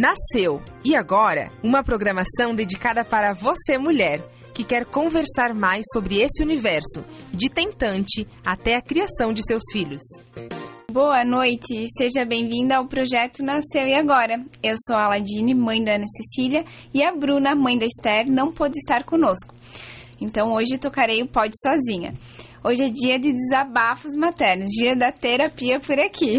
Nasceu e agora uma programação dedicada para você, mulher, que quer conversar mais sobre esse universo, de tentante até a criação de seus filhos. Boa noite, seja bem-vinda ao projeto Nasceu e Agora. Eu sou a Aladine, mãe da Ana Cecília, e a Bruna, mãe da Esther, não pôde estar conosco. Então hoje tocarei o pod sozinha. Hoje é dia de desabafos maternos, dia da terapia por aqui.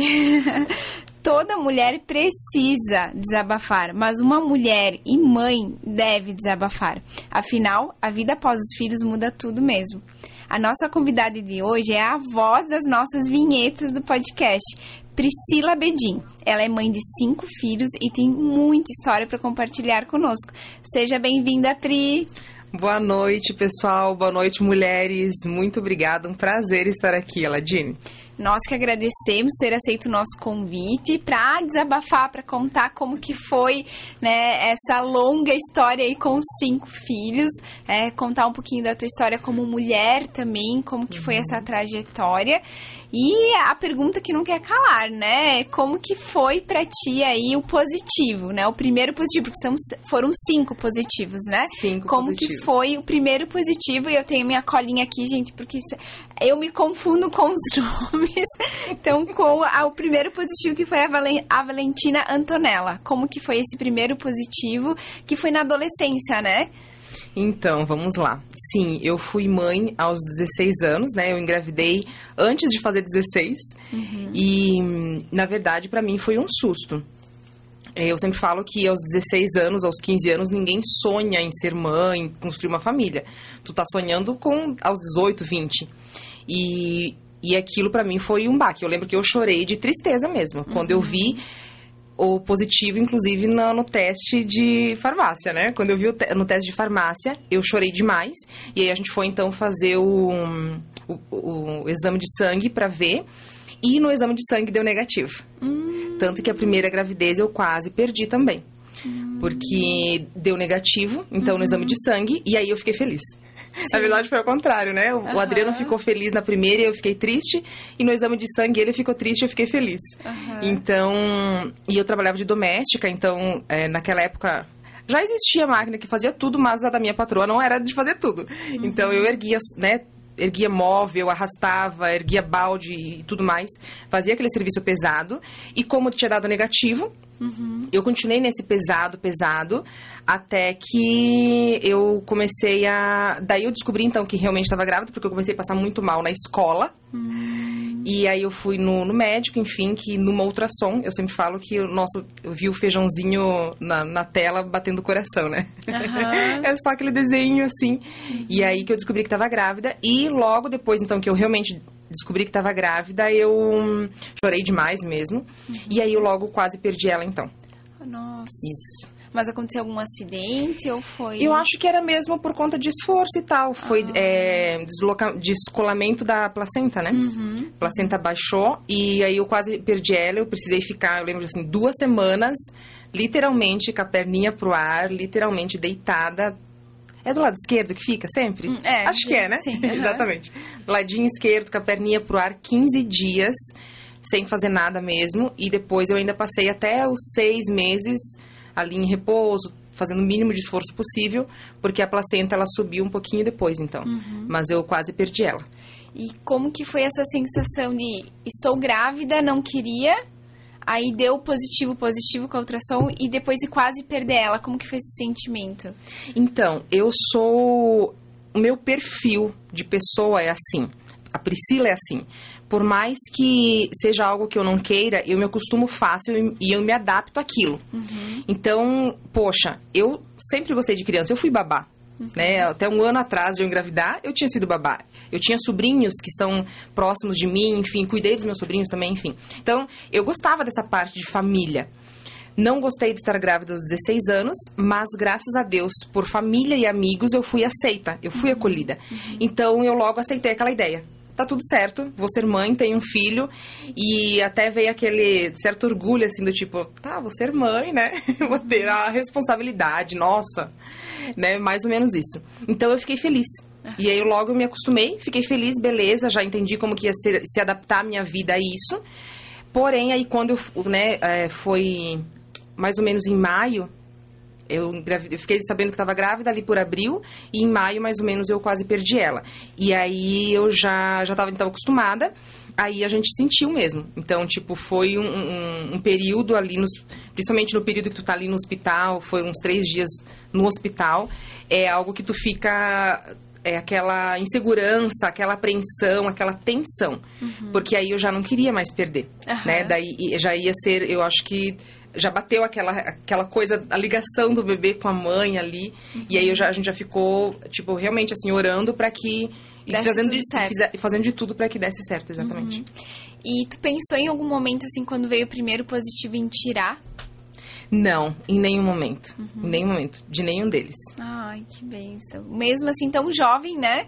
Toda mulher precisa desabafar, mas uma mulher e mãe deve desabafar. Afinal, a vida após os filhos muda tudo mesmo. A nossa convidada de hoje é a voz das nossas vinhetas do podcast, Priscila Bedin. Ela é mãe de cinco filhos e tem muita história para compartilhar conosco. Seja bem-vinda, Pri. Boa noite, pessoal. Boa noite, mulheres. Muito obrigada. Um prazer estar aqui, Aladine. Nós que agradecemos ter aceito o nosso convite para desabafar, para contar como que foi né, essa longa história aí com os cinco filhos, é, contar um pouquinho da tua história como mulher também, como que foi essa trajetória. E a pergunta que não quer calar, né? Como que foi para ti aí o positivo, né? O primeiro positivo, porque são, foram cinco positivos, né? Cinco Como positivos. que foi o primeiro positivo? E eu tenho minha colinha aqui, gente, porque eu me confundo com os nomes. Então, com a, o primeiro positivo que foi a, Valen, a Valentina Antonella. Como que foi esse primeiro positivo que foi na adolescência, né? Então, vamos lá. Sim, eu fui mãe aos 16 anos, né? Eu engravidei antes de fazer 16. Uhum. E, na verdade, para mim foi um susto. Eu sempre falo que aos 16 anos, aos 15 anos, ninguém sonha em ser mãe, construir uma família. Tu tá sonhando com aos 18, 20. E, e aquilo para mim foi um baque. Eu lembro que eu chorei de tristeza mesmo. Quando uhum. eu vi o positivo, inclusive, no, no, teste de farmácia, né? Quando eu vi te no teste de farmácia, eu chorei demais. E aí a gente foi, então, fazer o, o, o, exame de sangue para ver. E no exame de sangue deu negativo. Hum. Tanto que a primeira gravidez eu quase perdi também. Hum. Porque deu negativo, então, uhum. no exame de sangue. E aí eu fiquei feliz. Na verdade, foi ao contrário, né? O uhum. Adriano ficou feliz na primeira e eu fiquei triste. E no exame de sangue ele ficou triste e eu fiquei feliz. Uhum. Então, e eu trabalhava de doméstica, então, é, naquela época já existia máquina que fazia tudo, mas a da minha patroa não era de fazer tudo. Uhum. Então eu erguia, né, erguia móvel, arrastava, erguia balde e tudo mais. Fazia aquele serviço pesado. E como tinha dado negativo, uhum. eu continuei nesse pesado, pesado, até que eu comecei a. Daí eu descobri então que realmente estava grávida, porque eu comecei a passar muito mal na escola. Uhum. E aí eu fui no, no, médico, enfim, que numa ultrassom, eu sempre falo que o nosso, eu vi o feijãozinho na, na tela batendo o coração, né? Uhum. é só aquele desenho assim. E aí que eu descobri que estava grávida. E logo depois, então, que eu realmente descobri que estava grávida, eu chorei demais mesmo. Uhum. E aí eu logo quase perdi ela, então. Nossa. Isso. Mas aconteceu algum acidente ou foi? Eu acho que era mesmo por conta de esforço e tal. Foi ah. é, desloca... descolamento da placenta, né? Uhum. A placenta baixou e aí eu quase perdi ela. Eu precisei ficar, eu lembro assim, duas semanas, literalmente com a perninha pro ar, literalmente deitada. É do lado esquerdo que fica sempre? Hum, é, acho que é, né? Sim. Exatamente. Do ladinho esquerdo, com a perninha pro ar, 15 dias, sem fazer nada mesmo. E depois eu ainda passei até os seis meses ali em repouso, fazendo o mínimo de esforço possível, porque a placenta ela subiu um pouquinho depois, então. Uhum. Mas eu quase perdi ela. E como que foi essa sensação de estou grávida, não queria, aí deu positivo, positivo com a ultrassom e depois de quase perder ela, como que foi esse sentimento? Então, eu sou o meu perfil de pessoa é assim. A Priscila é assim por mais que seja algo que eu não queira, eu me acostumo fácil e eu me adapto àquilo. Uhum. Então, poxa, eu sempre gostei de criança, eu fui babá. Uhum. Né? Até um ano atrás de eu engravidar, eu tinha sido babá. Eu tinha sobrinhos que são próximos de mim, enfim, cuidei dos meus sobrinhos também, enfim. Então, eu gostava dessa parte de família. Não gostei de estar grávida aos 16 anos, mas graças a Deus, por família e amigos, eu fui aceita, eu fui uhum. acolhida. Uhum. Então, eu logo aceitei aquela ideia tá tudo certo, vou ser mãe, tenho um filho, e até veio aquele certo orgulho, assim, do tipo, tá, vou ser mãe, né? vou ter a responsabilidade, nossa, né? Mais ou menos isso. Então eu fiquei feliz. E aí logo eu me acostumei, fiquei feliz, beleza, já entendi como que ia ser, se adaptar a minha vida a isso. Porém, aí quando eu, né, é, foi mais ou menos em maio, eu, eu fiquei sabendo que estava grávida ali por abril e em maio mais ou menos eu quase perdi ela. E aí eu já já estava então acostumada. Aí a gente sentiu mesmo. Então tipo foi um, um, um período ali, nos, principalmente no período que tu tá ali no hospital, foi uns três dias no hospital. É algo que tu fica é aquela insegurança, aquela apreensão, aquela tensão. Uhum. Porque aí eu já não queria mais perder, uhum. né? Daí já ia ser, eu acho que já bateu aquela, aquela coisa, a ligação do bebê com a mãe ali. Uhum. E aí já, a gente já ficou, tipo, realmente assim, orando para que. E fazendo, de, fazendo de tudo para que desse certo, exatamente. Uhum. E tu pensou em algum momento, assim, quando veio o primeiro positivo, em tirar? Não, em nenhum momento. Uhum. Em nenhum momento. De nenhum deles. Ai, que benção. Mesmo assim, tão jovem, né?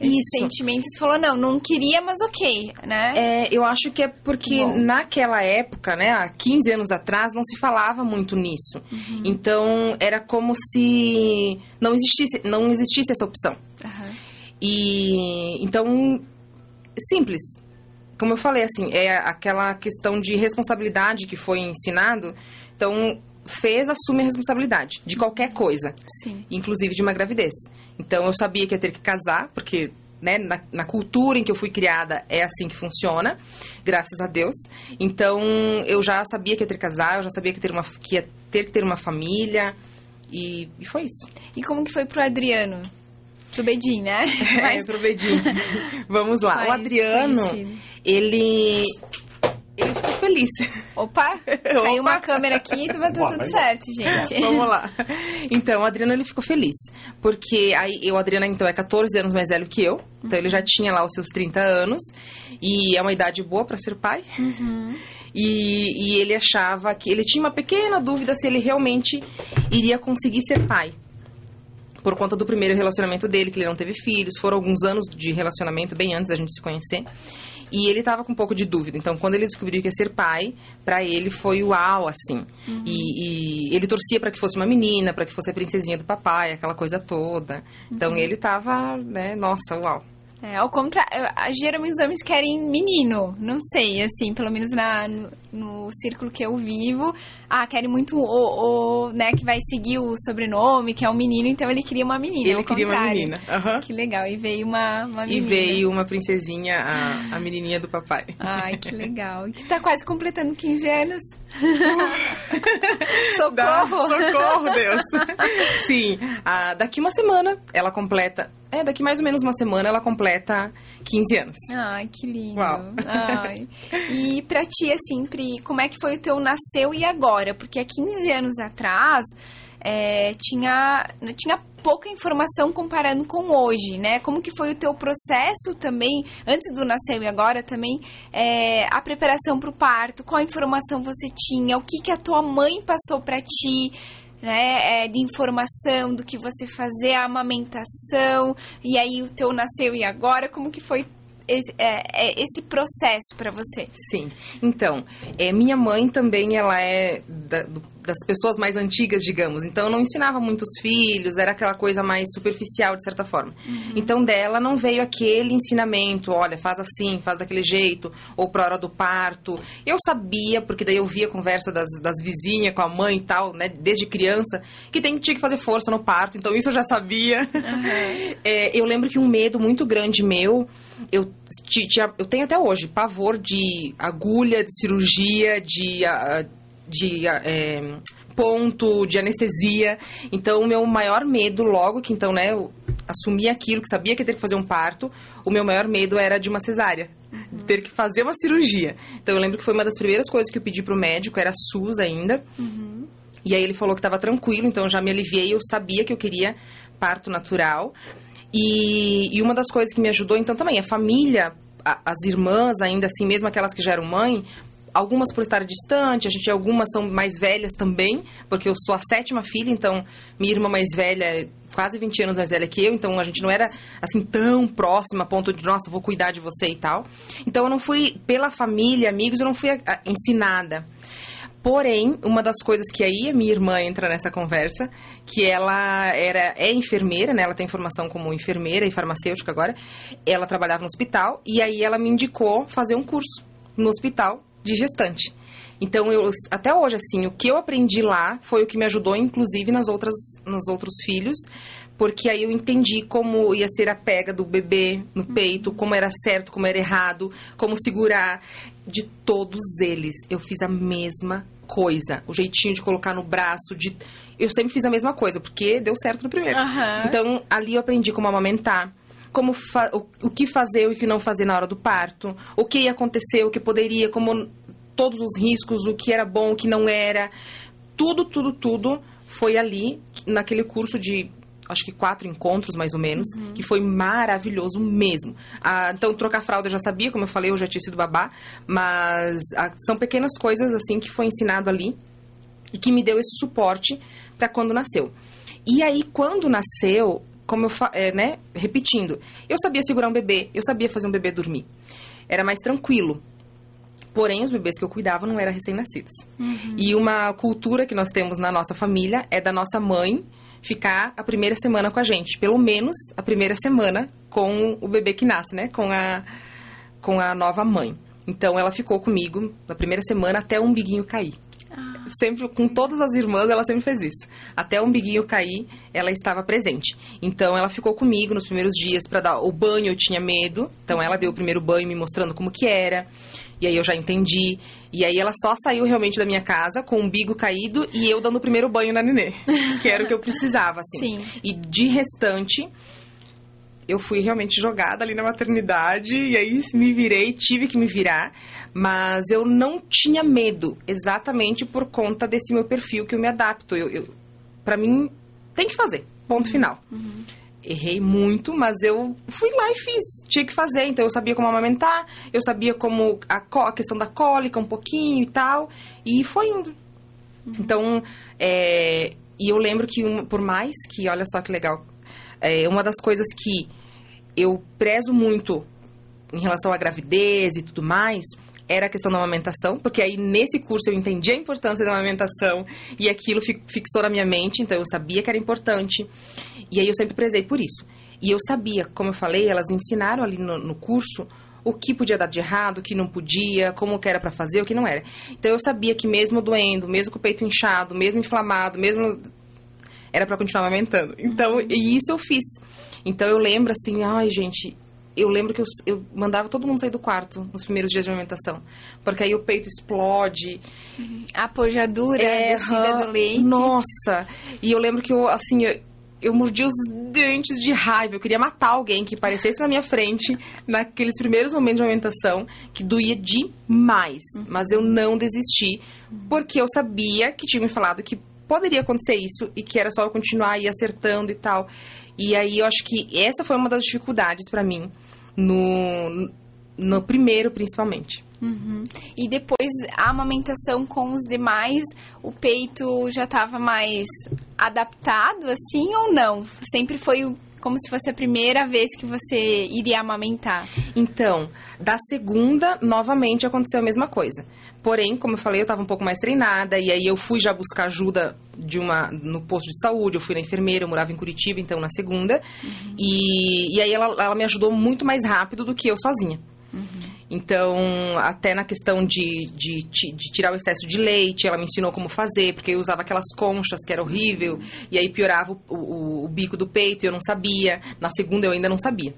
Isso. sentimento, você falou, não, não queria, mas ok, né? É, eu acho que é porque Bom. naquela época, né, há 15 anos atrás, não se falava muito nisso. Uhum. Então, era como se não existisse, não existisse essa opção. Uhum. E, então, simples. Como eu falei, assim, é aquela questão de responsabilidade que foi ensinado. Então, fez, assume a responsabilidade de qualquer coisa. Sim. Inclusive de uma gravidez. Então eu sabia que ia ter que casar, porque né, na, na, cultura em que eu fui criada é assim que funciona, graças a Deus. Então eu já sabia que ia ter que casar, eu já sabia que, ter uma, que ia ter que ter uma família e, e foi isso. E como que foi pro Adriano? Pro Bedin, né? Mas... É, pro Bedin. Vamos lá. o Adriano, ele ele ficou feliz. Opa, caiu uma câmera aqui, tá tudo certo, gente. Vamos lá. Então, o Adriano, ele ficou feliz. Porque aí, o Adriano, então, é 14 anos mais velho que eu. Então, ele já tinha lá os seus 30 anos. E é uma idade boa para ser pai. Uhum. E, e ele achava que... Ele tinha uma pequena dúvida se ele realmente iria conseguir ser pai por conta do primeiro relacionamento dele, que ele não teve filhos. Foram alguns anos de relacionamento, bem antes da gente se conhecer. E ele tava com um pouco de dúvida. Então, quando ele descobriu que ia ser pai, para ele foi uau, assim. Uhum. E, e, ele torcia para que fosse uma menina, para que fosse a princesinha do papai, aquela coisa toda. Então, uhum. ele tava, né, nossa, uau. É, ao contrário, geralmente os homens querem menino, não sei, assim, pelo menos na, no, no círculo que eu vivo, ah, querem muito o, o, né, que vai seguir o sobrenome, que é um menino, então ele queria uma menina. Ele queria contrário. uma menina. Uhum. Que legal, e veio uma, uma menina. E veio uma princesinha, a, a menininha do papai. Ai, que legal. Que tá quase completando 15 anos. socorro! Dá, socorro, Deus! Sim, ah, daqui uma semana ela completa é, daqui mais ou menos uma semana ela completa 15 anos. Ai, que lindo. Uau. Ai. E pra ti, assim, Pri, como é que foi o teu nasceu e agora? Porque há 15 anos atrás é, tinha, tinha pouca informação comparando com hoje, né? Como que foi o teu processo também, antes do nasceu e agora também, é, a preparação para o parto, qual informação você tinha, o que, que a tua mãe passou para ti, né, é, de informação do que você fazer, a amamentação, e aí o teu nasceu e agora, como que foi esse, é, é esse processo para você? Sim. Então, é, minha mãe também, ela é da, do das pessoas mais antigas, digamos. Então, não ensinava muitos filhos, era aquela coisa mais superficial, de certa forma. Uhum. Então, dela não veio aquele ensinamento, olha, faz assim, faz daquele jeito, ou pra hora do parto. Eu sabia, porque daí eu via a conversa das, das vizinhas com a mãe e tal, né, desde criança, que tem, tinha que fazer força no parto, então isso eu já sabia. Uhum. É, eu lembro que um medo muito grande meu, eu, tinha, eu tenho até hoje, pavor de agulha, de cirurgia, de... Uh, de é, ponto, de anestesia. Então, o meu maior medo, logo que então, né, eu assumi aquilo, que sabia que ia ter que fazer um parto, o meu maior medo era de uma cesárea. Uhum. De ter que fazer uma cirurgia. Então, eu lembro que foi uma das primeiras coisas que eu pedi pro médico, era SUS ainda. Uhum. E aí ele falou que estava tranquilo, então eu já me aliviei, eu sabia que eu queria parto natural. E, e uma das coisas que me ajudou, então, também, a família, a, as irmãs, ainda assim, mesmo aquelas que já eram mãe, algumas por estar distante, a gente algumas são mais velhas também, porque eu sou a sétima filha, então minha irmã mais velha é quase 20 anos mais velha que eu, então a gente não era assim tão próxima a ponto de, nossa, vou cuidar de você e tal. Então eu não fui pela família, amigos, eu não fui ensinada. Porém, uma das coisas que aí a minha irmã entra nessa conversa, que ela era é enfermeira, né? Ela tem formação como enfermeira e farmacêutica agora. Ela trabalhava no hospital e aí ela me indicou fazer um curso no hospital de gestante. Então, eu, até hoje, assim, o que eu aprendi lá foi o que me ajudou, inclusive, nas outras, nos outros filhos, porque aí eu entendi como ia ser a pega do bebê no peito, como era certo, como era errado, como segurar. De todos eles, eu fiz a mesma coisa. O jeitinho de colocar no braço, de... eu sempre fiz a mesma coisa, porque deu certo no primeiro. Aham. Então, ali eu aprendi como amamentar, como o, o que fazer e o que não fazer na hora do parto, o que ia acontecer, o que poderia, como todos os riscos, o que era bom, o que não era. Tudo, tudo, tudo foi ali, naquele curso de acho que quatro encontros, mais ou menos, que foi maravilhoso mesmo. Ah, então, trocar fralda eu já sabia, como eu falei, eu já tinha sido babá, mas ah, são pequenas coisas, assim, que foi ensinado ali e que me deu esse suporte para quando nasceu. E aí, quando nasceu, como eu é, né, repetindo, eu sabia segurar um bebê, eu sabia fazer um bebê dormir. Era mais tranquilo. Porém, os bebês que eu cuidava não eram recém-nascidos. E uma cultura que nós temos na nossa família é da nossa mãe ficar a primeira semana com a gente. Pelo menos a primeira semana com o bebê que nasce, né? Com a, com a nova mãe. Então, ela ficou comigo na primeira semana até o umbiguinho cair sempre com todas as irmãs ela sempre fez isso. Até o umbiguinho cair ela estava presente. Então ela ficou comigo nos primeiros dias para dar o banho eu tinha medo. Então ela deu o primeiro banho me mostrando como que era. E aí eu já entendi. E aí ela só saiu realmente da minha casa com o umbigo caído e eu dando o primeiro banho na nenê que era o que eu precisava assim. Sim. e de restante eu fui realmente jogada ali na maternidade e aí me virei, tive que me virar, mas eu não tinha medo, exatamente por conta desse meu perfil que eu me adapto. Eu, eu para mim tem que fazer, ponto final. Errei muito, mas eu fui lá e fiz. Tinha que fazer, então eu sabia como amamentar, eu sabia como a, a questão da cólica um pouquinho e tal, e foi indo. Então, é, e eu lembro que, um- por mais que, olha só que legal, é, uma das coisas que eu prezo muito em relação à gravidez e tudo mais era a questão da amamentação, porque aí nesse curso eu entendi a importância da amamentação e aquilo fi- fixou na minha mente, então eu sabia que era importante e aí eu sempre prezei por isso. E eu sabia, como eu falei, elas ensinaram ali no, no curso o que podia dar de errado, o que não podia, como que era pra fazer, o que não era. Então eu sabia que mesmo doendo, mesmo com o peito inchado, mesmo inflamado, mesmo era pra continuar amamentando. Então, e isso eu fiz. Então eu lembro assim, ai gente, eu lembro que eu, eu mandava todo mundo sair do quarto nos primeiros dias de amamentação, porque aí o peito explode. A pojadura, a descida do leite. Nossa! E eu lembro que eu, assim, eu, eu mordi os dentes de raiva. Eu queria matar alguém que aparecesse na minha frente naqueles primeiros momentos de amamentação, que doía demais. Mas eu não desisti, porque eu sabia que tinha me falado que poderia acontecer isso e que era só eu continuar aí acertando e tal. E aí eu acho que essa foi uma das dificuldades pra mim no, no primeiro, principalmente. Uhum. E depois a amamentação com os demais, o peito já estava mais adaptado, assim ou não? Sempre foi como se fosse a primeira vez que você iria amamentar. Então, da segunda, novamente aconteceu a mesma coisa. Porém, como eu falei, eu estava um pouco mais treinada e aí eu fui já buscar ajuda de uma no posto de saúde, eu fui na enfermeira, eu morava em Curitiba, então na segunda. E, e aí ela, ela me ajudou muito mais rápido do que eu sozinha. Então, até na questão de, de, de tirar o excesso de leite, ela me ensinou como fazer, porque eu usava aquelas conchas que era horrível, e aí piorava o, o- o bico do peito e eu não sabia. Na segunda eu ainda não sabia.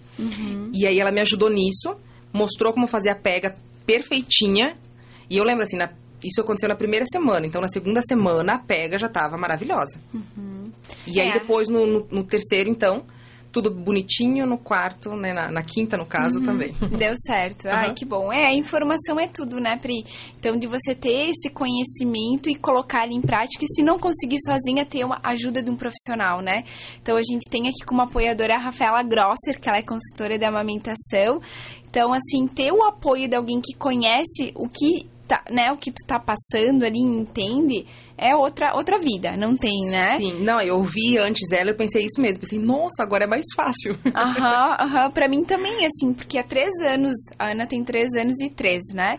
E aí ela me ajudou nisso, mostrou como fazer a pega perfeitinha. E eu lembro assim, na- isso aconteceu na primeira semana, então na segunda semana a pega já estava maravilhosa. E aí É. depois no, no- no terceiro, então, tudo bonitinho no quarto, né? Na, na quinta, no caso, também. Deu certo. Ai, Aham. que bom. É, a informação é tudo, né, Pri? Então, de você ter esse conhecimento e colocar ele em prática, e se não conseguir sozinha, ter uma ajuda de um profissional, né? Então, a gente tem aqui como apoiadora a Rafaela Grosser, que ela é consultora de amamentação. Então, assim, ter o apoio de alguém que conhece o que tá, né, o que tu tá passando ali, entende, é outra, outra vida, não tem, né? Sim, não, eu ouvi antes ela, eu pensei isso mesmo. Pensei, nossa, agora é mais fácil. Aham, aham. Pra mim também, assim, porque há três anos, a Ana tem três anos e três, né?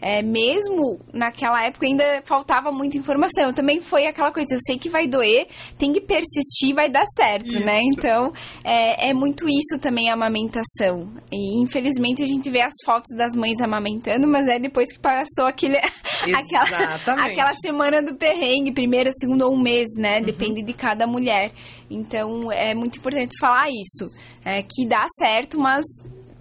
é, mesmo naquela época ainda faltava muita informação. Também foi aquela coisa, eu sei que vai doer, tem que persistir, vai dar certo, né? isso. né? Então, é, é muito isso também a amamentação. E infelizmente a gente vê as fotos das mães amamentando, mas é depois que passou aquele, aquela, aquela semana do perrengue, primeira, segunda ou um mês, né? Uhum. Depende de cada mulher. Então, é muito importante falar isso. É, que dá certo, mas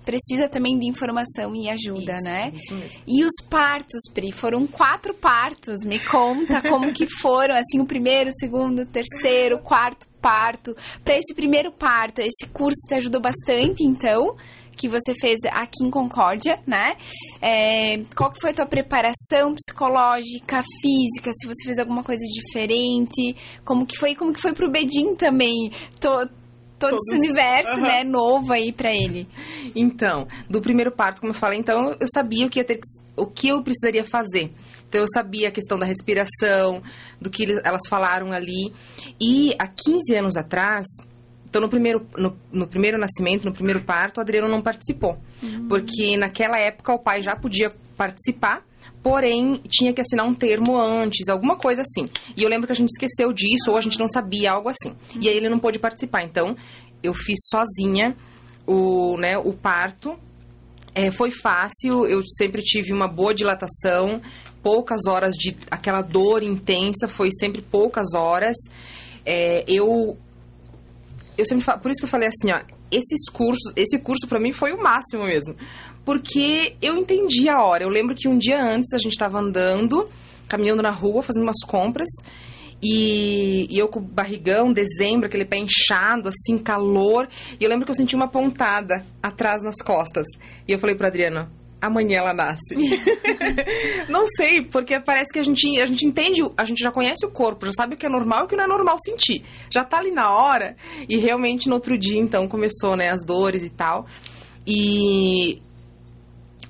precisa também de informação e ajuda, isso, né? Isso mesmo. E os partos, Pri, foram quatro partos. Me conta como que foram, assim, o primeiro, o segundo, o terceiro, o quarto parto. Para esse primeiro parto, esse curso te ajudou bastante, então? Que você fez aqui em Concórdia, né? É, qual que foi a tua preparação psicológica, física? Se você fez alguma coisa diferente? Como que foi? Como que foi pro Bedim também? Tô, todo Todos... esse universo, uhum. né, novo aí para ele. Então, do primeiro parto, como eu falei, então eu sabia o que ia ter o que eu precisaria fazer. Então eu sabia a questão da respiração, do que elas falaram ali. E há 15 anos atrás, então no primeiro, no, no primeiro nascimento, no primeiro parto, o Adriano não participou. Uhum. Porque naquela época o pai já podia participar, porém tinha que assinar um termo antes, alguma coisa assim. E eu lembro que a gente esqueceu disso ou a gente não sabia, algo assim. Uhum. E aí ele não pôde participar. Então eu fiz sozinha o, né, o parto. É, foi fácil, eu sempre tive uma boa dilatação, poucas horas de aquela dor intensa, foi sempre poucas horas. É, eu eu sempre falo, por isso que eu falei assim, ó, esses cursos, esse curso para mim foi o máximo mesmo, porque eu entendi a hora. Eu lembro que um dia antes a gente estava andando, caminhando na rua, fazendo umas compras. E, e, eu com o barrigão, dezembro, aquele pé inchado, assim, calor. E eu lembro que eu senti uma pontada atrás nas costas. E eu falei pra Adriana, amanhã ela nasce. não sei, porque parece que a gente, a gente entende, a gente já conhece o corpo, já sabe o que é normal e o que não é normal sentir. Já tá ali na hora. E realmente no outro dia, então, começou, né, as dores e tal. E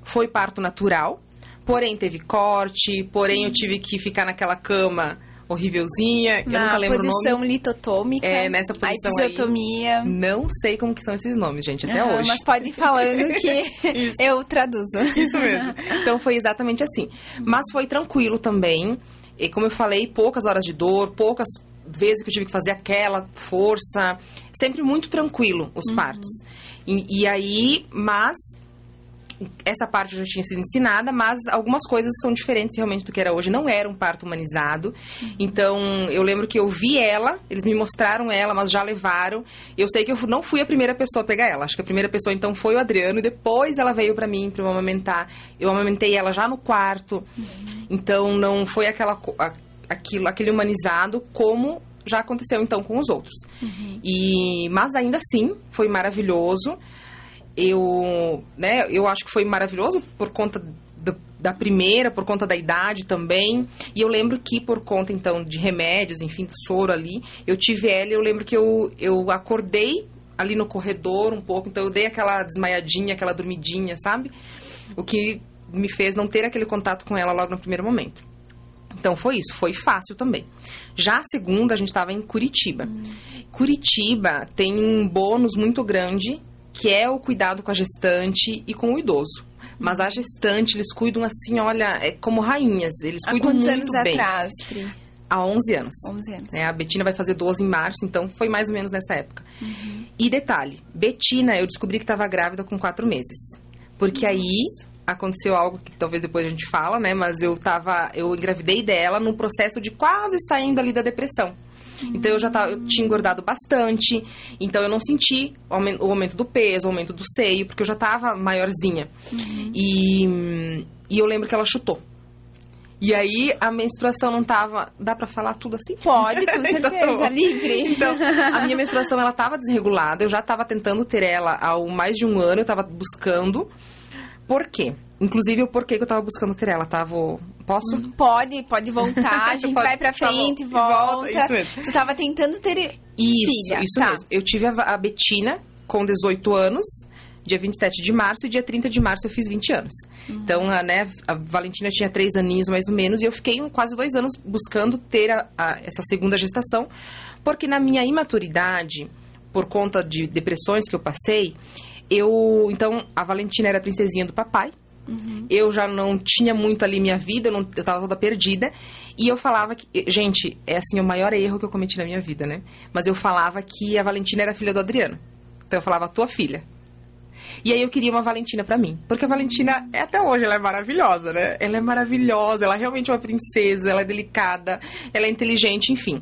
foi parto natural, porém teve corte, porém eu tive que ficar naquela cama horrívelzinha. Eu nunca lembro o nome. posição litotômica. É, nessa posição a episiotomia. Aí, não sei como que são esses nomes, gente, até uhum, hoje. Mas pode ir falando que eu traduzo. Isso mesmo. Então foi exatamente assim. Mas foi tranquilo também. E como eu falei, poucas horas de dor, poucas vezes que eu tive que fazer aquela força. Sempre muito tranquilo os uhum. partos. E, e aí, mas essa parte já tinha sido ensinada, mas algumas coisas são diferentes realmente do que era hoje. Não era um parto humanizado. Então, eu lembro que eu vi ela, eles me mostraram ela, mas já levaram. Eu sei que eu não fui a primeira pessoa a pegar ela. Acho que a primeira pessoa, então, foi o Adriano. E depois ela veio para mim, para eu amamentar. Eu amamentei ela já no quarto. Então, não foi aquela, aquilo, aquele humanizado como já aconteceu, então, com os outros. Uhum. E, mas ainda assim, foi maravilhoso eu, né, eu acho que foi maravilhoso por conta do, da primeira, por conta da idade também. E eu lembro que por conta, então, de remédios, enfim, de soro ali, eu tive ela eu lembro que eu, eu acordei ali no corredor um pouco, então eu dei aquela desmaiadinha, aquela dormidinha, sabe? O que me fez não ter aquele contato com ela logo no primeiro momento. Então foi isso, foi fácil também. Já a segunda, a gente estava em Curitiba. Hum. Curitiba tem um bônus muito grande que é o cuidado com a gestante e com o idoso. Mas a gestante, eles cuidam assim, olha, é como rainhas. Eles Há cuidam muito anos bem. atrás, Pri? Há 11 anos. 11 anos. É, a Betina vai fazer 12 em março, então foi mais ou menos nessa época. Uhum. E detalhe, Betina, eu descobri que estava grávida com 4 meses. Porque Nossa. aí aconteceu algo que talvez depois a gente fala, né? Mas eu tava, eu engravidei dela no processo de quase saindo ali da depressão. Então eu já tava, eu tinha engordado bastante, então eu não senti o aumento, do peso, o aumento do seio, porque eu já tava maiorzinha. Uhum. E, e eu lembro que ela chutou. E aí a menstruação não tava. Dá para falar tudo assim? Pode, com então, certeza, então, livre. Então, a minha menstruação ela tava desregulada, eu já tava tentando ter ela há mais de um ano, eu tava buscando. Por quê? Inclusive o porquê que eu tava buscando ter ela, tá? Vou... Posso? Pode, pode voltar. A gente pode, vai pra tá frente, tá volta. volta. Isso mesmo. Tu tava tentando ter Isso, filha. isso tá. mesmo. Eu tive a, a Betina com 18 anos, dia 27 de março, e dia 30 de março eu fiz 20 anos. Uhum. Então, a, né, a Valentina tinha três aninhos mais ou menos, e eu fiquei quase dois anos buscando ter a, a, essa segunda gestação, porque na minha imaturidade, por conta de depressões que eu passei, eu. Então, a Valentina era a princesinha do papai Uhum. Eu já não tinha muito ali minha vida, eu, não, eu tava toda perdida. E eu falava que. Gente, é assim o maior erro que eu cometi na minha vida, né? Mas eu falava que a Valentina era filha do Adriano. Então eu falava, tua filha. E aí eu queria uma Valentina para mim. Porque a Valentina, até hoje, ela é maravilhosa, né? Ela é maravilhosa, ela é realmente uma princesa, ela é delicada, ela é inteligente, enfim.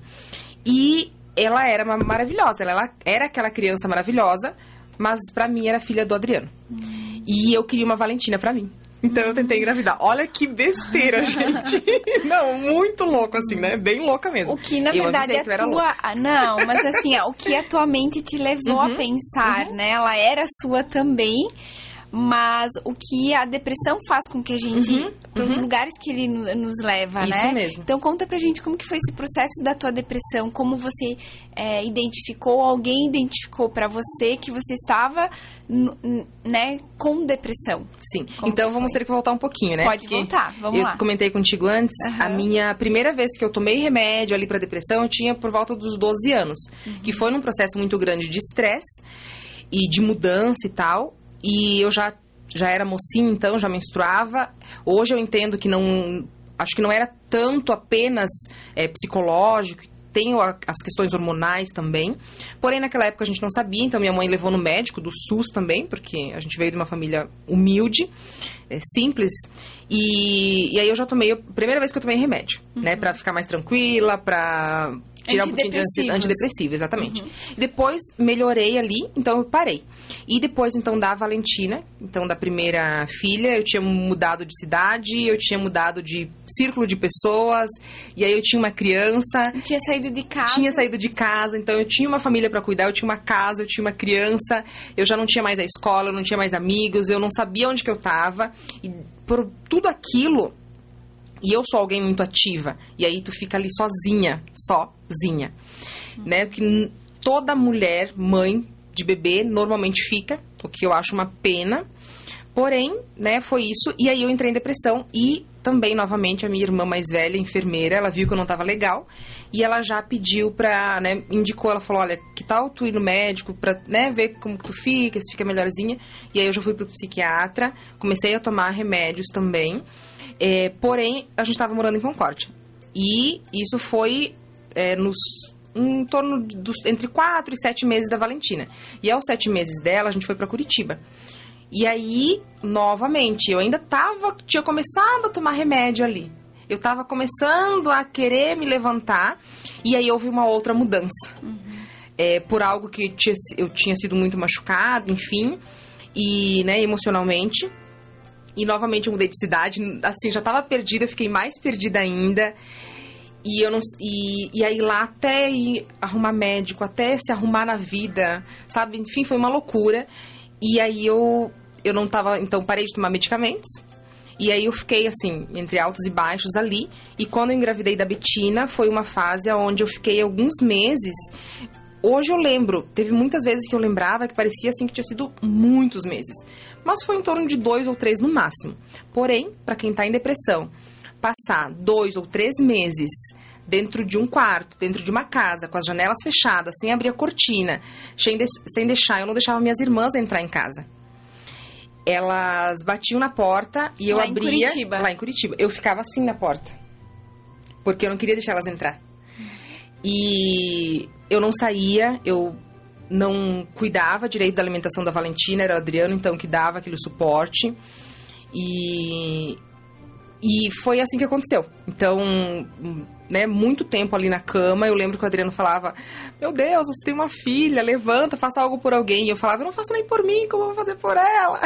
E ela era uma maravilhosa, ela era aquela criança maravilhosa, mas para mim era filha do Adriano. Hum. E eu queria uma Valentina para mim. Então eu tentei engravidar. Olha que besteira, gente. Não, muito louco, assim, né? Bem louca mesmo. O que, na eu verdade, é tua. Louca. Não, mas assim, o que a tua mente te levou uhum, a pensar, uhum. né? Ela era sua também mas o que a depressão faz com que a gente uhum, para os uhum. lugares que ele nos leva, Isso né? Isso mesmo. Então conta pra gente como que foi esse processo da tua depressão, como você é, identificou, alguém identificou para você que você estava, né, com depressão. Sim. Como então vamos ter que voltar um pouquinho, né? Pode Porque voltar. Vamos eu lá. Eu comentei contigo antes, uhum. a minha primeira vez que eu tomei remédio ali para depressão, eu tinha por volta dos 12 anos, uhum. que foi num processo muito grande de estresse e de mudança e tal. E eu já, já era mocinha, então, já menstruava. Hoje eu entendo que não. Acho que não era tanto apenas é, psicológico, tem as questões hormonais também. Porém, naquela época a gente não sabia, então minha mãe levou no médico do SUS também, porque a gente veio de uma família humilde, é, simples. E, e aí eu já tomei, a primeira vez que eu tomei remédio, né, uhum. né, para ficar mais tranquila, para tirar um pouquinho de antidepressivo, exatamente. Uhum. Depois melhorei ali, então eu parei. E depois então da Valentina, então da primeira filha, eu tinha mudado de cidade, eu tinha mudado de círculo de pessoas, e aí eu tinha uma criança. Tinha saído de casa. Tinha saído de casa, então eu tinha uma família para cuidar, eu tinha uma casa, eu tinha uma criança, eu já não tinha mais a escola, eu não tinha mais amigos, eu não sabia onde que eu tava. E por tudo aquilo, e eu sou alguém muito ativa. E aí tu fica ali sozinha, sozinha. Uhum. Né? Porque toda mulher, mãe de bebê, normalmente fica, o que eu acho uma pena. Porém, né, foi isso. E aí eu entrei em depressão e também, novamente, a minha irmã mais velha, enfermeira, ela viu que eu não estava legal e ela já pediu pra, né, indicou, ela falou, olha, que tal tu ir no médico pra, né, ver como tu fica, se fica melhorzinha. E aí eu já fui pro psiquiatra, comecei a tomar remédios também. É, porém, a gente estava morando em Concórdia. E isso foi é, nos em torno dos entre quatro e sete meses da Valentina. E aos sete meses dela, a gente foi para Curitiba. E aí, novamente, eu ainda tava, tinha começado a tomar remédio ali. Eu tava começando a querer me levantar. E aí houve uma outra mudança. Uhum. É, por algo que eu tinha, eu tinha sido muito machucado, enfim. E, né, emocionalmente. E novamente eu mudei de cidade, assim, já tava perdida, fiquei mais perdida ainda. E eu não e, e aí lá até ir arrumar médico, até se arrumar na vida, sabe? Enfim, foi uma loucura. E aí eu eu não tava, então parei de tomar medicamentos. E aí eu fiquei assim, entre altos e baixos ali. E quando eu engravidei da Betina, foi uma fase onde eu fiquei alguns meses Hoje eu lembro, teve muitas vezes que eu lembrava que parecia assim que tinha sido muitos meses. Mas foi em torno de dois ou três no máximo. Porém, para quem está em depressão, passar dois ou três meses dentro de um quarto, dentro de uma casa, com as janelas fechadas, sem abrir a cortina, sem, de sem deixar, eu não deixava minhas irmãs entrar em casa. Elas batiam na porta e eu lá abria. Em Curitiba. Lá em Curitiba. Eu ficava assim na porta. Porque eu não queria deixar elas entrar. E eu não saía, eu não cuidava direito da alimentação da Valentina, era o Adriano então que dava aquele suporte. E e foi assim que aconteceu. Então, né, muito tempo ali na cama, eu lembro que o Adriano falava: Meu Deus, você tem uma filha, levanta, faça algo por alguém. E eu falava: Eu não faço nem por mim, como eu vou fazer por ela?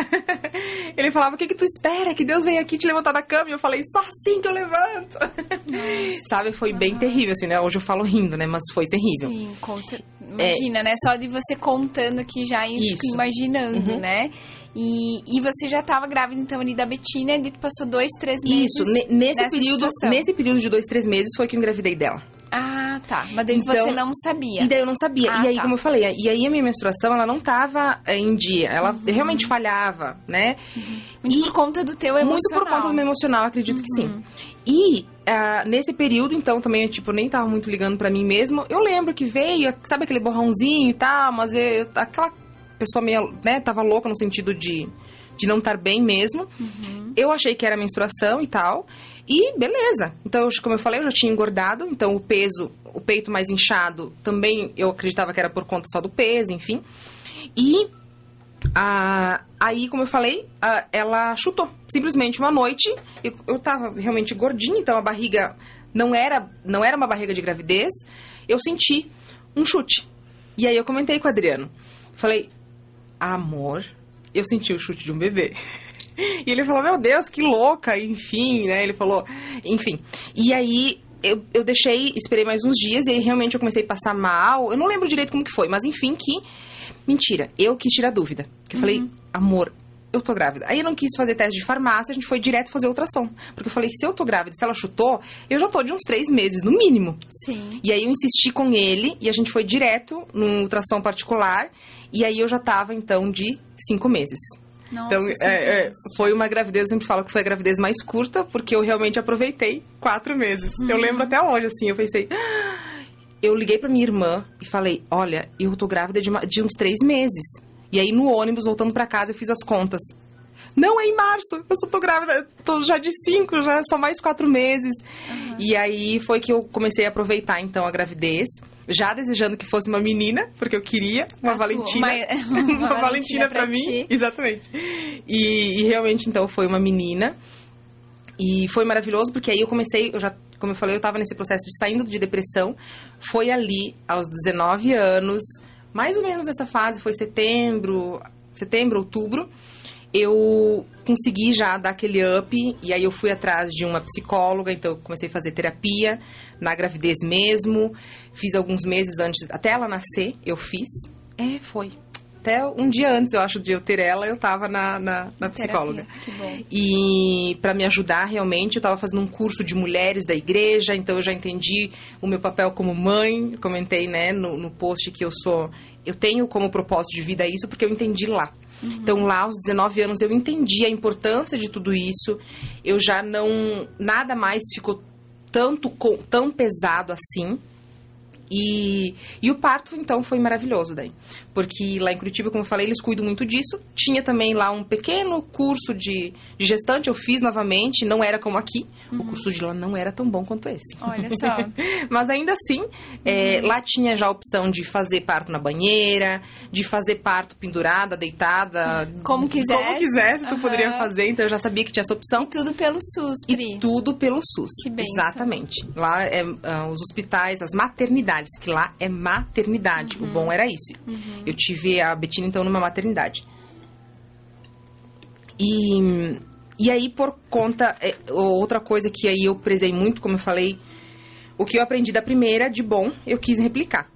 Ele falava: O que, que tu espera? Que Deus venha aqui te levantar da cama. E eu falei: Só assim que eu levanto. Sabe, foi bem terrível, assim, né? Hoje eu falo rindo, né? Mas foi terrível. Sim, conta. Imagina, é... né? Só de você contando aqui já e imaginando, uhum. né? E, e você já estava grávida, então, ali da Betina, e passou dois, três meses. Isso, nesse período, nesse período de dois, três meses foi que eu engravidei dela. Ah, tá. Mas daí então, você não sabia. E daí eu não sabia. Ah, e aí, tá. como eu falei, e aí a minha menstruação, ela não tava eh, em dia. Ela uhum. realmente falhava, né? Uhum. Muito e por conta do teu emocional. Muito por conta do meu emocional, acredito uhum. que sim. Uhum. E uh, nesse período, então, também, eu, tipo, nem tava muito ligando para mim mesmo. Eu lembro que veio, sabe aquele borrãozinho e tal, mas eu, aquela pessoa meio, né, tava louca no sentido de de não estar bem mesmo. Uhum. Eu achei que era menstruação e tal. E beleza. Então, como eu falei, eu já tinha engordado, então o peso, o peito mais inchado, também eu acreditava que era por conta só do peso, enfim. E a, aí, como eu falei, a, ela chutou. Simplesmente uma noite, eu, eu tava realmente gordinha, então a barriga não era, não era uma barriga de gravidez. Eu senti um chute. E aí eu comentei com o Adriano. Falei, amor, eu senti o chute de um bebê. E ele falou, meu Deus, que louca, enfim, né? Ele falou, enfim. E aí eu, eu deixei, esperei mais uns dias e aí realmente eu comecei a passar mal. Eu não lembro direito como que foi, mas enfim, que. Mentira, eu quis tirar dúvida. Que eu uhum. falei, amor, eu tô grávida. Aí eu não quis fazer teste de farmácia, a gente foi direto fazer ultrassom. Porque eu falei, se eu tô grávida, se ela chutou, eu já tô de uns três meses, no mínimo. Sim. E aí eu insisti com ele e a gente foi direto num ultrassom particular. E aí eu já tava, então, de cinco meses. Nossa, então, é, é, foi uma gravidez, eu sempre falo que foi a gravidez mais curta, porque eu realmente aproveitei quatro meses. Uhum. Eu lembro até hoje, assim, eu pensei. Ah! Eu liguei pra minha irmã e falei: Olha, eu tô grávida de, uma, de uns três meses. E aí, no ônibus, voltando para casa, eu fiz as contas. Não, é em março. Eu só tô grávida, tô já de cinco, já são mais quatro meses. Uhum. E aí foi que eu comecei a aproveitar, então, a gravidez já desejando que fosse uma menina, porque eu queria uma a Valentina. Uma, uma, uma Valentina para mim. Exatamente. E, e, realmente, então, foi uma menina. E foi maravilhoso, porque aí eu comecei, eu já, como eu falei, eu estava nesse processo de saindo de depressão. Foi ali, aos 19 anos, mais ou menos nessa fase, foi setembro, setembro, outubro eu consegui já dar aquele up e aí eu fui atrás de uma psicóloga, então eu comecei a fazer terapia na gravidez mesmo. Fiz alguns meses antes, até ela nascer, eu fiz. É, foi. Até um dia antes, eu acho, de eu ter ela, eu tava na, na, na psicóloga. Que bom. E para me ajudar realmente, eu tava fazendo um curso de mulheres da igreja, então eu já entendi o meu papel como mãe. Comentei, né, no, no post que eu sou. Eu tenho como propósito de vida isso porque eu entendi lá. Uhum. Então, lá aos 19 anos, eu entendi a importância de tudo isso. Eu já não. Nada mais ficou tanto tão pesado assim. E, e o parto, então, foi maravilhoso daí. Porque lá em Curitiba, como eu falei, eles cuidam muito disso. Tinha também lá um pequeno curso de, de gestante, eu fiz novamente, não era como aqui. Uhum. O curso de lá não era tão bom quanto esse. Olha só. Mas ainda assim, uhum. é, lá tinha já a opção de fazer parto na banheira, de fazer parto pendurada, deitada. Como quisesse. Como quisesse, tu uhum. poderia fazer. Então eu já sabia que tinha essa opção. E tudo pelo SUS, Pri. E tudo pelo SUS. Que bem. Exatamente. Lá, é, uh, os hospitais, as maternidades, que lá é maternidade. O bom era isso. Uhum. Eu tive a Betina, então, numa maternidade. E, e aí, por conta... É, outra coisa que aí eu prezei muito, como eu falei... O que eu aprendi da primeira, de bom, eu quis replicar.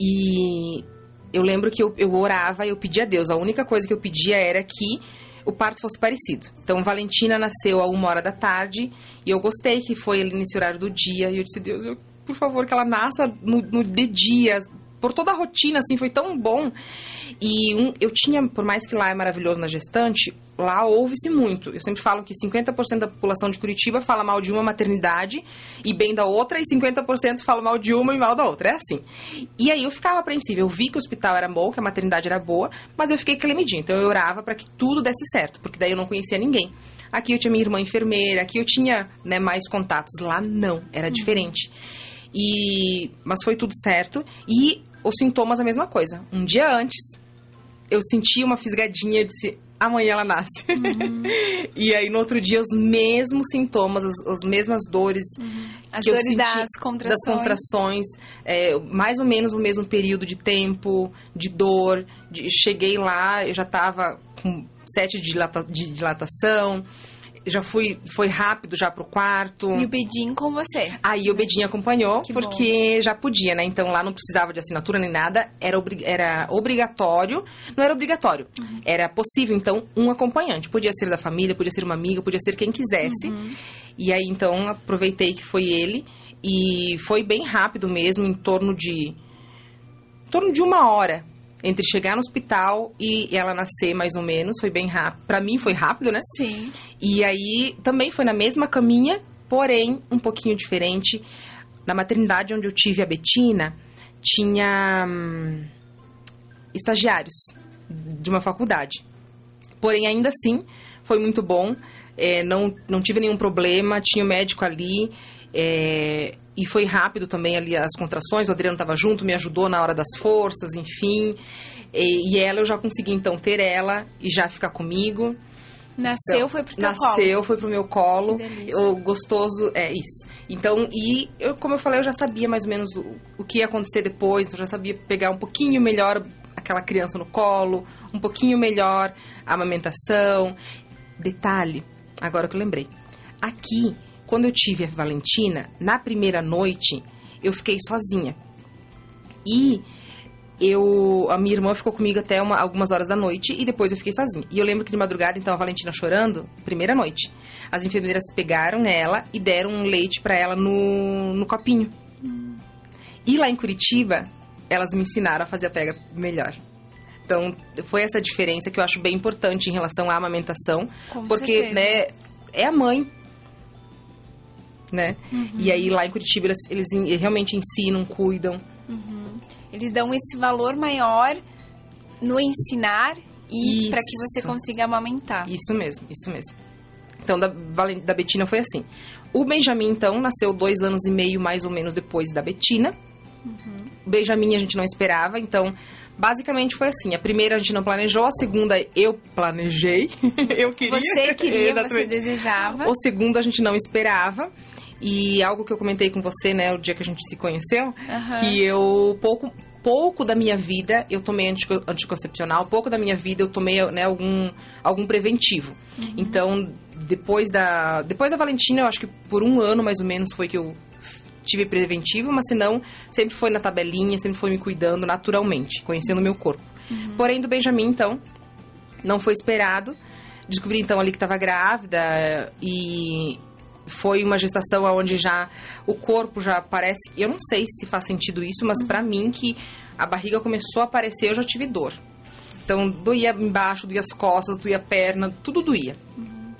E eu lembro que eu, eu orava, eu pedia a Deus. A única coisa que eu pedia era que o parto fosse parecido. Então, Valentina nasceu a uma hora da tarde e eu gostei que foi ali nesse horário do dia. E eu disse, Deus, eu, por favor, que ela nasça no, no de dia, por toda a rotina, assim, foi tão bom. E um, eu tinha, por mais que lá é maravilhoso na gestante, lá ouve-se muito. Eu sempre falo que 50% da população de Curitiba fala mal de uma maternidade e bem da outra, e 50% fala mal de uma e mal da outra. É assim. E aí eu ficava apreensiva. Eu vi que o hospital era bom, que a maternidade era boa, mas eu fiquei clemidinha. Então eu orava para que tudo desse certo, porque daí eu não conhecia ninguém. Aqui eu tinha minha irmã enfermeira, aqui eu tinha né, mais contatos. Lá não, era diferente. E, mas foi tudo certo. E os sintomas a mesma coisa. Um dia antes, eu senti uma fisgadinha, eu disse, amanhã ela nasce. Uhum. e aí no outro dia os mesmos sintomas, as, as mesmas dores uhum. as que dores eu senti das contrações, das contrações é, mais ou menos o mesmo período de tempo, de dor. De, cheguei lá, eu já estava com sete de, dilata, de dilatação já fui, foi rápido já pro quarto. E o Bedinho com você? Aí o Bedinho acompanhou, que porque bom. já podia, né? Então lá não precisava de assinatura nem nada, era, obri era obrigatório. Não era obrigatório, uhum. era possível, então, um acompanhante. Podia ser da família, podia ser uma amiga, podia ser quem quisesse. Uhum. E aí, então, aproveitei que foi ele. E foi bem rápido mesmo, em torno de... Em torno de uma hora entre chegar no hospital e ela nascer, mais ou menos. Foi bem rápido. Pra mim foi rápido, né? Sim. E aí também foi na mesma caminha, porém um pouquinho diferente. Na maternidade onde eu tive a Betina, tinha hum, estagiários de uma faculdade Porém, ainda assim, foi muito bom. É, não, não tive nenhum problema, tinha o médico ali. É, e foi rápido também ali as contrações. O Adriano estava junto, me ajudou na hora das forças, enfim. E, e, ela eu já consegui então ter ela e já ficar comigo. Nasceu, então, foi pro teu nasceu, colo. Nasceu, foi pro meu colo. O gostoso, é isso. Então, e eu, como eu falei, eu já sabia mais ou menos o, o que ia acontecer depois, então eu já sabia pegar um pouquinho melhor aquela criança no colo, um pouquinho melhor a amamentação. Detalhe, agora que eu lembrei. Aqui, quando eu tive a Valentina, na primeira noite, eu fiquei sozinha. E eu a minha irmã ficou comigo até uma, algumas horas da noite e depois eu fiquei sozinha. E eu lembro que de madrugada, então, a Valentina chorando, primeira noite. As enfermeiras pegaram ela e deram um leite para ela no, no copinho. Hum. E lá em Curitiba, elas me ensinaram a fazer a pega melhor. Então, foi essa diferença que eu acho bem importante em relação à amamentação. Com porque, certeza. né, é a mãe. Né? Uhum. E aí, lá em Curitiba, eles, eles realmente ensinam, cuidam. Uhum. Eles dão esse valor maior no ensinar e para que você consiga amamentar. Isso mesmo, isso mesmo. Então, da, da Betina foi assim. O Benjamin, então, nasceu dois anos e meio, mais ou menos, depois da Betina. Uhum. O Benjamin a gente não esperava, então, basicamente foi assim. A primeira a gente não planejou, a segunda eu planejei. eu queria. Você queria, você desejava. O segundo a gente não esperava. E algo que eu comentei com você, né, o dia que a gente se conheceu, uhum. que eu pouco pouco da minha vida eu tomei anticoncepcional, pouco da minha vida eu tomei né, algum, algum preventivo. Uhum. Então, depois da, depois da Valentina, eu acho que por um ano mais ou menos foi que eu tive preventivo, mas se não, sempre foi na tabelinha, sempre foi me cuidando naturalmente, conhecendo o meu corpo. Uhum. Porém, do Benjamin, então, não foi esperado. Descobri então ali que estava grávida e foi uma gestação onde já o corpo já parece. Eu não sei se faz sentido isso, mas para mim que a barriga começou a aparecer, eu já tive dor. Então doía embaixo, doía as costas, doía a perna, tudo doía. Uhum.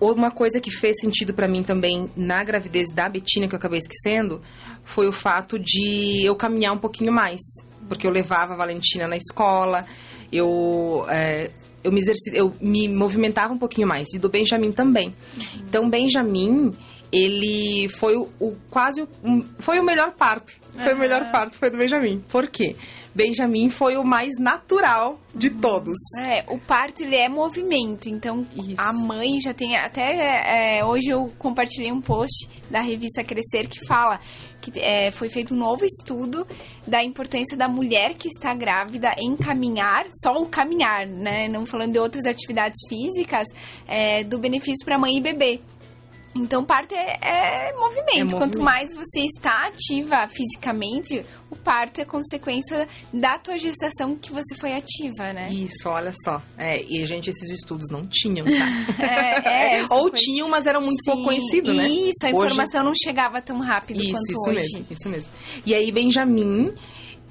Uma coisa que fez sentido para mim também na gravidez da Betina, que eu acabei esquecendo, foi o fato de eu caminhar um pouquinho mais. Porque eu levava a Valentina na escola, eu é, eu me, exercit... eu me movimentava um pouquinho mais. E do Benjamin também. Uhum. Então, Benjamin, ele foi o, o quase o, foi o melhor parto. Foi uhum. o melhor parto, foi do Benjamin. Por quê? Benjamin foi o mais natural de uhum. todos. É, o parto ele é movimento, então Isso. a mãe já tem até é, hoje eu compartilhei um post da revista Crescer que fala que é, foi feito um novo estudo da importância da mulher que está grávida em caminhar, só o caminhar, né? Não falando de outras atividades físicas, é, do benefício para mãe e bebê. Então, parto é, é, movimento. É movimento. Quanto mais você está ativa fisicamente, o parto é consequência da tua gestação que você foi ativa, né? Isso, olha só. É, e, gente, esses estudos não tinham, tá? é, é, Ou tinham, mas eram muito Sim, pouco conhecidos, né? Isso, a Hoje... informação não chegava tão rápido isso, quanto isso hoje. mesmo, isso mesmo. E aí, Benjamin,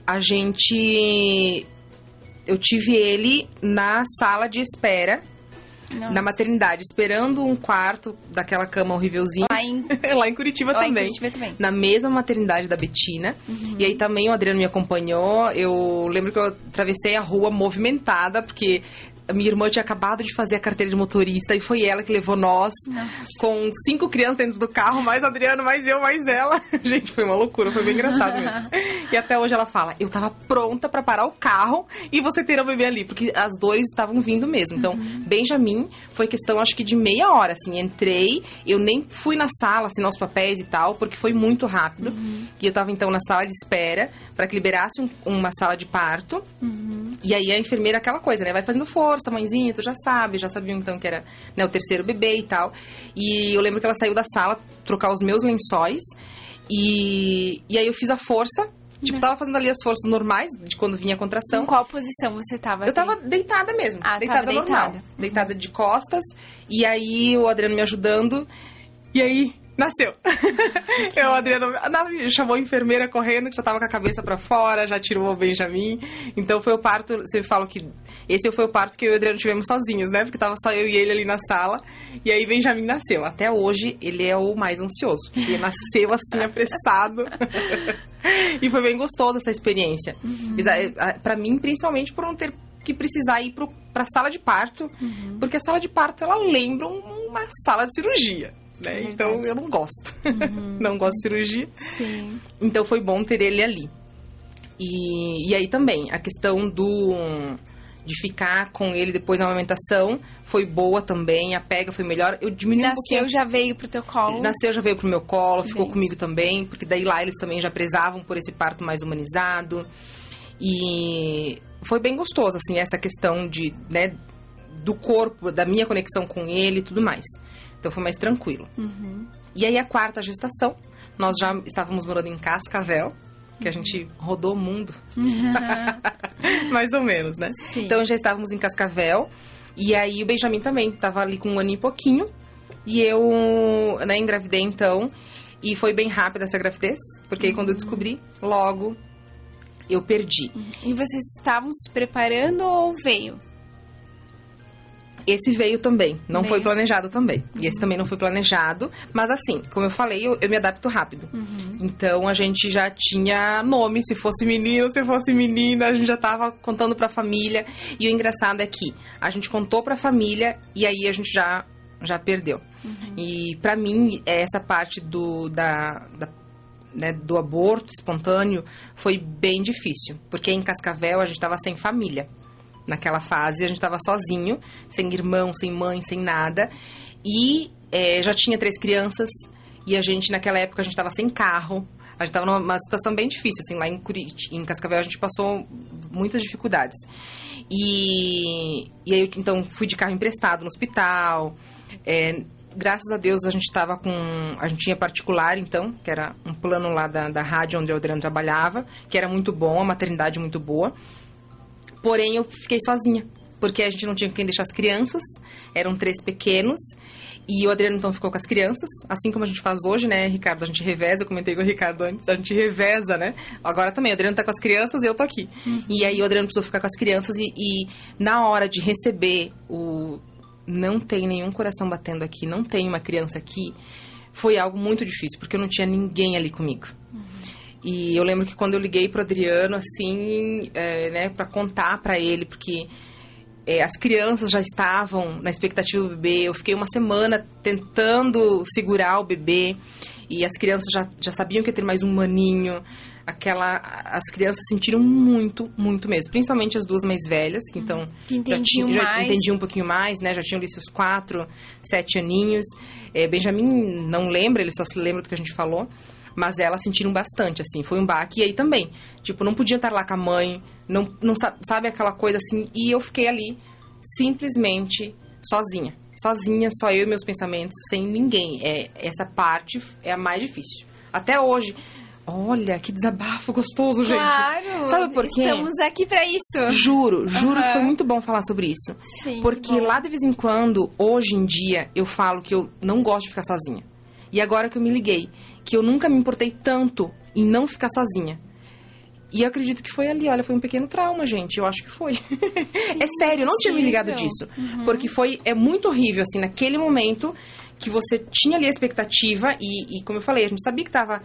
a gente... Eu tive ele na sala de espera Nossa. na maternidade, esperando um quarto daquela cama horrívelzinha. Lá em, lá em Curitiba lá também. Em Curitiba também. Na mesma maternidade da Betina. Uhum. E aí também o Adriano me acompanhou. Eu lembro que eu atravessei a rua movimentada, porque a minha irmã tinha acabado de fazer a carteira de motorista e foi ela que levou nós Nossa. com cinco crianças dentro do carro, mais Adriano, mais eu, mais ela. Gente, foi uma loucura, foi bem engraçado mesmo. e até hoje ela fala: eu tava pronta para parar o carro e você ter o bebê ali, porque as dores estavam vindo mesmo. Então, Uhum. Benjamin foi questão, acho que de meia hora, assim. Entrei, eu nem fui na sala assinar os papéis e tal, porque foi muito rápido. Uhum. E eu tava então na sala de espera para que liberasse um- uma sala de parto. Uhum. E aí a enfermeira, aquela coisa, né? Vai fazendo força, mãezinha, tu já sabe, já sabiam então que era né, o terceiro bebê e tal. E eu lembro que ela saiu da sala trocar os meus lençóis. E, e aí eu fiz a força. Tipo, Né. tava fazendo ali as forças normais de quando vinha a contração. Em qual posição você tava? Eu tava deitada mesmo, Ah, deitada tava normal. deitada. Deitada de costas. E aí o Adriano me ajudando. E aí, nasceu. Eu, o Adriano chamou a enfermeira correndo, que já tava com a cabeça pra fora, já tirou o Benjamin. Então foi o parto, você fala que esse foi o parto que eu e o Adriano tivemos sozinhos, né? Porque tava só eu e ele ali na sala. E aí Benjamin nasceu. Até hoje ele é o mais ansioso. Ele nasceu assim apressado. e foi bem gostoso essa experiência. Uhum. Exa- a- Pra mim, principalmente por não ter que precisar ir para a sala de parto, uhum. porque a sala de parto ela lembra uma sala de cirurgia. Né? É então eu não gosto. Uhum. não gosto de cirurgia. Sim. Então foi bom ter ele ali. E, e aí também, a questão do de ficar com ele depois da amamentação foi boa também, a pega foi melhor. Eu diminui Nasceu, um pouquinho. já veio pro teu colo? Nasceu, já veio pro meu colo, ficou comigo também, porque daí lá eles também já prezavam por esse parto mais humanizado. E foi bem gostoso, assim, essa questão de, né, do corpo, da minha conexão com ele e tudo mais. Então foi mais tranquilo. Uhum. E aí a quarta gestação, nós já estávamos morando em Cascavel, que a gente rodou o mundo. Uhum. Mais ou menos, né? Sim. Então já estávamos em Cascavel. E aí o Benjamin também estava ali com um ano e pouquinho. E eu, né, engravidei então. E foi bem rápida essa gravidez, porque uhum. quando eu descobri, logo eu perdi. E vocês estavam se preparando ou veio? Esse veio também, não veio. foi planejado também. Uhum. E esse também não foi planejado, mas assim, como eu falei, eu, eu me adapto rápido. Uhum. Então a gente já tinha nome, se fosse menino, se fosse menina, a gente já tava contando pra família. E o engraçado é que a gente contou pra família e aí a gente já, já perdeu. Uhum. E para mim, essa parte do, da, da né, do aborto espontâneo foi bem difícil, porque em Cascavel a gente estava sem família naquela fase. A gente estava sozinho, sem irmão, sem mãe, sem nada. E é, já tinha três crianças. E a gente, naquela época, a gente estava sem carro. A gente estava numa situação bem difícil, assim, lá em Curitiba, em Cascavel a gente passou muitas dificuldades. E, e aí, então, fui de carro emprestado no hospital. É, graças a Deus a gente estava com. A gente tinha particular, então, que era um plano lá da, da rádio onde o Adriano trabalhava, que era muito bom, a maternidade muito boa. Porém, eu fiquei sozinha, porque a gente não tinha quem deixar as crianças, eram três pequenos. E o Adriano então ficou com as crianças, assim como a gente faz hoje, né, Ricardo? A gente reveza, eu comentei com o Ricardo antes, a gente reveza, né? Agora também, o Adriano tá com as crianças e eu tô aqui. Uhum. E aí o Adriano precisou ficar com as crianças e, e, na hora de receber o. Não tem nenhum coração batendo aqui, não tem uma criança aqui, foi algo muito difícil, porque eu não tinha ninguém ali comigo. Uhum. E eu lembro que quando eu liguei pro Adriano, assim, é, né, para contar para ele, porque é, as crianças já estavam na expectativa do bebê, eu fiquei uma semana tentando segurar o bebê, e as crianças já, já sabiam que ia ter mais um maninho. Aquela, as crianças sentiram muito, muito mesmo. Principalmente as duas mais velhas, que então que já, tinha, já entendiam um pouquinho mais, né? Já tinham ali seus quatro, sete aninhos. É, Benjamin não lembra, ele só se lembra do que a gente falou. Mas elas sentiram bastante, assim. Foi um baque. E aí também, tipo, não podia estar lá com a mãe, não, não sabe aquela coisa assim. E eu fiquei ali, simplesmente, sozinha. Sozinha, só eu e meus pensamentos, sem ninguém. É, essa parte é a mais difícil. Até hoje. Olha, que desabafo gostoso, gente. Claro. Sabe por quê? Estamos aqui para isso. Juro, juro uhum. que foi muito bom falar sobre isso. Sim. Porque bom. lá de vez em quando, hoje em dia, eu falo que eu não gosto de ficar sozinha. E agora que eu me liguei, que eu nunca me importei tanto em não ficar sozinha. E eu acredito que foi ali, olha, foi um pequeno trauma, gente. Eu acho que foi. Sim, é sério, eu não tinha me ligado disso. Uhum. Porque foi, é muito horrível, assim, naquele momento que você tinha ali a expectativa e, e como eu falei, a gente sabia que tava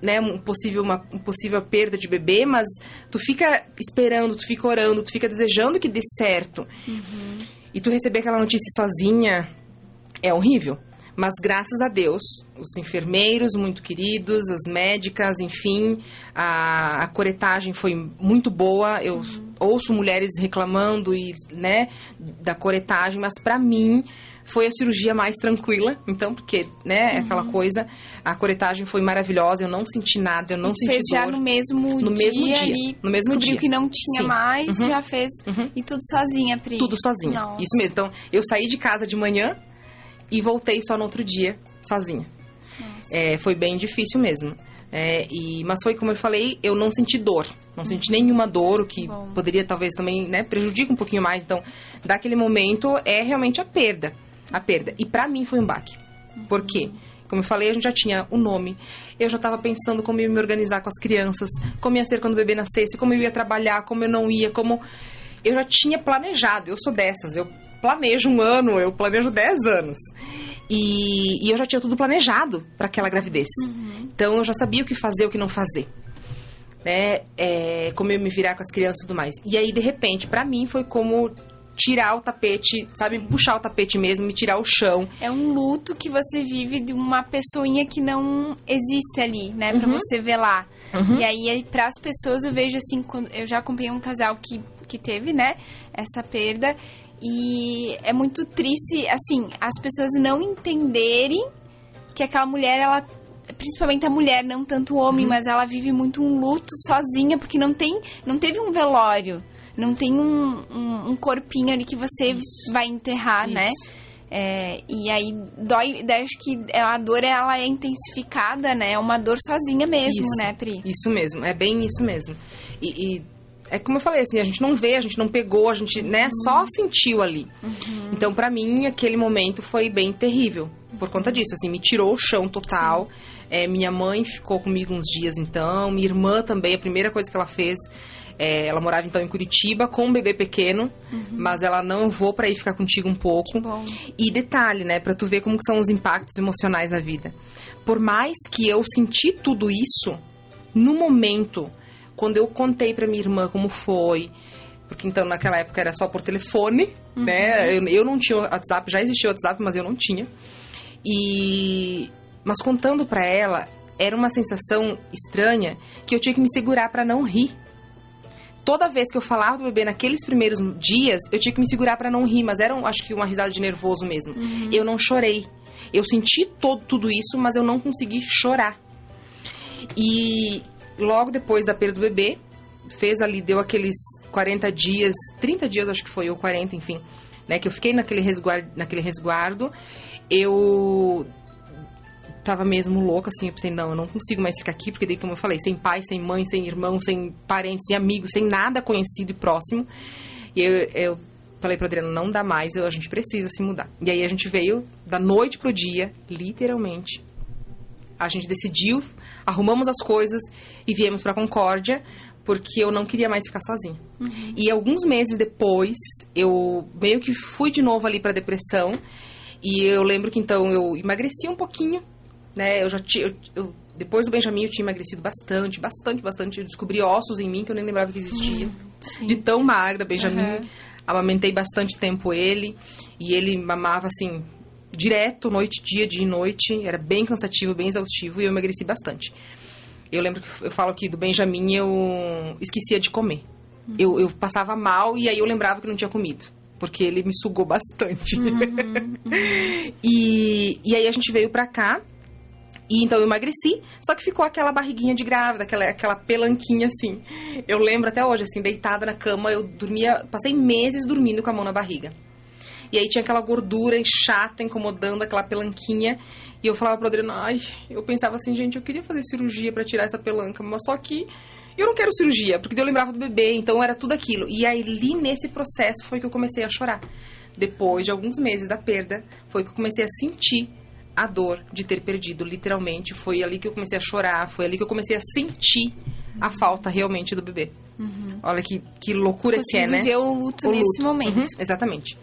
né, um possível, uma um possível perda de bebê, mas tu fica esperando, tu fica orando, tu fica desejando que dê certo. Uhum. E tu receber aquela notícia sozinha é horrível. Mas graças a Deus, os enfermeiros muito queridos, as médicas, enfim, a, a coretagem foi muito boa. Eu uhum. ouço mulheres reclamando e, né, da coretagem, mas para mim foi a cirurgia mais tranquila, então, porque, né, uhum. aquela coisa, a coretagem foi maravilhosa, eu não senti nada, eu não e senti fez dor. já no mesmo no dia, mesmo dia, ali, no mesmo dia. que não tinha Sim. mais, uhum. já fez, uhum. e tudo sozinha, Pri. Tudo sozinha, Nossa. isso mesmo. Então, eu saí de casa de manhã, e voltei só no outro dia, sozinha. É, foi bem difícil mesmo. É, e, mas foi como eu falei, eu não senti dor. Não uhum. senti nenhuma dor, o que Bom. poderia talvez também, né, prejudicar um pouquinho mais. Então, daquele momento é realmente a perda. A perda. E para mim foi um baque. Uhum. Por quê? Como eu falei, a gente já tinha o nome. Eu já estava pensando como ia me organizar com as crianças, como ia ser quando o bebê nascesse, como eu ia trabalhar, como eu não ia, como. Eu já tinha planejado. Eu sou dessas. Eu planejo um ano, eu planejo 10 anos. E, e eu já tinha tudo planejado para aquela gravidez. Uhum. Então eu já sabia o que fazer, o que não fazer. né? É, como eu me virar com as crianças e tudo mais. E aí, de repente, para mim foi como tirar o tapete, sabe? Puxar o tapete mesmo, me tirar o chão. É um luto que você vive de uma pessoinha que não existe ali, né? Pra Uhum. você ver lá. Uhum. E aí, para as pessoas, eu vejo assim, quando- eu já acompanhei um casal que, que teve, né, essa perda. E é muito triste, assim, as pessoas não entenderem que aquela mulher, ela. Principalmente a mulher, não tanto o homem, Uhum. mas ela vive muito um luto sozinha, porque não tem. Não teve um velório. Não tem um, um, um corpinho ali que você Isso. vai enterrar, né? Isso. É, e aí dói, daí acho que a dor ela é intensificada, né? É uma dor sozinha mesmo, Isso. né, Pri? Isso mesmo, é bem isso mesmo. E, e é como eu falei, assim, a gente não vê, a gente não pegou, a gente, né, só sentiu ali. Então, pra mim, aquele momento foi bem terrível. Por conta disso, assim, me tirou o chão total. É, minha mãe ficou comigo uns dias, então. Minha irmã também, a primeira coisa que ela fez... é, ela morava, então, em Curitiba, com um bebê pequeno. Mas ela, não, eu vou pra ir ficar contigo um pouco. E detalhe, né, Pra tu ver como são os impactos emocionais na vida. Por mais que eu senti tudo isso, no momento, quando eu contei pra minha irmã como foi, porque então naquela época era só por telefone, né? Eu, eu não tinha WhatsApp, já existia WhatsApp, mas eu não tinha. E mas contando pra ela, era uma sensação estranha que eu tinha que me segurar pra não rir. Toda vez que eu falava do bebê naqueles primeiros dias, eu tinha que me segurar pra não rir, mas era, acho que uma risada de nervoso mesmo. Eu não chorei. Eu senti todo, tudo isso, mas eu não consegui chorar. E logo depois da perda do bebê, fez ali, deu aqueles 40 dias, 30 dias acho que foi, ou 40, enfim, né? Que eu fiquei naquele resguardo, naquele resguardo. Eu tava mesmo louca, assim, eu pensei, não, eu não consigo mais ficar aqui, porque daí, como eu falei, sem pai, sem mãe, sem irmão, sem parentes, sem amigos, sem nada conhecido e próximo. E eu, eu falei pro Adriano, não dá mais, eu- a gente precisa se mudar. E aí a gente veio da noite pro dia, literalmente. A gente decidiu, arrumamos as coisas e viemos pra Concórdia, porque eu não queria mais ficar sozinha. E alguns meses depois, eu meio que fui de novo ali pra depressão. E eu lembro que então eu emagreci um pouquinho, né? Eu já tinha. depois do Benjamin eu tinha emagrecido bastante, bastante, bastante. Eu descobri ossos em mim que eu nem lembrava que existia. Sim. De tão magra, Benjamin. Aham. Amamentei bastante tempo ele. E ele mamava assim, direto, noite, dia, dia e noite. Era bem cansativo, bem exaustivo. E eu emagreci bastante. Eu lembro que eu falo aqui do Benjamin, eu esquecia de comer. Eu, eu passava mal e aí eu lembrava que não tinha comido. Porque ele me sugou bastante. e, e aí a gente veio pra cá. E então eu emagreci, só que ficou aquela barriguinha de grávida, aquela, aquela pelanquinha assim. Eu lembro até hoje, assim, deitada na cama, eu dormia, passei meses dormindo com a mão na barriga. E aí tinha aquela gordura chata, incomodando, aquela pelanquinha. E eu falava pro Adriano, ai, eu pensava assim, gente, eu queria fazer cirurgia pra tirar essa pelanca, mas só que eu não quero cirurgia, porque eu lembrava do bebê, então era tudo aquilo. E aí, ali nesse processo foi que eu comecei a chorar. Depois de alguns meses da perda, foi que eu comecei a sentir a dor de ter perdido, literalmente. Foi ali que eu comecei a chorar, foi ali que eu comecei a sentir a falta realmente do bebê. Olha que, que loucura que é, né? viver o luto O nesse luto. momento. Uhum, exatamente.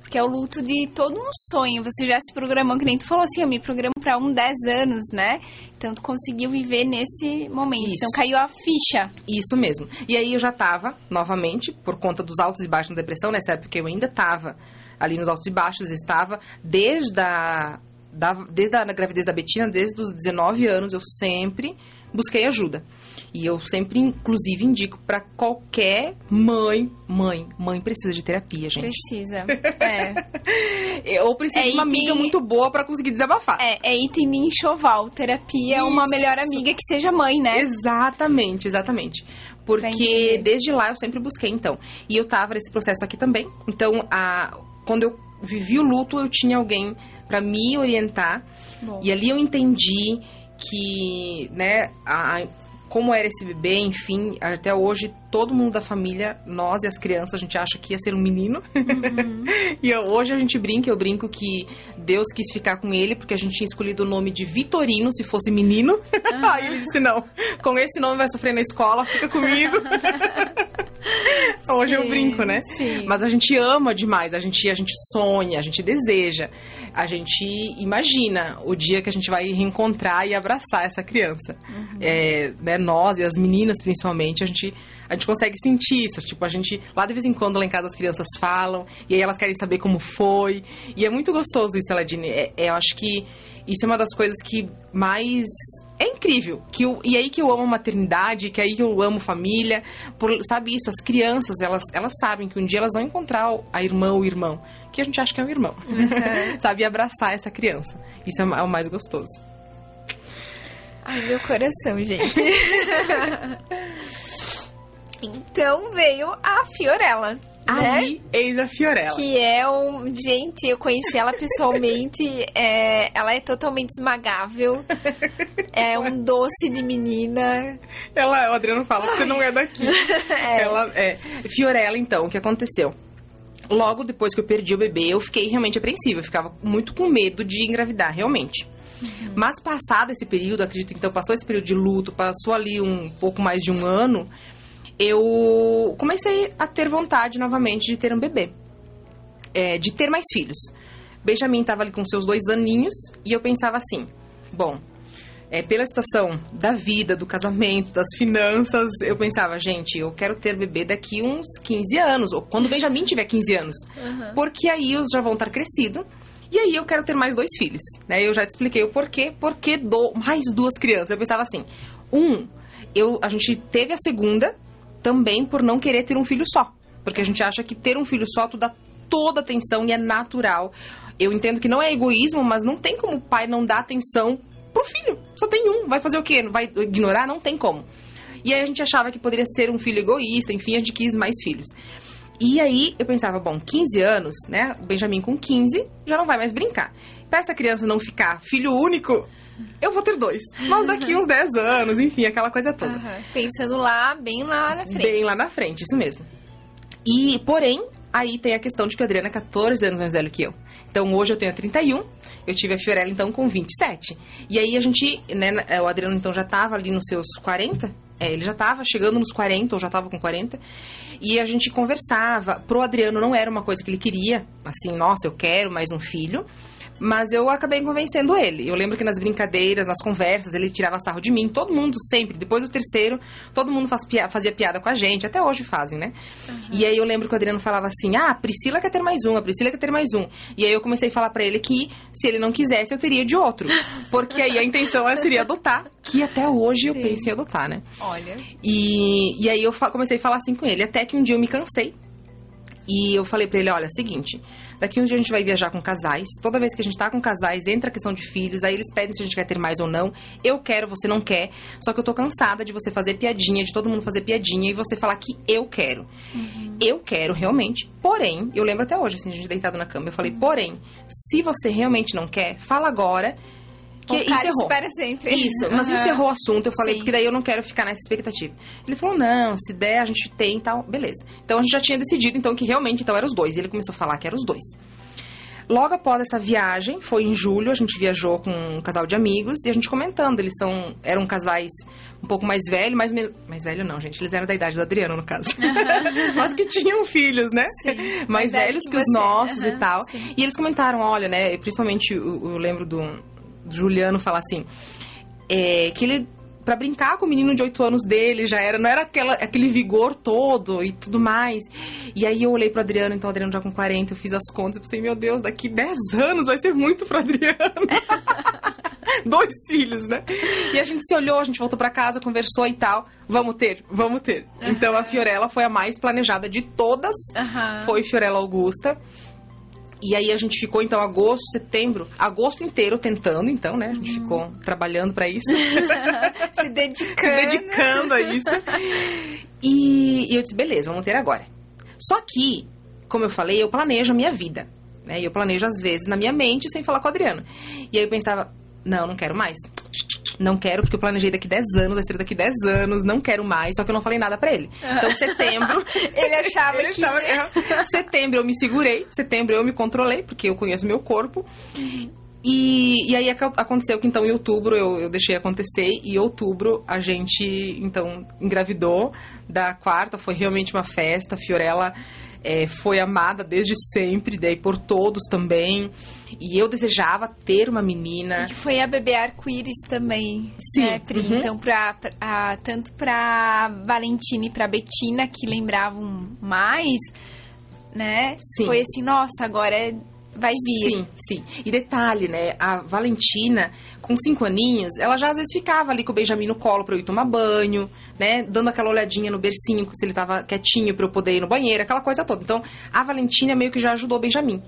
Porque é o luto de todo um sonho. Você já se programou, que nem tu falou assim, eu me programo pra um 10 anos, né? Então tu conseguiu viver nesse momento. Isso. Então caiu a ficha. Isso mesmo. E aí eu já tava, novamente, por conta dos altos e baixos da depressão, nessa época eu ainda tava ali nos altos e baixos, estava desde a, da, desde a gravidez da Betina, desde os 19 anos, eu sempre busquei ajuda. E eu sempre, inclusive, indico pra qualquer mãe, mãe, mãe precisa de terapia, gente. Precisa. É. Ou precisa É, de uma e amiga muito boa pra conseguir desabafar. É, é item de enxoval. Terapia é uma melhor amiga que seja mãe, né? Exatamente, exatamente. Porque desde lá eu sempre busquei, então. E eu tava nesse processo aqui também. Então, a, quando eu vivi o luto, eu tinha alguém pra me orientar. Bom. E ali eu entendi que, né, a- como era esse bebê, enfim, até hoje todo mundo da família, nós e as crianças, a gente acha que ia ser um menino. Uhum. e hoje a gente brinca, eu brinco que Deus quis ficar com ele porque a gente tinha escolhido o nome de Vitorino se fosse menino. Uhum. Aí ele disse: não, com esse nome vai sofrer na escola, fica comigo. hoje sim, eu brinco, né? Sim. Mas a gente ama demais, a gente, a gente sonha, a gente deseja, a gente imagina o dia que a gente vai reencontrar e abraçar essa criança. Uhum. É, né, nós e as meninas principalmente, a gente a gente consegue sentir isso. Tipo, a gente, lá de vez em quando, lá em casa, as crianças falam, e aí elas querem saber como foi. E é muito gostoso isso, Aladine. É, é, eu acho que isso é uma das coisas que mais. É incrível. Que eu, e aí que eu amo maternidade, que aí que eu amo família. Por, sabe isso? As crianças, elas, elas sabem que um dia elas vão encontrar a irmã ou o irmão. Que a gente acha que é um irmão. Uhum. sabe? E abraçar essa criança. Isso é, é o mais gostoso. Ai, meu coração, gente. Então veio a Fiorella. Aí, né? eis a Fiorella. Que é um. Gente, eu conheci ela pessoalmente. é, ela é totalmente esmagável. é um doce de menina. Ela, o Adriano fala que você não é daqui. é. Ela é. Fiorella, então, o que aconteceu? Logo depois que eu perdi o bebê, eu fiquei realmente apreensiva. Eu ficava muito com medo de engravidar, realmente. Uhum. Mas passado esse período, acredito que então passou esse período de luto, passou ali um pouco mais de um ano eu comecei a ter vontade novamente de ter um bebê, é, de ter mais filhos. Benjamin estava ali com seus dois aninhos e eu pensava assim: bom, é, pela situação da vida, do casamento, das finanças, eu pensava, gente, eu quero ter bebê daqui uns 15 anos, ou quando o Benjamin tiver 15 anos. Uhum. Porque aí os já vão estar crescidos. E aí eu quero ter mais dois filhos, né? Eu já te expliquei o porquê, porque do mais duas crianças. Eu pensava assim, um, eu, a gente teve a segunda, também por não querer ter um filho só. Porque a gente acha que ter um filho só tu dá toda atenção e é natural. Eu entendo que não é egoísmo, mas não tem como o pai não dar atenção pro filho. Só tem um. Vai fazer o quê? Vai ignorar? Não tem como. E aí a gente achava que poderia ser um filho egoísta, enfim, a gente quis mais filhos. E aí eu pensava, bom, 15 anos, né? O Benjamin com 15 já não vai mais brincar. Pra essa criança não ficar filho único, eu vou ter dois. Mas daqui uns 10 anos, enfim, aquela coisa toda. Uhum. Pensando lá, bem lá na frente. Bem lá na frente, isso mesmo. E, porém, aí tem a questão de que a Adriana é 14 anos mais velho que eu. Então, hoje eu tenho 31, eu tive a Fiorella, então, com 27. E aí, a gente, né, o Adriano, então, já tava ali nos seus 40, é, ele já tava chegando nos 40, ou já tava com 40, e a gente conversava. Pro Adriano não era uma coisa que ele queria, assim, nossa, eu quero mais um filho, mas eu acabei convencendo ele. Eu lembro que nas brincadeiras, nas conversas, ele tirava sarro de mim. Todo mundo sempre. Depois do terceiro, todo mundo faz fazia piada com a gente. Até hoje fazem, né? Uhum. E aí eu lembro que o Adriano falava assim: Ah, Priscila quer ter mais um, a Priscila quer ter mais um. E aí eu comecei a falar para ele que se ele não quisesse, eu teria de outro. Porque aí a intenção seria adotar. Que até hoje Sim. eu penso em adotar, né? Olha. E, e aí eu comecei a falar assim com ele. Até que um dia eu me cansei. E eu falei para ele: Olha, é seguinte Daqui uns dias a gente vai viajar com casais. Toda vez que a gente tá com casais, entra a questão de filhos, aí eles pedem se a gente quer ter mais ou não. Eu quero, você não quer. Só que eu tô cansada de você fazer piadinha, de todo mundo fazer piadinha e você falar que eu quero. Uhum. Eu quero realmente. Porém, eu lembro até hoje, assim, a gente deitado na cama, eu falei, uhum. porém, se você realmente não quer, fala agora que o encerrou. espera sempre. Isso, mas uhum. encerrou o assunto. Eu falei, Sim. porque daí eu não quero ficar nessa expectativa. Ele falou, não, se der, a gente tem e tal. Beleza. Então a gente já tinha decidido, então, que realmente então eram os dois. E ele começou a falar que eram os dois. Logo após essa viagem, foi em julho, a gente viajou com um casal de amigos e a gente comentando, eles são eram casais um pouco mais velho, mais mais velho não, gente, eles eram da idade do Adriano no caso. Uhum. Mas que tinham filhos, né? Sim, mais, mais velhos que, que os nossos uhum, e tal. Sim. E eles comentaram, olha, né, principalmente eu, eu lembro do Juliano falar assim, é, que ele para brincar com o menino de 8 anos dele, já era, não era aquela, aquele vigor todo e tudo mais. E aí eu olhei pro Adriano, então o Adriano já com 40, eu fiz as contas e pensei, meu Deus, daqui 10 anos vai ser muito pro Adriano. Dois filhos, né? E a gente se olhou, a gente voltou para casa, conversou e tal. Vamos ter, vamos ter. Uhum. Então a Fiorella foi a mais planejada de todas. Uhum. Foi Fiorella Augusta. E aí a gente ficou, então, agosto, setembro, agosto inteiro tentando, então, né? A gente uhum. ficou trabalhando para isso. Se dedicando. Se dedicando a isso. E, e, eu disse, beleza, vamos ter agora. Só que, como eu falei, eu planejo a minha vida. Né? E eu planejo, às vezes, na minha mente, sem falar com o Adriano. E aí eu pensava, não, não quero mais. não quero, porque eu planejei daqui 10 anos, vai ser daqui 10 anos, não quero mais, só que eu não falei nada para ele. Então, setembro. ele achava ele que. Achava, setembro eu me segurei, setembro eu me controlei, porque eu conheço meu corpo. Uhum. E, e aí aconteceu que então em outubro eu, eu deixei acontecer e em outubro a gente então engravidou da quarta, foi realmente uma festa, Fiorella é, foi amada desde sempre, daí por todos também. E eu desejava ter uma menina. E que foi a bebê arco-íris também. Sim. Né, Pri? Uhum. Então, pra, pra, tanto pra Valentina e pra Betina, que lembravam mais, né? Sim. Foi assim, nossa, agora é vai vir. Sim, sim. E detalhe, né? A Valentina, com cinco aninhos, ela já às vezes ficava ali com o Benjamin no colo pra eu ir tomar banho, né? Dando aquela olhadinha no bercinho, se ele tava quietinho pra eu poder ir no banheiro, aquela coisa toda. Então, a Valentina meio que já ajudou o Benjamin.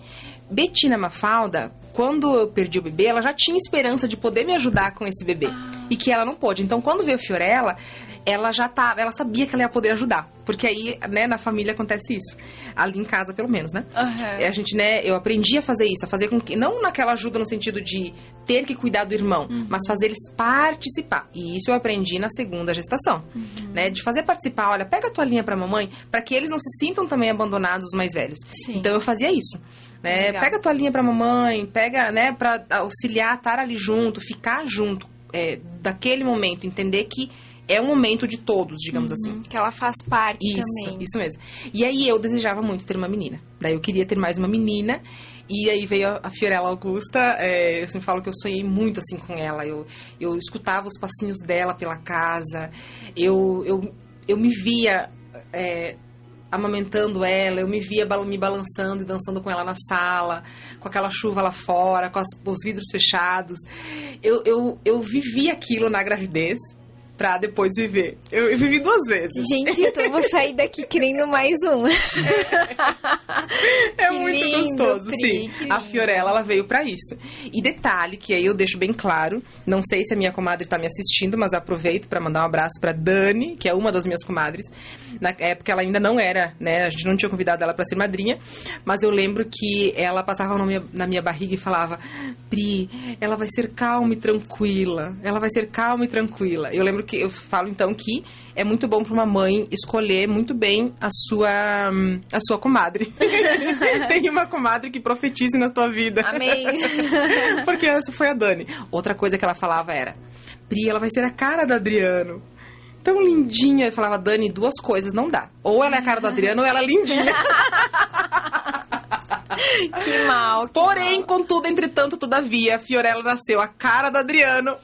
Betina Mafalda, quando eu perdi o bebê, ela já tinha esperança de poder me ajudar com esse bebê. Ah. E que ela não pôde. Então, quando veio Fiorella, ela já tava, ela sabia que ela ia poder ajudar. Porque aí, né, na família acontece isso. Ali em casa, pelo menos, né? Uhum. A gente, né, eu aprendi a fazer isso, a fazer com que, não naquela ajuda no sentido de ter que cuidar do irmão, uhum. mas fazer eles participar. E isso eu aprendi na segunda gestação, uhum. né? De fazer participar, olha, pega a tua linha pra mamãe, para que eles não se sintam também abandonados, os mais velhos. Sim. Então eu fazia isso. Né? Pega a tua linha pra mamãe, pega, né, pra auxiliar, estar ali junto, ficar junto é, daquele momento, entender que é um momento de todos, digamos uhum, assim. Que ela faz parte isso, também. Isso mesmo. E aí eu desejava muito ter uma menina. Daí eu queria ter mais uma menina. E aí veio a Fiorella Augusta. É, eu sempre falo que eu sonhei muito assim com ela. Eu, eu escutava os passinhos dela pela casa. Eu, eu, eu me via. É, amamentando ela, eu me via me balançando e dançando com ela na sala, com aquela chuva lá fora, com as, os vidros fechados. Eu, eu, eu vivi aquilo na gravidez pra depois viver. Eu, eu vivi duas vezes. Gente, então eu vou sair daqui querendo mais um. é muito lindo, gostoso, Pri, sim. A Fiorella, ela veio para isso. E detalhe, que aí eu deixo bem claro, não sei se a minha comadre tá me assistindo, mas aproveito para mandar um abraço para Dani, que é uma das minhas comadres. Na época ela ainda não era, né? A gente não tinha convidado ela para ser madrinha, mas eu lembro que ela passava na minha, na minha barriga e falava: Pri, ela vai ser calma e tranquila. Ela vai ser calma e tranquila. Eu lembro que eu falo então que é muito bom para uma mãe escolher muito bem a sua a sua comadre. Tem uma comadre que profetize na sua vida. Amém. Porque essa foi a Dani. Outra coisa que ela falava era: Pri, ela vai ser a cara do Adriano tão lindinha. Eu falava, Dani, duas coisas não dá. Ou ela é a cara do Adriano ou ela é lindinha. que mal. Que Porém, mal. contudo, entretanto, todavia, a Fiorella nasceu a cara do Adriano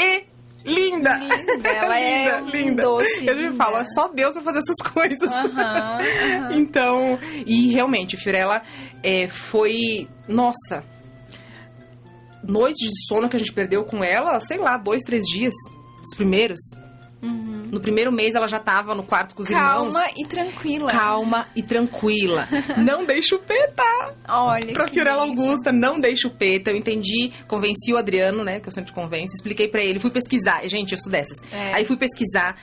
e linda. Linda, ela é linda, é linda. doce. Eu me falo, é só Deus pra fazer essas coisas. Uhum, uhum. Então, e realmente, Fiorella é, foi, nossa, noites de sono que a gente perdeu com ela, sei lá, dois, três dias, os primeiros. Uhum. No primeiro mês ela já tava no quarto com os Calma irmãos. Calma e tranquila. Calma e tranquila. não dei chupeta. Olha. Pra Fiorella Augusta, não dei chupeta. Eu entendi, convenci o Adriano, né? Que eu sempre convenço. Expliquei para ele, fui pesquisar. Gente, eu sou dessas. É. Aí fui pesquisar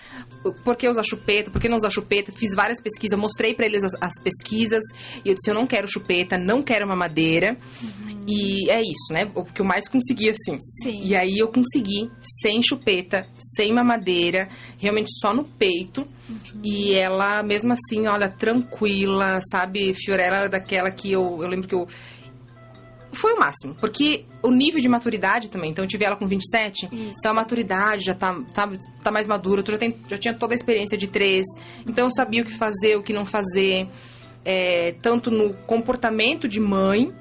por que usar chupeta, por que não usar chupeta. Fiz várias pesquisas, mostrei para eles as, as, pesquisas. E eu disse: eu não quero chupeta, não quero uma madeira. Uhum. E é isso, né? O que eu mais consegui, assim. Sim. E aí eu consegui, sem chupeta, sem mamadeira, realmente só no peito. Uhum. E ela, mesmo assim, olha, tranquila, sabe? Fiorella era daquela que eu, eu lembro que eu. Foi o máximo, porque o nível de maturidade também. Então, eu tive ela com 27, Isso. então a maturidade já tá, tá, tá mais madura. Tu já, tem, já tinha toda a experiência de três, então eu sabia o que fazer, o que não fazer. É, tanto no comportamento de mãe,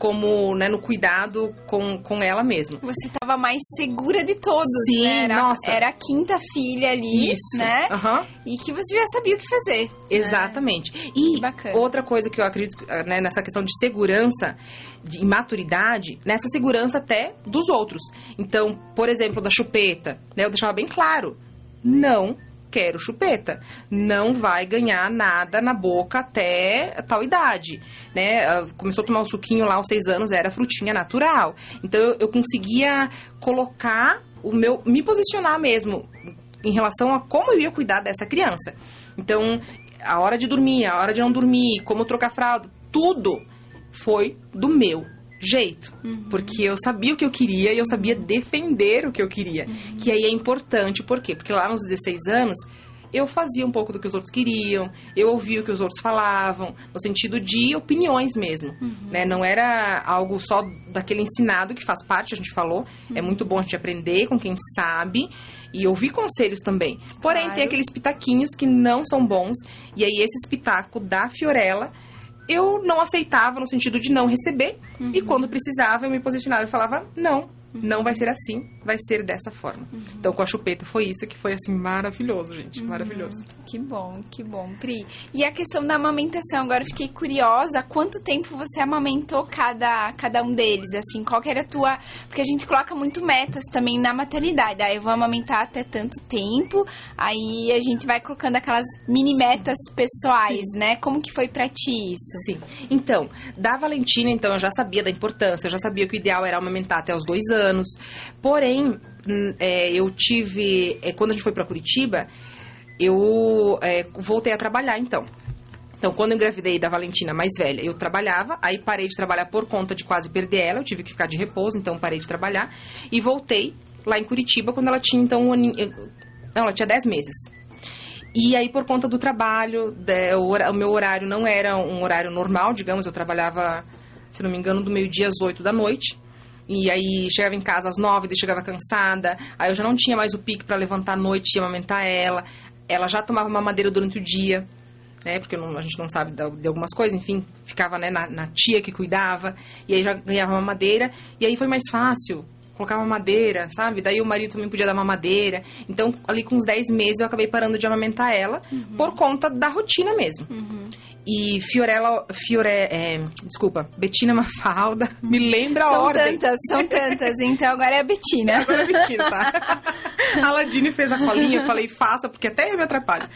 como né, no cuidado com, com ela mesma. Você estava mais segura de todos, Sim, né? Era, nossa. Era a quinta filha ali, Isso. né? Uhum. E que você já sabia o que fazer. né? Exatamente. Né? E bacana. outra coisa que eu acredito né, nessa questão de segurança, de maturidade, nessa segurança até dos outros. Então, por exemplo, da chupeta, né, eu deixava bem claro. Não quero chupeta. Não vai ganhar nada na boca até tal idade, né? Ah, começou a tomar o suquinho lá aos seis anos, era frutinha natural. Então eu, eu conseguia colocar o meu, me posicionar mesmo em relação a como eu ia cuidar dessa criança. Então, a hora de dormir, a hora de não dormir, como trocar fralda, tudo foi do meu jeito. Uhum. Porque eu sabia o que eu queria e eu sabia defender o que eu queria. Uhum. Que aí é importante, por quê? Porque lá nos 16 anos eu fazia um pouco do que os outros queriam, eu ouvia o que os outros falavam, no sentido de opiniões mesmo, uhum. né? Não era algo só daquele ensinado que faz parte, a gente falou, é uhum. é muito bom a gente aprender com quem sabe e ouvir conselhos também. Porém, claro. tem aqueles pitaquinhos que não são bons, e aí esse pitaco da Fiorella eu não aceitava no sentido de não receber. Uhum. E quando precisava, eu me posicionava e falava: não, não vai ser assim, vai ser dessa forma. Uhum. Então, com a chupeta foi isso que foi, assim, maravilhoso, gente. Uhum. Maravilhoso. Que bom, que bom, Pri. E a questão da amamentação, agora fiquei curiosa. Quanto tempo você amamentou cada, cada um deles? Assim, qual que era a tua... Porque a gente coloca muito metas também na maternidade. Aí eu vou amamentar até tanto tempo. Aí a gente vai colocando aquelas mini metas Sim. pessoais, Sim. né? Como que foi pra ti isso? Sim. Então, da Valentina, então, eu já sabia da importância. Eu já sabia que o ideal era amamentar até os dois anos. Porém, hum, é, eu tive. É, quando a gente foi para Curitiba, eu é, voltei a trabalhar então. Então, quando eu engravidei da Valentina mais velha, eu trabalhava, aí parei de trabalhar por conta de quase perder ela, eu tive que ficar de repouso, então parei de trabalhar. E voltei lá em Curitiba quando ela tinha, então, um aninho, não, ela tinha 10 meses. E aí, por conta do trabalho, o, o, meu horário não era um horário normal, digamos, eu trabalhava, se não me engano, do meio-dia às 8 da noite. E aí chegava em casa às nove, daí chegava cansada. Aí eu já não tinha mais o pique para levantar à noite e amamentar ela. Ela já tomava mamadeira durante o dia, né? Porque não, a gente não sabe de, algumas coisas, enfim, ficava né, na, na, tia que cuidava. E aí já ganhava mamadeira. E aí foi mais fácil. Colocava madeira, sabe? Daí o marido também podia dar mamadeira. Então, ali com uns 10 meses, eu acabei parando de amamentar ela uhum. por conta da rotina mesmo. Uhum. E Fiorella, Fiore, é, desculpa, Betina Mafalda, me lembra são a ordem. São tantas, são tantas, então agora é a Betina. Agora é a Betina, tá? a Ladine fez a colinha, eu falei, faça, porque até eu me atrapalho.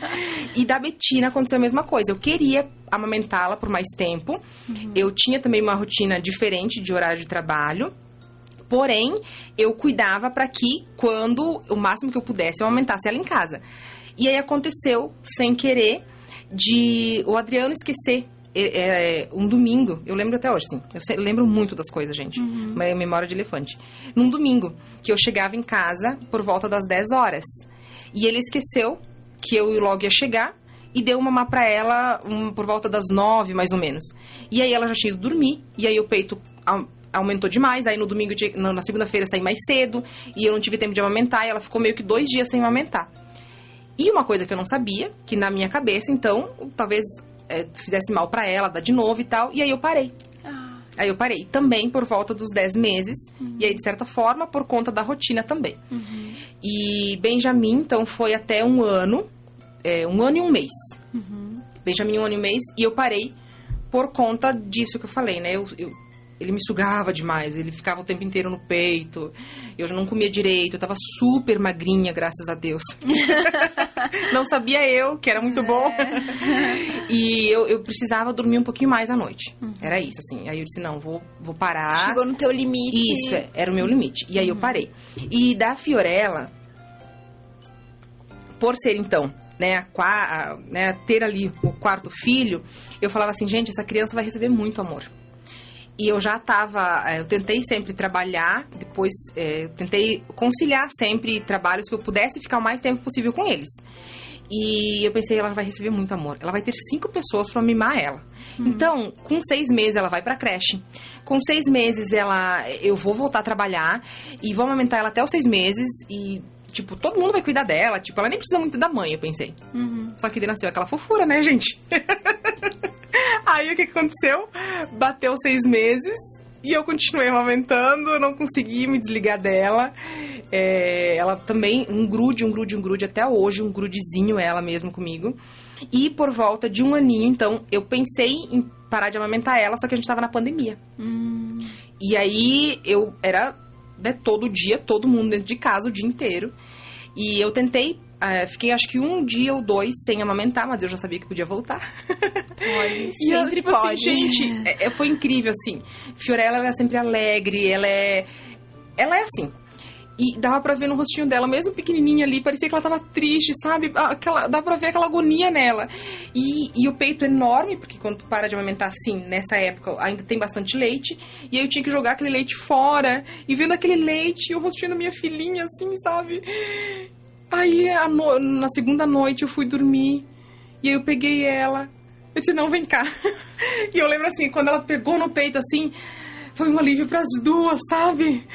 E da Betina aconteceu a mesma coisa, eu queria amamentá-la por mais tempo, uhum. eu tinha também uma rotina diferente de horário de trabalho, porém, eu cuidava para que, quando o máximo que eu pudesse, eu aumentasse ela em casa. E aí aconteceu, sem querer, de o Adriano esquecer é, é, um domingo, eu lembro até hoje, assim, eu lembro muito das coisas, gente, uhum. uma memória de elefante. Num domingo, que eu chegava em casa por volta das 10 horas, e ele esqueceu que eu logo ia chegar, e deu uma má pra ela um, por volta das 9, mais ou menos. E aí ela já tinha ido dormir, e aí o peito aumentou demais, aí no domingo, na segunda-feira saí mais cedo, e eu não tive tempo de amamentar, e ela ficou meio que dois dias sem amamentar. E uma coisa que eu não sabia, que na minha cabeça, então, talvez é, fizesse mal para ela, dar de novo e tal, e aí eu parei. Ah. Aí eu parei. Também por volta dos 10 meses, uhum. e aí, de certa forma, por conta da rotina também. Uhum. E Benjamin, então, foi até um ano, é, um ano e um mês. Uhum. Benjamin, um ano e um mês, e eu parei por conta disso que eu falei, né? Eu, eu ele me sugava demais, ele ficava o tempo inteiro no peito. Eu não comia direito, eu tava super magrinha, graças a Deus. não sabia eu, que era muito bom. É. e eu, eu, precisava dormir um pouquinho mais à noite. Uhum. Era isso, assim. Aí eu disse, não, vou, vou parar. Chegou no teu limite. Isso, é, era o meu limite. E aí uhum. eu parei. E da Fiorella, por ser então né, a, né, ter ali o quarto filho, eu falava assim, gente, essa criança vai receber muito amor. E eu já estava, é, eu tentei sempre trabalhar, depois é, tentei conciliar sempre trabalhos que eu pudesse ficar o mais tempo possível com eles. E eu pensei, ela vai receber muito amor. Ela vai ter cinco pessoas para mimar ela. Uhum. Então, com seis meses ela vai para creche. Com seis meses ela, eu vou voltar a trabalhar e vou amamentar ela até os seis meses e tipo, todo mundo vai cuidar dela. Tipo, ela nem precisa muito da mãe, eu pensei. Uhum. Só que nasceu aquela fofura, né, gente? Aí o que aconteceu? Bateu seis meses e eu continuei amamentando, eu não consegui me desligar dela. É, ela também, um grude, um grude, um grude, até hoje, um grudezinho ela mesmo comigo. E por volta de um aninho, então, eu pensei em parar de amamentar ela, só que a gente tava na pandemia. Hum. E aí eu era né, todo dia, todo mundo dentro de casa o dia inteiro. E eu tentei é, fiquei acho que um dia ou dois sem amamentar, mas eu já sabia que podia voltar. Pode, sempre tipo, assim, pode. Assim, gente, é, é, foi incrível, assim. Fiorella, ela é sempre alegre, ela é... Ela é assim. E dava pra ver no rostinho dela, mesmo pequenininha ali, parecia que ela tava triste, sabe? Aquela, dá pra ver aquela agonia nela. E, e o peito enorme, porque quando tu para de amamentar assim, nessa época, ainda tem bastante leite. E aí eu tinha que jogar aquele leite fora. E vendo aquele leite e o rostinho da minha filhinha, assim, sabe? Aí no, na segunda noite eu fui dormir. E aí eu peguei ela. Eu disse, não, vem cá. e eu lembro assim, quando ela pegou no peito assim foi um alívio para as duas, sabe?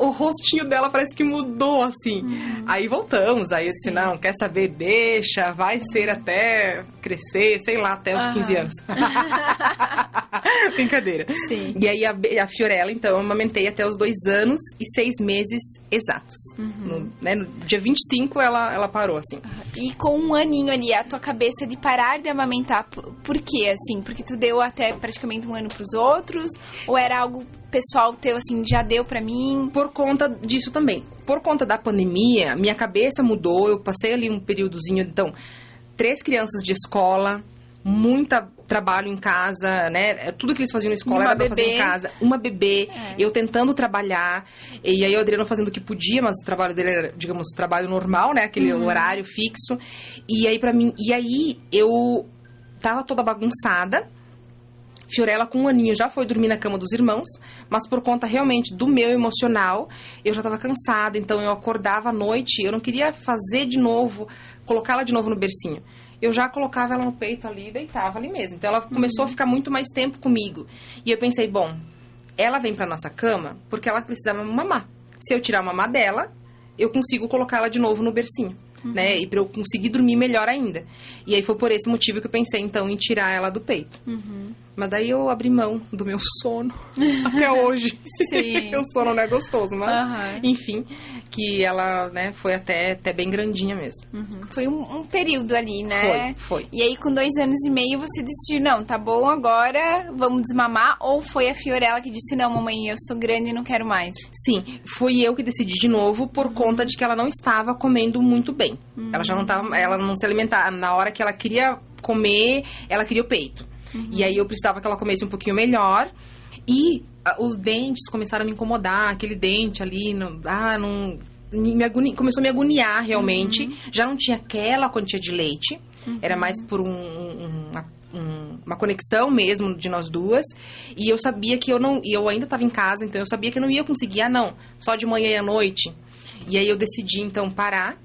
o rostinho dela parece que mudou, assim. Uhum. Aí voltamos, aí eu disse, não, quer saber, deixa, vai ser até crescer, sei lá, até os uhum. 15 anos. Brincadeira. Sim. E aí a, a, Fiorella, então, eu amamentei até os dois anos e seis meses exatos. Uhum. No, né, no dia 25 ela, ela parou, assim. E com um aninho ali, a tua cabeça de parar de amamentar, por, por quê, assim? Porque tu deu até praticamente um ano pros outros? Ou era algo pessoal teu, assim, já deu para mim? Por conta disso também. Por conta da pandemia, minha cabeça mudou. Eu passei ali um períodozinho, então, três crianças de escola, muita trabalho em casa, né? É, tudo que eles faziam na escola uma era pra bebê. fazer em casa. Uma bebê, é. eu tentando trabalhar. E aí o Adriano fazendo o que podia, mas o trabalho dele era, digamos, trabalho normal, né? Aquele uhum. horário fixo. E aí para mim, e aí eu tava toda bagunçada. Fiorella, com um aninho, já foi dormir na cama dos irmãos, mas por conta realmente do meu emocional, eu já estava cansada, então eu acordava à noite, eu não queria fazer de novo, colocá-la de novo no bercinho. Eu já colocava ela no peito ali e deitava ali mesmo. Então ela começou uhum. a ficar muito mais tempo comigo. E eu pensei, bom, ela vem para nossa cama porque ela precisava mamar. Se eu tirar a mamar dela, eu consigo colocar ela de novo no bercinho uhum. né? E para eu conseguir dormir melhor ainda. E aí foi por esse motivo que eu pensei, então, em tirar ela do peito. Uhum. Mas daí eu abri mão do meu sono até hoje. Sim. o sono não é gostoso, mas uhum. enfim, que ela, né, foi até, até bem grandinha mesmo. Uhum. Foi um, um, período ali, né? Foi, foi. E aí com dois anos e meio você decidiu, não, tá bom, agora vamos desmamar? Ou foi a Fiorella que disse, não, mamãe, eu sou grande e não quero mais? Sim, fui eu que decidi de novo por uhum. conta de que ela não estava comendo muito bem. Ela já não tava, ela não se alimentava. Na hora que ela queria comer, ela queria o peito. Uhum. E aí eu precisava que ela comesse um pouquinho melhor. E ah, os dentes começaram a me incomodar, aquele dente ali, não, ah, não. Me agoni, começou a me agoniar realmente. Uhum. Já não tinha aquela quantia de leite, uhum. era mais por um, um, uma, um, uma, conexão mesmo de nós duas. E eu sabia que eu não. E eu ainda estava em casa, então eu sabia que eu não ia conseguir, ah, não, só de manhã e à noite. E aí eu decidi então parar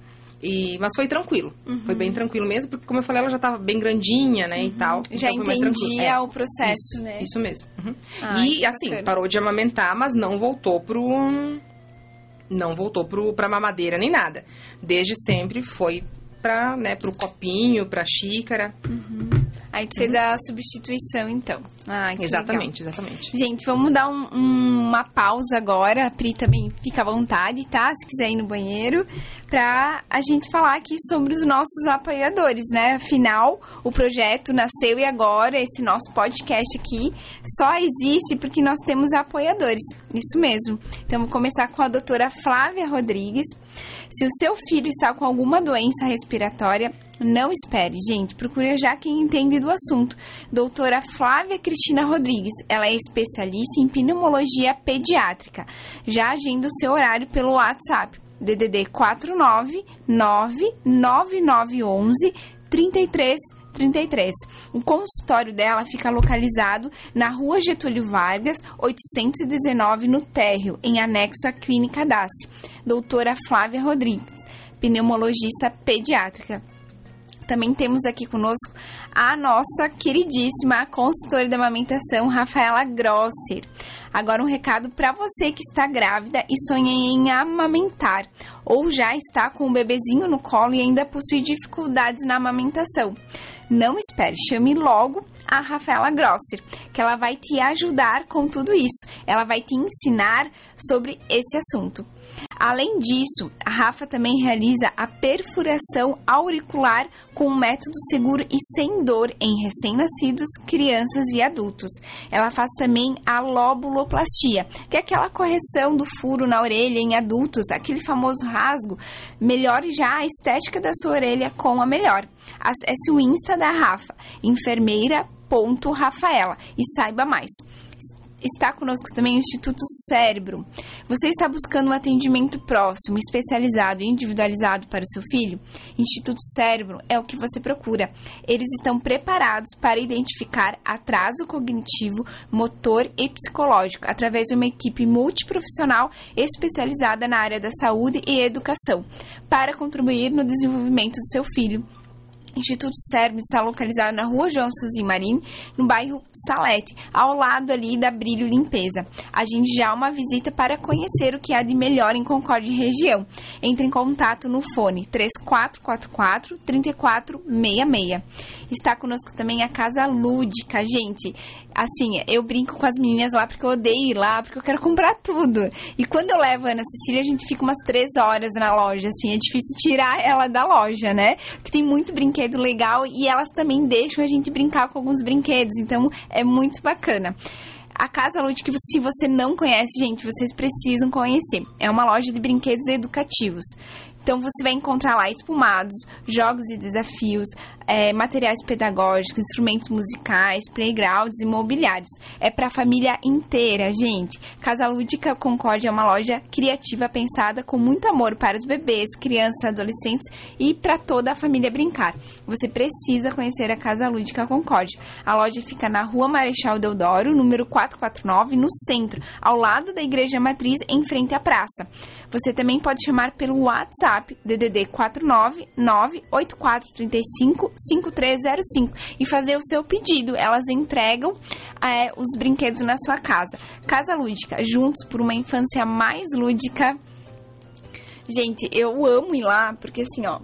e, mas foi tranquilo. Uhum. Foi bem tranquilo mesmo, porque como eu falei, ela já estava bem grandinha, né, uhum. e tal. Já então entendia é, o processo, isso, né? Isso mesmo. Uhum. Ai, e assim, bacana. parou de amamentar, mas não voltou pro não voltou pro pra mamadeira nem nada. Desde sempre foi para, né, pro copinho, pra xícara. Uhum. Aí tu fez a substituição, então. Ah, exatamente, legal. exatamente. Gente, vamos dar um, um, uma pausa agora. A Pri também fica à vontade, tá? Se quiser ir no banheiro. Pra a gente falar aqui sobre os nossos apoiadores, né? Afinal, o projeto nasceu e agora esse nosso podcast aqui só existe porque nós temos apoiadores. Isso mesmo. Então, vou começar com a doutora Flávia Rodrigues. Se o seu filho está com alguma doença respiratória, não espere, gente. Procure já quem entende do assunto. Doutora Flávia Cristina Rodrigues. Ela é especialista em pneumologia pediátrica. Já agenda o seu horário pelo WhatsApp. DDD 499 9911 33 33. O consultório dela fica localizado na rua Getúlio Vargas, 819, no térreo, em anexo à Clínica DASSE. Doutora Flávia Rodrigues, pneumologista pediátrica. Também temos aqui conosco a nossa queridíssima consultora de amamentação, Rafaela Grosser. Agora um recado para você que está grávida e sonha em amamentar ou já está com o bebezinho no colo e ainda possui dificuldades na amamentação. Não espere, chame logo a Rafaela Grosser, que ela vai te ajudar com tudo isso. Ela vai te ensinar sobre esse assunto. Além disso, a Rafa também realiza a perfuração auricular com um método seguro e sem dor em recém-nascidos, crianças e adultos. Ela faz também a lobuloplastia, que é aquela correção do furo na orelha em adultos, aquele famoso rasgo. Melhore já a estética da sua orelha com a melhor. Acesse o Insta da Rafa, enfermeira.rafaela e saiba mais. Está conosco também o Instituto Cérebro. Você está buscando um atendimento próximo, especializado e individualizado para o seu filho? Instituto Cérebro é o que você procura. Eles estão preparados para identificar atraso cognitivo, motor e psicológico através de uma equipe multiprofissional especializada na área da saúde e educação, para contribuir no desenvolvimento do seu filho Instituto Cérebro está localizado na rua João Suzin Marim, no bairro Salete, ao lado ali da Brilho Limpeza. A gente já uma visita para conhecer o que há de melhor em Concórdia região. Entre em contato no fone 3444 3466. Está conosco também a Casa Lúdica, gente. Assim, eu brinco com as meninas lá porque eu odeio ir lá, porque eu quero comprar tudo. E quando eu levo a Ana Cecília, a gente fica umas três horas na loja, assim, é difícil tirar ela da loja, né? Porque tem muito brinquedo brinquedo legal e elas também deixam a gente brincar com alguns brinquedos, então é muito bacana. A Casa Lúdica, se você não conhece, gente, vocês precisam conhecer. É uma loja de brinquedos educativos. Então você vai encontrar lá espumados, jogos e desafios, é, materiais pedagógicos, instrumentos musicais, playgrounds e mobiliários. É para a família inteira, gente. Casa Lúdica Concórdia é uma loja criativa pensada com muito amor para os bebês, crianças, adolescentes e para toda a família brincar. Você precisa conhecer a Casa Lúdica Concórdia. A loja fica na Rua Marechal Deodoro, número 449, no centro, ao lado da Igreja Matriz, em frente à praça. Você também pode chamar pelo WhatsApp DDD 49 98435 5305 e fazer o seu pedido. Elas entregam é, os brinquedos na sua casa. Casa Lúdica, juntos por uma infância mais lúdica. Gente, eu amo ir lá, porque assim, ó.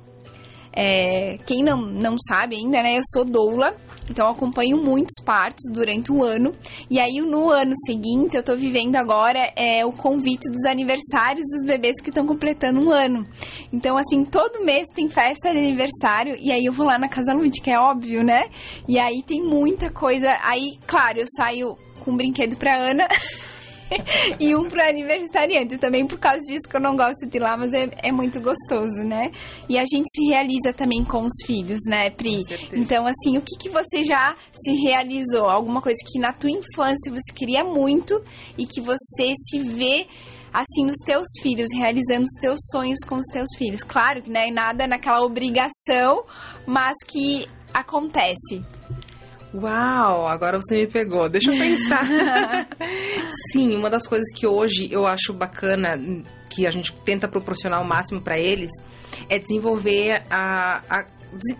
É, quem não, não sabe ainda, né? Eu sou doula então eu acompanho muitos partos durante o ano. E aí no ano seguinte eu tô vivendo agora é, o convite dos aniversários dos bebês que estão completando um ano. Então, assim, todo mês tem festa de aniversário e aí eu vou lá na Casa Lúdica, é óbvio, né? E aí tem muita coisa. Aí, claro, eu saio com um brinquedo pra Ana. e um pro aniversariante. Também por causa disso que eu não gosto de ir lá, mas é, é muito gostoso, né? E a gente se realiza também com os filhos, né, Pri? Então, assim, o que, que você já se realizou? Alguma coisa que na tua infância você queria muito e que você se vê assim nos teus filhos, realizando os teus sonhos com os teus filhos. Claro que não é nada naquela obrigação, mas que acontece. Uau, agora você me pegou. Deixa eu pensar. Sim, uma das coisas que hoje eu acho bacana, que a gente tenta proporcionar o máximo para eles, é desenvolver a, a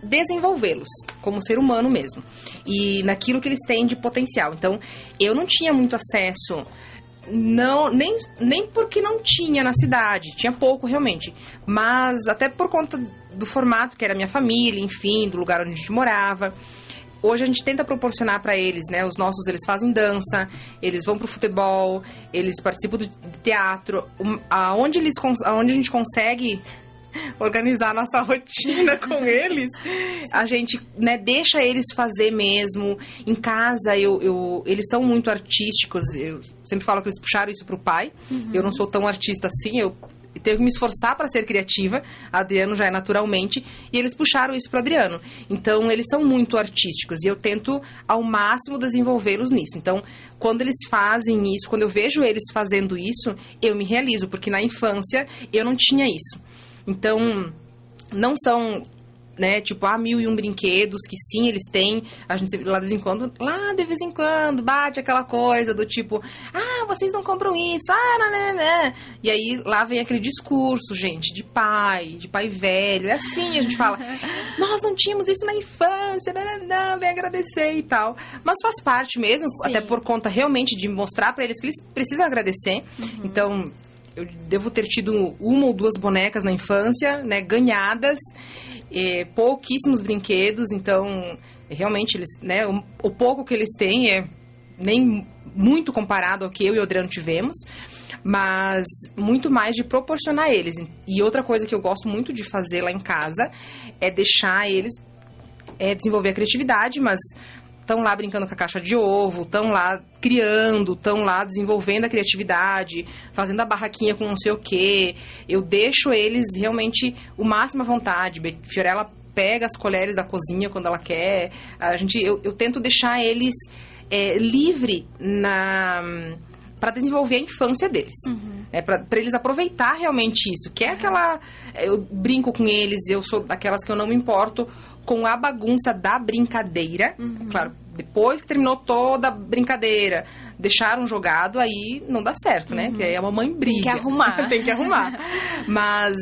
desenvolvê-los como ser humano mesmo e naquilo que eles têm de potencial. Então, eu não tinha muito acesso não nem, nem porque não tinha na cidade, tinha pouco realmente, mas até por conta do formato que era minha família, enfim, do lugar onde a gente morava hoje a gente tenta proporcionar para eles, né? Os nossos, eles fazem dança, eles vão pro futebol, eles participam do teatro. Aonde, eles, aonde a gente consegue organizar nossa rotina com eles, a gente né, deixa eles fazer mesmo. Em casa, eu, eu, eles são muito artísticos. Eu sempre falo que eles puxaram isso pro pai. Uhum. Eu não sou tão artista assim, eu tenho que me esforçar para ser criativa. Adriano já é naturalmente. E eles puxaram isso para Adriano. Então, eles são muito artísticos e eu tento ao máximo desenvolvê-los nisso. Então, quando eles fazem isso, quando eu vejo eles fazendo isso, eu me realizo, porque na infância eu não tinha isso. Então, não são né? Tipo, ah, mil e um brinquedos que sim, eles têm. A gente lá de vez em quando, lá de vez em quando, bate aquela coisa do tipo, ah, vocês não compram isso, ah, não, não, não. E aí lá vem aquele discurso, gente, de pai, de pai velho. É assim, a gente fala, nós não tínhamos isso na infância, não, não, vem agradecer e tal. Mas faz parte mesmo, sim. até por conta realmente de mostrar para eles que eles precisam agradecer. Uhum. Então, eu devo ter tido uma ou duas bonecas na infância, né, ganhadas é, pouquíssimos brinquedos, então realmente eles, né, o, o, pouco que eles têm é nem muito comparado ao que eu e o Adriano tivemos, mas muito mais de proporcionar eles. E outra coisa que eu gosto muito de fazer lá em casa é deixar eles é desenvolver a criatividade, mas estão lá brincando com a caixa de ovo, estão lá criando, estão lá desenvolvendo a criatividade, fazendo a barraquinha com não sei o quê. Eu deixo eles realmente o máximo à vontade. Fiorella pega as colheres da cozinha quando ela quer. A gente, eu, eu tento deixar eles é, livre na para desenvolver a infância deles. Uhum. É para eles aproveitar realmente isso, que é aquela eu brinco com eles, eu sou daquelas que eu não me importo com a bagunça da brincadeira. Uhum. Claro, depois que terminou toda a brincadeira, deixaram jogado, aí não dá certo, né? Porque aí a mamãe briga. Uhum. Tem que arrumar. Tem que arrumar. Mas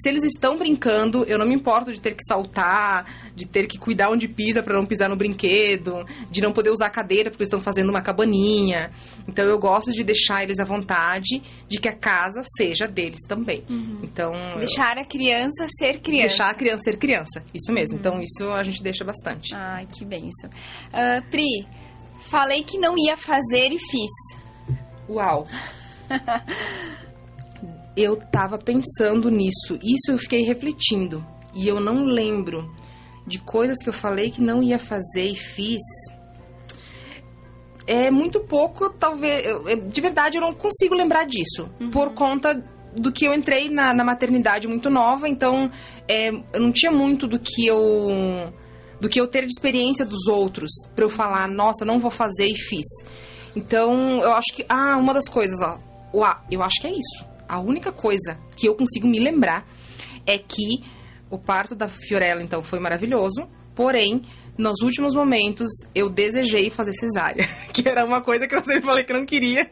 se eles estão brincando, eu não me importo de ter que saltar, de ter que cuidar onde pisa para não pisar no brinquedo, de não poder usar a cadeira porque eles estão fazendo uma cabaninha. Então eu gosto de deixar eles à vontade, de que a casa seja deles também. Então Deixar a criança ser criança. deixar a criança ser criança, isso mesmo. Então isso a gente deixa bastante. Ai, que benção. Ah, Pri, falei que não ia fazer e fiz. Uau! eu tava pensando nisso, isso eu fiquei refletindo. E eu não lembro de coisas que eu falei que não ia fazer e fiz. É muito pouco, talvez. eu- de verdade, eu não consigo lembrar disso. Por conta do que eu entrei na, na maternidade muito nova, então é, eu não tinha muito do que eu. Do que eu ter de experiência dos outros. Pra eu falar, nossa, não vou fazer e fiz. Então, eu acho que. Ah, uma das coisas, ó. Uau, eu acho que é isso. A única coisa que eu consigo me lembrar é que o parto da Fiorella, então, foi maravilhoso. Porém, nos últimos momentos, eu desejei fazer cesárea. Que era uma coisa que eu sempre falei que não queria.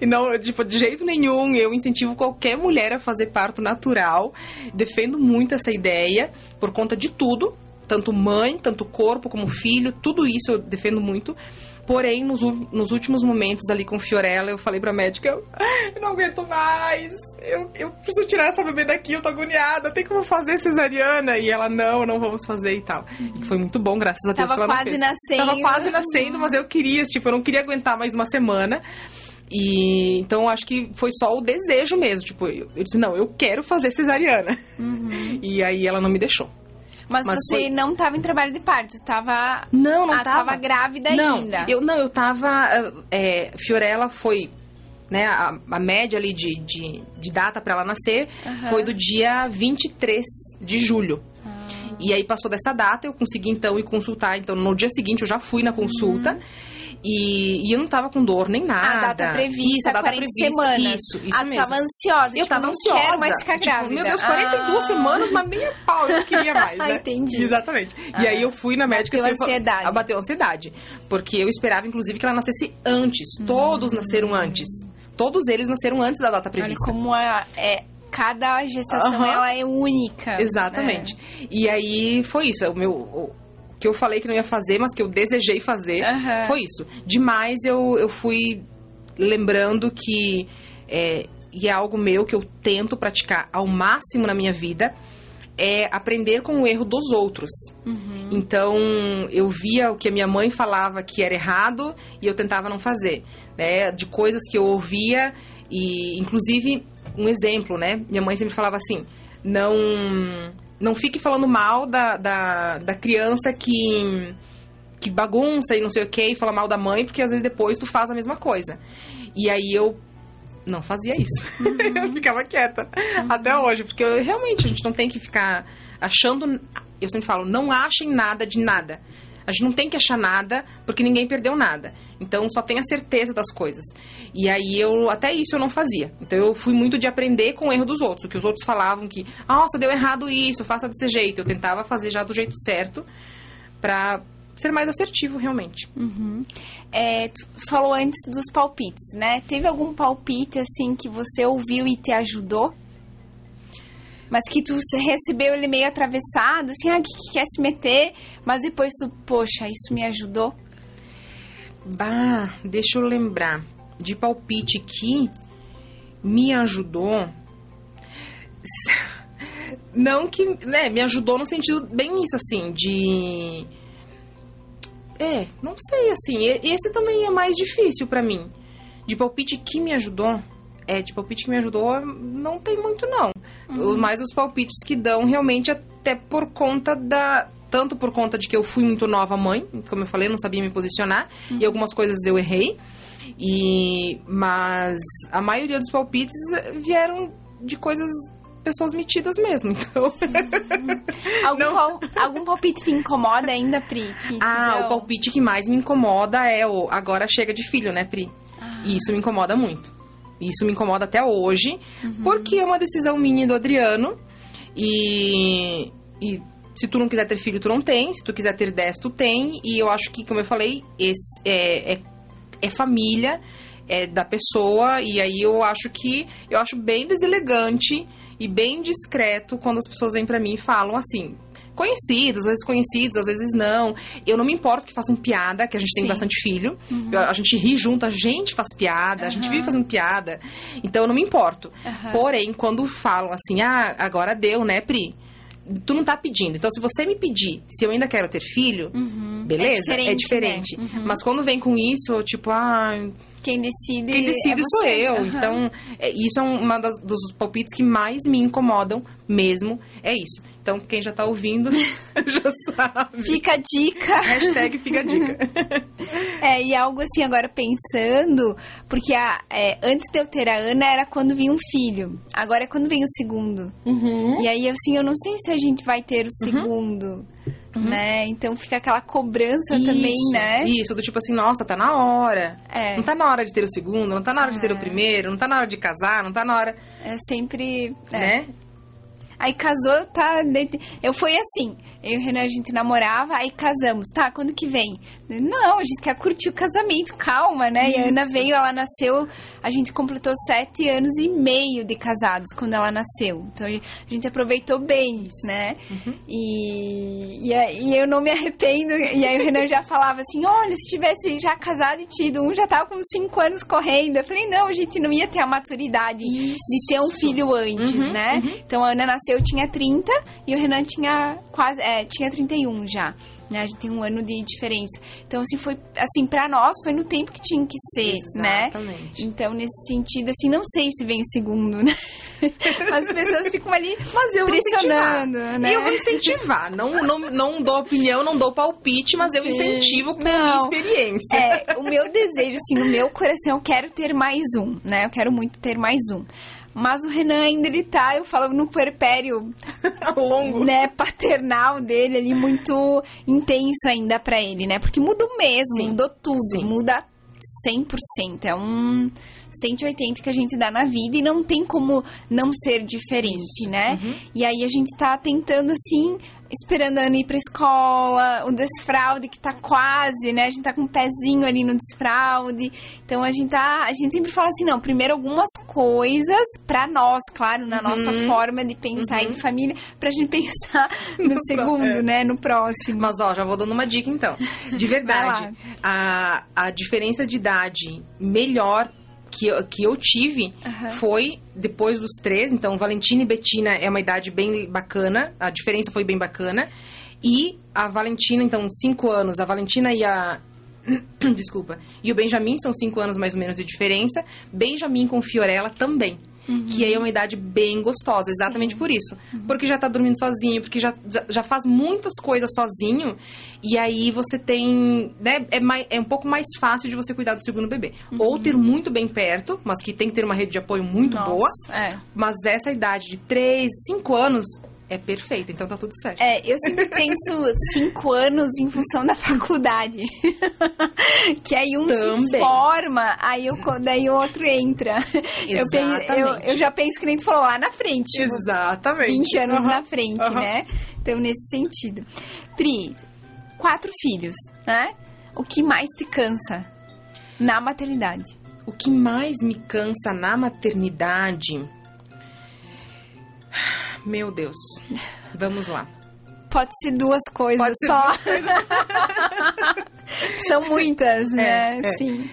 E não, tipo, de jeito nenhum, eu incentivo qualquer mulher a fazer parto natural. Defendo muito essa ideia, por conta de tudo. Tanto mãe, tanto corpo como filho, tudo isso eu defendo muito. Porém, nos, nos últimos momentos ali com Fiorella, eu falei pra médica, eu, não aguento mais, eu, eu preciso tirar essa bebê daqui, eu tô agoniada, tem como fazer cesariana? E ela, não, não vamos fazer e tal. E foi muito bom, graças a Deus Tava quase nascendo. Tava quase nascendo, mas eu queria, tipo, eu não queria aguentar mais uma semana. E então acho que foi só o desejo mesmo. Tipo, eu, eu disse, não, eu quero fazer cesariana. Uhum. E aí ela não me deixou. Mas, Mas você foi- não estava em trabalho de parto, estava Não, não ah, tava. tava grávida não, ainda. Eu, não, eu tava. É, Fiorella foi. Né, a, a média ali de, de, de data pra ela nascer Aham. foi do dia 23 de julho. Ah. E aí passou dessa data, eu consegui então ir consultar. Então no dia seguinte eu já fui na consulta. E, e eu não tava com dor nem nada. Uhum. A data prevista, Isso, a data 40 prevista. semanas. Isso, isso ah, mesmo. tava ansiosa. Eu tipo, tava não ansiosa. quero mais ficar Tipo, grávida. Meu Deus, 42 Ah. semanas, mas nem a pau, eu não queria mais, Ah, né? entendi. Exatamente. E Ah. aí eu fui na médica... Bateu assim, ansiedade. Ah, Bateu ansiedade. Porque eu esperava, inclusive, que ela nascesse antes. Hum. Todos nasceram antes. Todos eles nasceram antes da data Olha prevista. como é, é- cada gestação Aham. ela é única. Exatamente. E aí foi isso. O meu... Que eu falei que não ia fazer, mas que eu desejei fazer, Aham. foi isso. Demais eu, eu fui lembrando que... É, e é algo meu que eu tento praticar ao máximo na minha vida, é aprender com o erro dos outros. Uhum. Então, eu via o que a minha mãe falava que era errado e eu tentava não fazer, né? De coisas que eu ouvia e, inclusive, um exemplo, né? Minha mãe sempre falava assim, não, não fique falando mal da, da, da criança que, que bagunça e não sei o que e fala mal da mãe, porque às vezes depois tu faz a mesma coisa. E aí eu não fazia isso. eu ficava quieta até hoje, porque eu- realmente a gente não tem que ficar achando. Eu sempre falo, não achem nada de nada. A gente não tem que achar nada, porque ninguém perdeu nada. Então só tenha certeza das coisas. E aí eu, até isso eu não fazia. Então eu fui muito de aprender com o erro dos outros. O que os outros falavam que, nossa, deu errado isso, faça desse jeito. Eu tentava fazer já do jeito certo, pra ser mais assertivo realmente. Uhum. É, tu falou antes dos palpites, né? Teve algum palpite assim que você ouviu e te ajudou? Mas que tu recebeu ele meio atravessado, assim, ah, que, que quer se meter, mas depois tu, poxa, isso me ajudou. Bah, deixa eu lembrar. De palpite que me ajudou. Não que, né, me ajudou no sentido bem isso, assim, de. É, não sei, assim. Esse também é mais difícil pra mim. De palpite que me ajudou. É, de palpite que me ajudou, não tem muito, não. Os- Mais os palpites que dão realmente até por conta da. Tanto por conta de que eu fui muito nova mãe, como eu falei, não sabia me posicionar, e algumas coisas eu errei. E mas a maioria dos palpites vieram de coisas pessoas metidas mesmo, então. algum, pal, algum palpite te incomoda ainda, Pri? ah, o palpite que mais me incomoda é o agora chega de filho, né, Pri? Ah. E isso me incomoda muito. Isso me incomoda até hoje, uhum. porque é uma decisão minha e do Adriano. E, e se tu não quiser ter filho, tu não tem. Se tu quiser ter 10, tu tem. E eu acho que, como eu falei, esse é, é, é família é da pessoa. E aí eu acho que eu acho bem deselegante e bem discreto quando as pessoas vêm para mim e falam assim, conhecidos, às vezes conhecidos, às vezes não. Eu não me importo que façam piada, que a gente Sim. tem bastante filho. Uhum. A gente ri junto, a gente faz piada, uhum. a gente vive fazendo piada. Então eu não me importo. Uhum. Porém, quando falam assim, ah, agora deu, né, Pri? tu não tá pedindo. Então, se você me pedir se eu ainda quero ter filho, uhum. beleza? É diferente. É diferente. Né? Uhum. Mas quando vem com isso, tipo, ah, quem decide. Quem decide é sou eu. Uhum. Então, é, isso é das, dos palpites que mais me incomodam mesmo. É isso. Então, quem já tá ouvindo já sabe. Fica a dica. Hashtag fica a dica. é, e algo assim, agora pensando, porque a, é, antes de eu ter a Ana era quando vinha um filho. Agora é quando vem o segundo. Uhum. E aí, assim, eu não sei se a gente vai ter o uhum. segundo. Uhum. Uhum. né? Então fica aquela cobrança isso, também, né? Isso, do tipo assim, nossa, tá na hora. É. Não tá na hora de ter o segundo, não tá na hora é. de ter o é. primeiro, não tá na hora de casar, não tá na hora. É sempre. É. Né? Aí casou, tá. Eu fui assim. Eu e o Renan, a gente namorava, aí casamos. Tá, quando que vem? Não, a gente quer curtir o casamento, calma, né? Isso. E a Ana veio, ela nasceu, a gente completou sete anos e meio de casados quando ela nasceu. Então a gente aproveitou bem, Isso. né? Uhum. E, e, e, eu não me arrependo. E aí o Renan já falava assim: olha, se tivesse já casado e tido um, já tava com cinco anos correndo. Eu falei: não, a gente não ia ter a maturidade Isso. de ter um filho antes, uhum, né? Uhum. Então a Ana nasceu, tinha 30 e o Renan tinha quase é, tinha 31 já. Né? A gente tem um ano de diferença. Então, assim, foi, assim, pra nós foi no tempo que tinha que ser, né? Exatamente. né? Então, nesse sentido, assim, não sei se vem segundo, né? Mas as pessoas ficam ali mas eu pressionando, né? Eu vou incentivar. Não, não, não dou opinião, não dou palpite, mas eu incentivo com não. minha experiência. É, o meu desejo, assim, no meu coração, eu quero ter mais um, né? Eu quero muito ter mais um. Mas o Renan ainda ele tá, eu falo, no puerpério longo, né, paternal dele ali muito intenso ainda para ele, né? Porque mudou mesmo, Sim. mudou tudo, Sim. muda 100%. É um 180 que a gente dá na vida e não tem como não ser diferente, né? Uhum. E aí a gente tá tentando assim esperando a Ana ir pra escola, o desfraude que tá quase, né? A gente tá com um pezinho ali no desfraude. Então a gente tá. A gente sempre fala assim, não, primeiro algumas coisas pra nós, claro, na uhum. nossa forma de pensar uhum. e de família, pra gente pensar no, no segundo, é. né? No próximo. Mas ó, já vou dando uma dica então. De verdade, a, a diferença de idade melhor que, que eu tive uhum. foi depois dos três. Então, Valentina e Betina é uma idade bem bacana. A diferença foi bem bacana. E a Valentina, então, cinco anos. A Valentina e a. Desculpa. E o Benjamin são cinco anos mais ou menos de diferença. Benjamin com Fiorella também. Uhum. Que aí é uma idade bem gostosa, exatamente Sim. por isso. Uhum. Porque já tá dormindo sozinho, porque já, já, já, faz muitas coisas sozinho. E aí você tem. Né, é, mais, é um pouco mais fácil de você cuidar do segundo bebê. Uhum. Ou ter muito bem perto, mas que tem que ter uma rede de apoio muito Nossa, boa. É. Mas essa idade de 3, 5 anos é perfeita, então tá tudo certo. É, eu sempre penso cinco anos em função da faculdade. que aí um Também. se forma, aí eu, daí o outro entra. Eu, penso, eu, eu, já penso que nem tu falou lá na frente. Exatamente. 20 anos uhum. na frente, uhum. né? Então, nesse sentido. Pri, quatro filhos, né? O que mais te cansa na maternidade? O que mais me cansa na maternidade meu Deus. Vamos lá. Pode ser duas coisas Pode só. São muitas, né? É, é. Sim.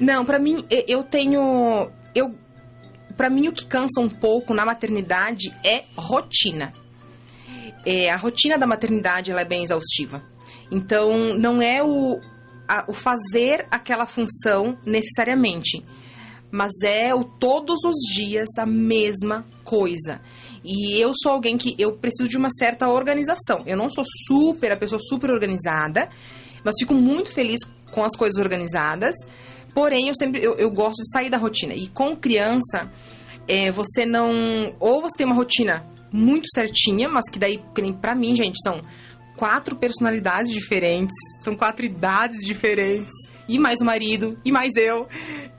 Não, para mim eu tenho eu para mim o que cansa um pouco na maternidade é rotina. É, a rotina da maternidade ela é bem exaustiva. Então não é o, a, o fazer aquela função necessariamente, mas é o todos os dias a mesma coisa. E eu sou alguém que eu preciso de uma certa organização. Eu não sou super, a pessoa super organizada, mas fico muito feliz com as coisas organizadas. Porém, eu sempre eu, eu gosto de sair da rotina. E com criança, é, você não. Ou você tem uma rotina muito certinha, mas que daí, que nem pra mim, gente, são quatro personalidades diferentes, são quatro idades diferentes, e mais o marido, e mais eu.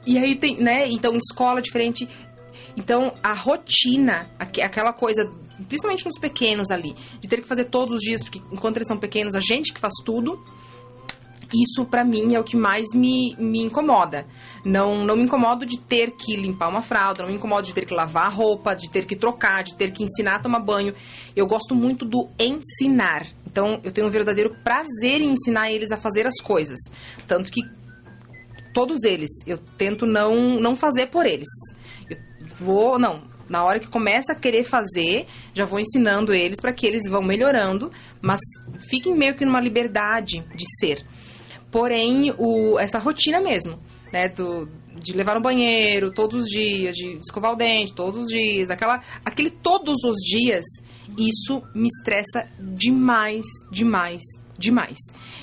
E aí tem, né? Então, escola diferente. Então, a rotina, aquela coisa, principalmente nos pequenos ali, de ter que fazer todos os dias, porque enquanto eles são pequenos, a gente que faz tudo, isso para mim é o que mais me, me incomoda. Não, não me incomodo de ter que limpar uma fralda, não me incomodo de ter que lavar a roupa, de ter que trocar, de ter que ensinar a tomar banho. Eu gosto muito do ensinar. Então, eu tenho um verdadeiro prazer em ensinar eles a fazer as coisas. Tanto que todos eles, eu tento não, não fazer por eles. Vou, não, na hora que começa a querer fazer, já vou ensinando eles para que eles vão melhorando, mas fiquem meio que numa liberdade de ser. Porém, o, essa rotina mesmo, né, do, de levar no banheiro todos os dias, de escovar o dente todos os dias, aquela, aquele todos os dias, isso me estressa demais, demais, demais.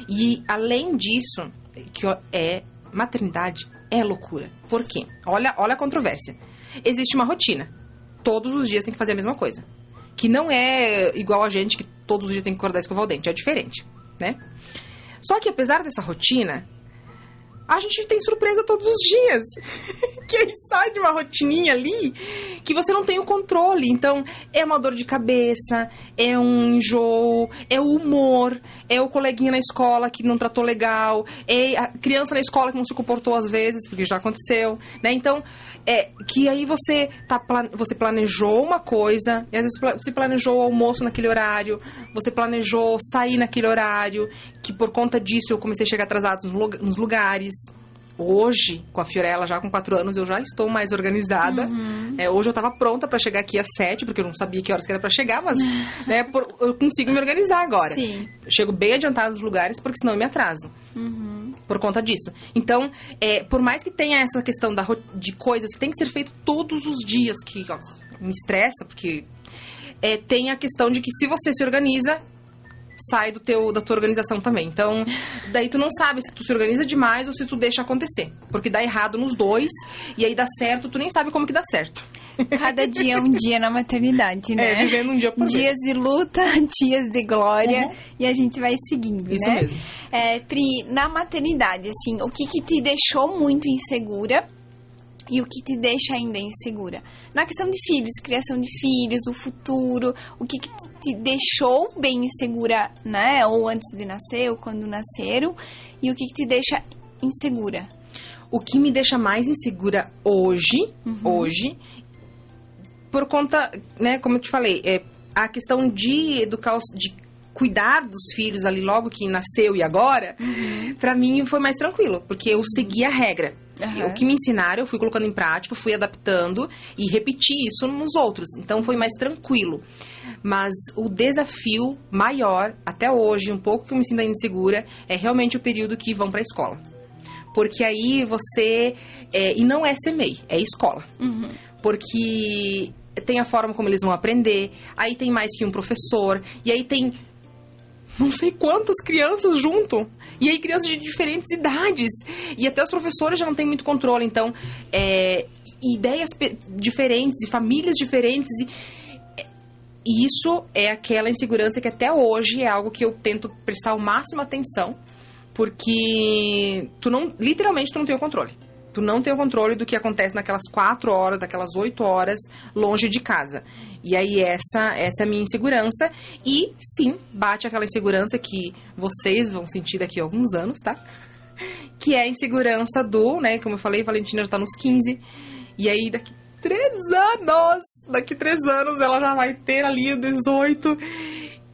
E além disso, que é maternidade é loucura. Por quê? Olha, olha a controvérsia. Existe uma rotina. Todos os dias tem que fazer a mesma coisa. Que não é igual a gente que todos os dias tem que acordar e escovar o dente. É diferente, né? Só que apesar dessa rotina, a gente tem surpresa todos os dias. que aí sai de uma rotininha ali que você não tem o controle. Então, é uma dor de cabeça, é um enjoo, é o humor, é o coleguinha na escola que não tratou legal, é a criança na escola que não se comportou às vezes, porque já aconteceu, né? Então, é que aí você tá você planejou uma coisa, e às vezes você planejou o almoço naquele horário, você planejou sair naquele horário, que por conta disso eu comecei a chegar atrasado nos lugares. Hoje, com a Fiorella já com quatro anos, eu já estou mais organizada. Uhum. É, hoje eu estava pronta para chegar aqui às sete, porque eu não sabia que horas que era para chegar, mas né, por, eu consigo me organizar agora. Sim. chego bem adiantado nos lugares, porque senão eu me atraso. Uhum. Por conta disso. Então, é, por mais que tenha essa questão da, de coisas que tem que ser feito todos os dias, que ó, me estressa, porque é, tem a questão de que se você se organiza, sai do teu, da tua organização também. Então, daí tu não sabe se tu se organiza demais ou se tu deixa acontecer. Porque dá errado nos dois, e aí dá certo, tu nem sabe como que dá certo. Cada dia é um dia na maternidade, né? É, vivendo um dia por Dias vez. de luta, dias de glória, uhum. e a gente vai seguindo, Isso né? mesmo. É, Pri, na maternidade, assim, o que que te deixou muito insegura e o que te deixa ainda insegura? Na questão de filhos, criação de filhos, o futuro, o que, que te deixou bem insegura, né? Ou antes de nascer, ou quando nasceram, e o que, que te deixa insegura? O que me deixa mais insegura hoje, uhum. hoje, por conta, né, como eu te falei, é a questão de educar, de cuidar dos filhos ali logo que nasceu e agora, uhum. para mim foi mais tranquilo, porque eu segui a regra. Uhum. O que me ensinaram, eu fui colocando em prática, fui adaptando e repeti isso nos outros. Então foi mais tranquilo. Mas o desafio maior, até hoje, um pouco que eu me sinto ainda insegura, é realmente o período que vão para a escola. Porque aí você. É, e não é CMEI, é escola. Uhum. Porque tem a forma como eles vão aprender, aí tem mais que um professor, e aí tem não sei quantas crianças junto. E aí crianças de diferentes idades. E até os professores já não têm muito controle. Então, é, ideias diferentes e famílias diferentes. E, e isso é aquela insegurança que até hoje é algo que eu tento prestar o máximo atenção. Porque tu não, literalmente, tu não tem o controle. Tu não tem o controle do que acontece naquelas quatro horas, daquelas oito horas longe de casa. E aí essa, essa é a minha insegurança. E sim, bate aquela insegurança que vocês vão sentir daqui a alguns anos, tá? Que é a insegurança do, né? Como eu falei, Valentina já tá nos 15. E aí daqui três anos, daqui três anos ela já vai ter ali 18.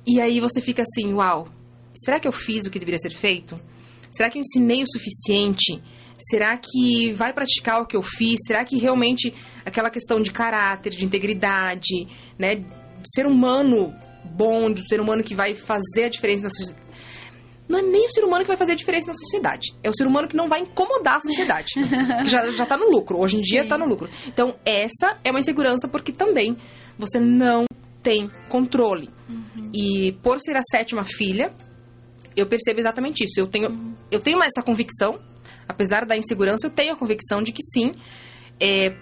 E aí você fica assim, uau, será que eu fiz o que deveria ser feito? Será que eu ensinei o suficiente? Será que vai praticar o que eu fiz? Será que realmente aquela questão de caráter, de integridade, né, do ser humano bom, do ser humano que vai fazer a diferença na sociedade? Não é nem o ser humano que vai fazer a diferença na sociedade. É o ser humano que não vai incomodar a sociedade. já, já tá no lucro. Hoje em dia Sim. tá no lucro. Então, essa é uma insegurança porque também você não tem controle. Uhum. E por ser a sétima filha, eu percebo exatamente isso. Eu tenho, uhum. eu tenho essa convicção apesar da insegurança, eu tenho a convicção de que sim, é,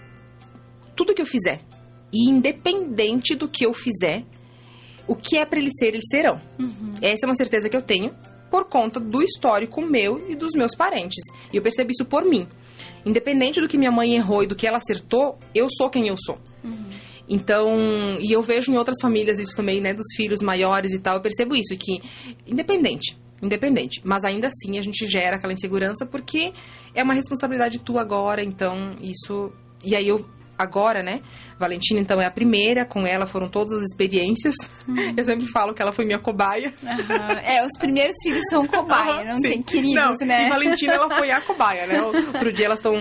tudo que eu fizer. E independente do que eu fizer, o que é para eles ser, eles serão. Uhum. Essa é uma certeza que eu tenho por conta do histórico meu e dos meus parentes. E eu percebo isso por mim. Independente do que minha mãe errou e do que ela acertou, eu sou quem eu sou. Uhum. Então, e eu vejo em outras famílias isso também, né, dos filhos maiores e tal, eu percebo isso, que independente, independente, mas ainda assim a gente gera aquela insegurança porque é uma responsabilidade tua agora, então isso, e aí eu agora, né? Valentina, então, é a primeira, com ela foram todas as experiências. Uhum. Eu sempre falo que ela foi minha cobaia. Uhum. É, os primeiros filhos são cobaia, uhum, não sim. tem queridos, não, né? E Valentina, ela foi a cobaia, né? Outro dia elas estão...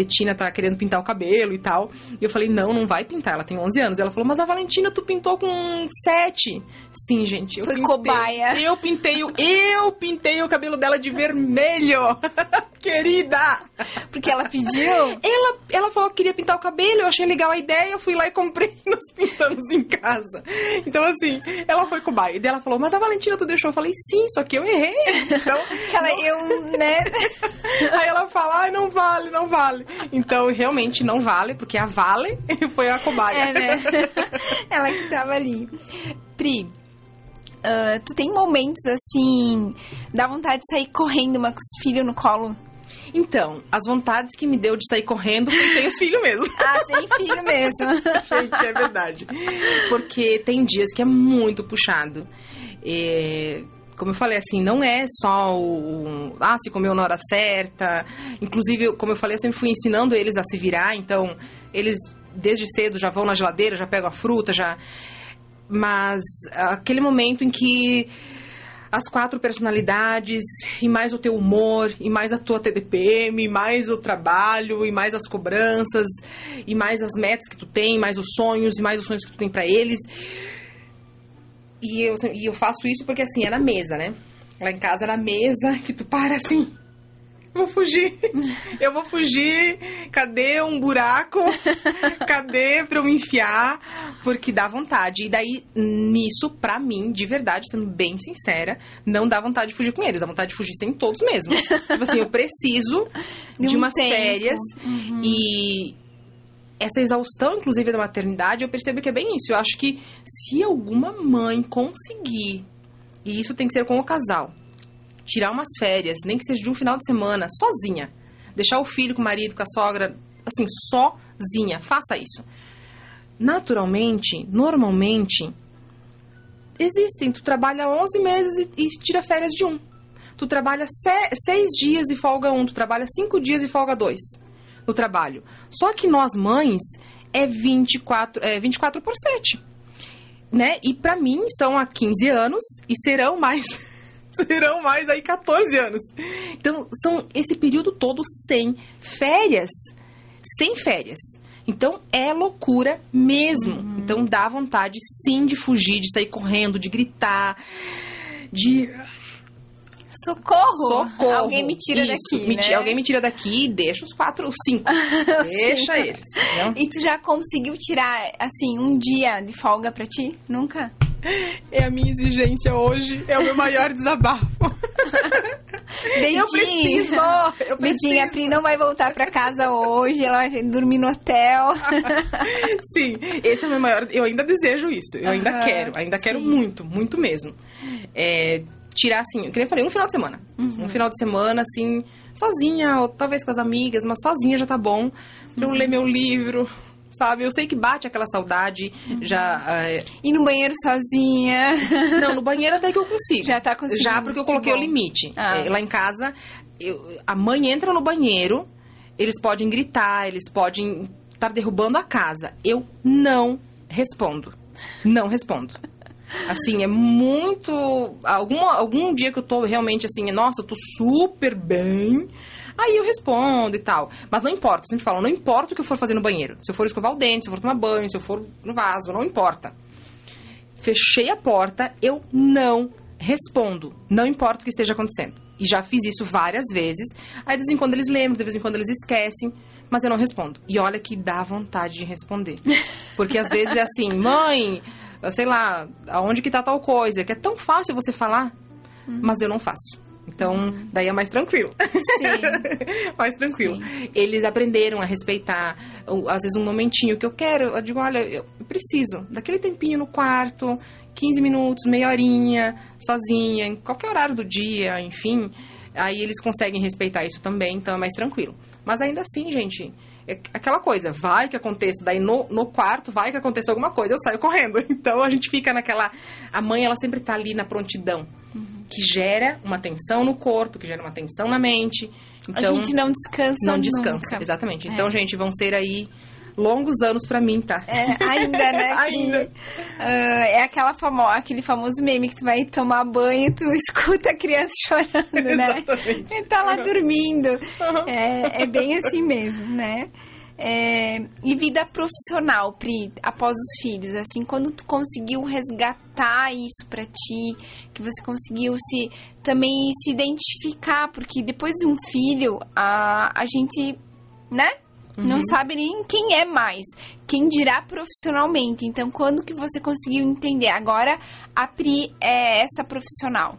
Betina tá querendo pintar o cabelo e tal. E eu falei, não, não vai pintar, ela tem 11 anos. Ela falou, mas a Valentina, tu pintou com 7. Sim, gente. Eu Foi pintei, cobaia. Eu pintei, o, eu pintei o cabelo dela de vermelho. Querida! Porque ela pediu? Ela, ela falou que queria pintar o cabelo, eu achei legal a ideia, eu fui lá e comprei e nós pintamos em casa. Então, assim, ela foi cobaia. E ela falou, mas a Valentina tu deixou? Eu falei, sim, só que eu errei. Então. ela, não... eu, né? Aí ela fala, ai, não vale, não vale. Então, realmente não vale, porque a Vale foi a cobaia. É, né? Ela que tava ali. Pri, uh, tu tem momentos assim, dá vontade de sair correndo, mas com os filhos no colo? Então, as vontades que me deu de sair correndo foi sem os filhos mesmo. ah, sem filho mesmo. Gente, é verdade. Porque tem dias que é muito puxado. E como eu falei, assim, não é só o, ah, se comeu na hora certa. Inclusive, como eu falei, eu sempre fui ensinando eles a se virar, então eles desde cedo já vão na geladeira, já pegam a fruta, já. Mas aquele momento em que as quatro personalidades, e mais o teu humor, e mais a tua TDPM, e mais o trabalho, e mais as cobranças, e mais as metas que tu tem, mais os sonhos, e mais os sonhos que tu tem para eles e eu, e eu faço isso porque, assim, é na mesa, né? Lá em casa, é na mesa, que tu para assim... Vou fugir. Eu vou fugir. Cadê um buraco? Cadê pra eu me enfiar? Porque dá vontade. E daí, nisso, pra mim, de verdade, sendo bem sincera, não dá vontade de fugir com eles. Dá vontade de fugir sem todos mesmo. tipo assim, eu preciso de, de umas tempo. férias. Uhum. E, essa exaustão, inclusive, da maternidade, eu percebo que é bem isso. Eu acho que se alguma mãe conseguir, e isso tem que ser com o casal, tirar umas férias, nem que seja de um final de semana, sozinha, deixar o filho com o marido, com a sogra, assim, sozinha, faça isso. Naturalmente, normalmente, existem. Tu trabalha 11 meses e, e tira férias de um. Tu trabalha se, seis dias e folga um. Tu trabalha cinco dias e folga dois no trabalho. Só que nós mães é 24, é 24 por 7. Né? E para mim são há 15 anos e serão mais serão mais aí 14 anos. Então, são esse período todo sem férias, sem férias. Então, é loucura mesmo. Uhum. Então, dá vontade sim de fugir, de sair correndo, de gritar, de Socorro! Socorro! Alguém me tira Isso, daqui. Me né? Alguém me tira daqui e deixa os quatro, os cinco. deixa eles. Entendeu? E tu já conseguiu tirar, assim, um dia de folga pra ti? Nunca? É a minha exigência hoje, é o meu maior desabafo. Beijinho. Eu preciso, eu preciso. a Pri não vai voltar pra casa hoje, ela vai dormir no hotel. Sim, esse é o meu maior. Eu ainda desejo isso, eu ainda quero, ainda sim. quero muito, muito mesmo. É, tirar, assim, que eu falei, um final de semana. Uhum. Um final de semana, assim, sozinha, ou talvez com as amigas, mas sozinha já tá bom. Pra eu ler meu livro, sabe? Eu sei que bate aquela saudade, uhum. já... Uh... E no banheiro sozinha? Não, no banheiro até que eu consigo. Já tá conseguindo. Já, porque eu coloquei o limite. Ah. É, lá em casa, eu, a mãe entra no banheiro, eles podem gritar, eles podem estar tá derrubando a casa. Eu não respondo. Não respondo. Assim, é muito. Algum, algum dia que eu tô realmente assim, nossa, eu tô super bem. Aí eu respondo e tal. Mas não importa, eu sempre falo, não importa o que eu for fazer no banheiro. Se eu for escovar o dente, se eu for tomar banho, se eu for no vaso, não importa. Fechei a porta, eu não respondo. Não importa o que esteja acontecendo. E já fiz isso várias vezes. Aí de vez em quando eles lembram, de vez em quando eles esquecem. Mas eu não respondo. E olha que dá vontade de responder. Porque às vezes é assim, mãe, sei lá, aonde que tá tal coisa, que é tão fácil você falar, uhum. mas eu não faço. Então, uhum. daí é mais tranquilo. Sim. mais tranquilo. Sim. Eles aprenderam a respeitar, às vezes, um momentinho que eu quero. Eu digo, olha, eu preciso daquele tempinho no quarto, 15 minutos, meia horinha, sozinha, em qualquer horário do dia, enfim. Aí eles conseguem respeitar isso também, então é mais tranquilo. Mas ainda assim, gente, é aquela coisa, vai que aconteça, daí no, no quarto, vai que aconteça alguma coisa, eu saio correndo. Então a gente fica naquela. A mãe, ela sempre tá ali na prontidão, uhum. que gera uma tensão no corpo, que gera uma tensão na mente. Então, a gente não descansa. Não descansa, nunca. exatamente. Então, é. gente, vão ser aí longos anos para mim, tá? É, ainda, né? ainda. uh, é aquela famo aquele famoso meme que tu vai tomar banho e tu escuta a criança chorando, né? Exatamente. Ele tá lá dormindo. É, é bem assim mesmo, né? É, e vida profissional, Pri, após os filhos, assim, quando tu conseguiu resgatar isso para ti, que você conseguiu se também se identificar, porque depois de um filho, a, a gente, né? Uhum. Não sabe nem quem é mais, quem dirá profissionalmente. Então, quando que você conseguiu entender? Agora, a Pri é essa profissional.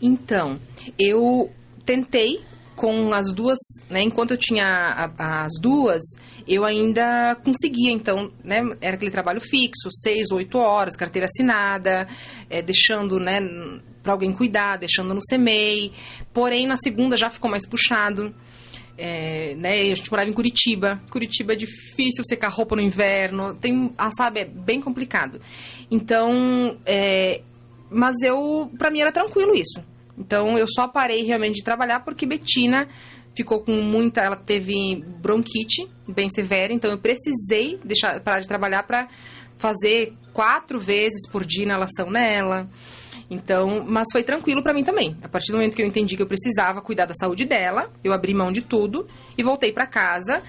Então, eu tentei com as duas, né? Enquanto eu tinha a, as duas, eu ainda conseguia, então, né? Era aquele trabalho fixo, seis, oito horas, carteira assinada, é, deixando, né? Para alguém cuidar, deixando no CMEI. Porém, na segunda já ficou mais puxado. É, né, a gente morava em Curitiba. Curitiba é difícil secar roupa no inverno. Tem, ah, sabe, é bem complicado. Então, é, mas eu, para mim era tranquilo isso. Então, eu só parei realmente de trabalhar porque Betina ficou com muita, ela teve bronquite bem severa, então eu precisei deixar parar de trabalhar para fazer quatro vezes por dia inalação nela. Então, mas foi tranquilo para mim também. A partir do momento que eu entendi que eu precisava cuidar da saúde dela, eu abri mão de tudo e voltei para casa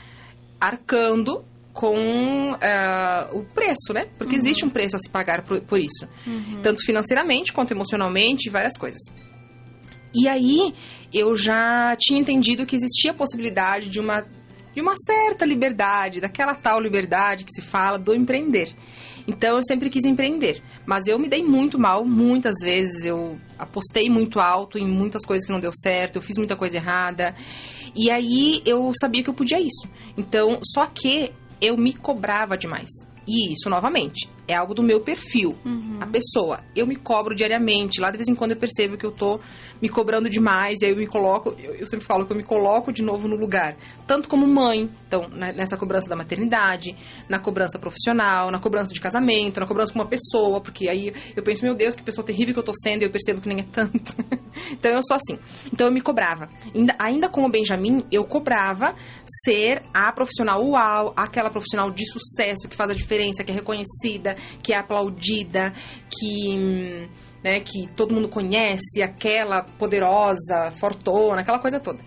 arcando com uh, o preço, né? Porque uhum. existe um preço a se pagar por, por isso. Uhum. Tanto financeiramente quanto emocionalmente, várias coisas. E aí, eu já tinha entendido que existia a possibilidade de uma, de uma certa liberdade, daquela tal liberdade que se fala do empreender. Então eu sempre quis empreender, mas eu me dei muito mal muitas vezes. Eu apostei muito alto em muitas coisas que não deu certo, eu fiz muita coisa errada. E aí eu sabia que eu podia isso. Então, só que eu me cobrava demais. E isso, novamente, é algo do meu perfil. Uhum. A pessoa, eu me cobro diariamente. Lá de vez em quando eu percebo que eu tô me cobrando demais, e aí eu me coloco, eu, eu sempre falo que eu me coloco de novo no lugar. Tanto como mãe, então, né, nessa cobrança da maternidade, na cobrança profissional, na cobrança de casamento, na cobrança com uma pessoa, porque aí eu penso, meu Deus, que pessoa terrível que eu tô sendo, e eu percebo que nem é tanto. então eu sou assim. Então eu me cobrava. Ainda, ainda com o Benjamin, eu cobrava ser a profissional uau, aquela profissional de sucesso que faz a diferença, que é reconhecida, que é aplaudida, que, né, que todo mundo conhece, aquela poderosa, fortuna, aquela coisa toda.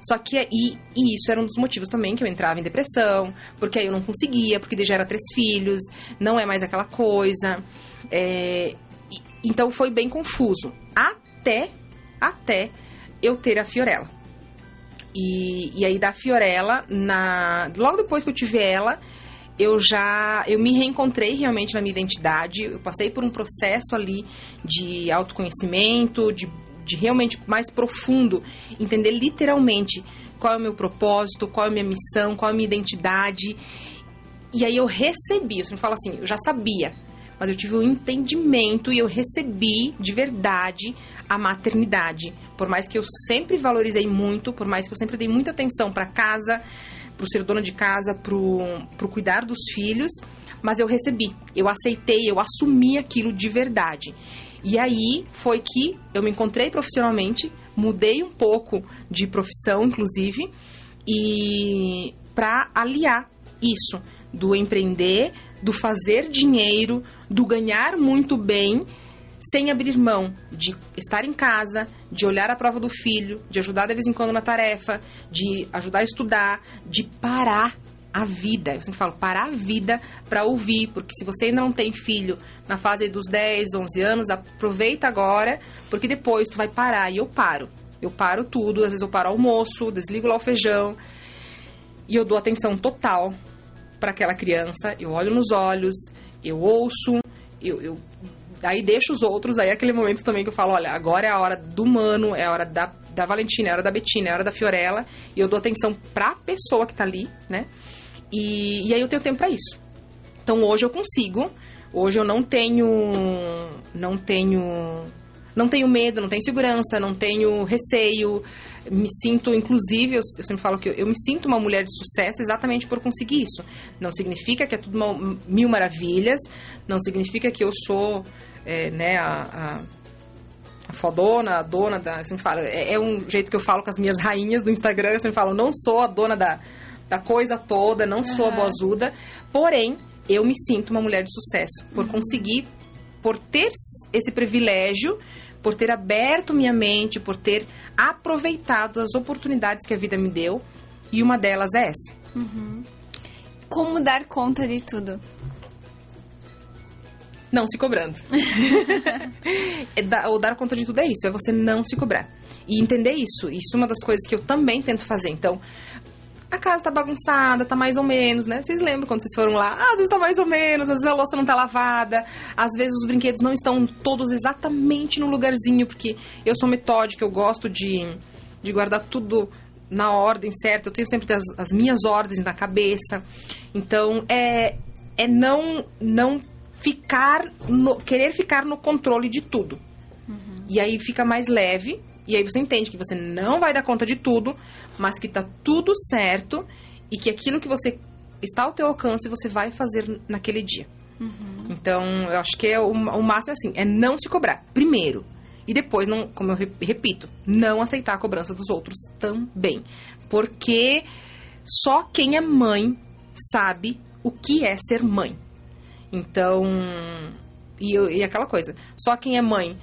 Só que e, e, isso era um dos motivos também que eu entrava em depressão, porque aí eu não conseguia, porque já era três filhos, não é mais aquela coisa. É, então foi bem confuso. Até, até eu ter a Fiorella. E, e aí da Fiorella, na, logo depois que eu tive ela, eu já eu me reencontrei realmente na minha identidade. Eu passei por um processo ali de autoconhecimento, de, de realmente mais profundo, entender literalmente qual é o meu propósito, qual é a minha missão, qual é a minha identidade. E aí eu recebi, você me fala assim, eu já sabia, mas eu tive um entendimento e eu recebi de verdade a maternidade. Por mais que eu sempre valorizei muito, por mais que eu sempre dei muita atenção para casa, pro ser dona de casa, pro cuidar dos filhos, mas eu recebi, eu aceitei, eu assumi aquilo de verdade. E aí foi que eu me encontrei profissionalmente, mudei um pouco de profissão, inclusive, e para aliar isso do empreender, do fazer dinheiro, do ganhar muito bem sem abrir mão de estar em casa, de olhar a prova do filho, de ajudar de vez em quando na tarefa, de ajudar a estudar, de parar a vida. Eu sempre falo, parar a vida para ouvir, porque se você ainda não tem filho na fase dos 10, 11 anos, aproveita agora, porque depois tu vai parar e eu paro. Eu paro tudo, às vezes eu paro almoço, desligo lá o feijão e eu dou atenção total para aquela criança. Eu olho nos olhos, eu ouço, eu, eu aí deixo os outros, aí é aquele momento também que eu falo, olha, agora é a hora do Mano, é a hora da, da Valentina, é a hora da Betina, é a hora da Fiorella, e eu dou atenção pra pessoa que tá ali, né? E, e aí eu tenho tempo para isso. Então hoje eu consigo, hoje eu não tenho, não tenho, não tenho medo, não tenho segurança, não tenho receio, me sinto, inclusive, eu, eu sempre falo que eu, eu, me sinto uma mulher de sucesso exatamente por conseguir isso. Não significa que é tudo uma, mil maravilhas, não significa que eu sou, é, né, a, a, a, fodona, a dona da. Eu sempre falo, é, é, um jeito que eu falo com as minhas rainhas do Instagram, eu sempre falo, não sou a dona da, da coisa toda, não sou uhum. a boazuda, porém, eu me sinto uma mulher de sucesso por uhum. conseguir, por ter esse privilégio por ter aberto minha mente, por ter aproveitado as oportunidades que a vida me deu. E uma delas é essa. Uhum. Como dar conta de tudo? Não se cobrando. é, ou dar conta de tudo é isso, é você não se cobrar. E entender isso. Isso é uma das coisas que eu também tento fazer. Então, a casa tá bagunçada, tá mais ou menos, né? Vocês lembram quando vocês foram lá? Ah, às vezes tá mais ou menos, às vezes a louça não tá lavada, às vezes os brinquedos não estão todos exatamente no lugarzinho, porque eu sou metódica, eu gosto de, de guardar tudo na ordem certa, eu tenho sempre as, as minhas ordens na cabeça. Então, é, é não, não ficar, no, querer ficar no controle de tudo. Uhum. E aí fica mais leve, e aí você entende que você não vai dar conta de tudo, mas que tá tudo certo e que aquilo que você está ao teu alcance você vai fazer naquele dia. Uhum. Então, eu acho que é o, o máximo assim, é não se cobrar primeiro. E depois, não, como eu repito, não aceitar a cobrança dos outros também. Porque só quem é mãe sabe o que é ser mãe. Então, e, e aquela coisa, só quem é mãe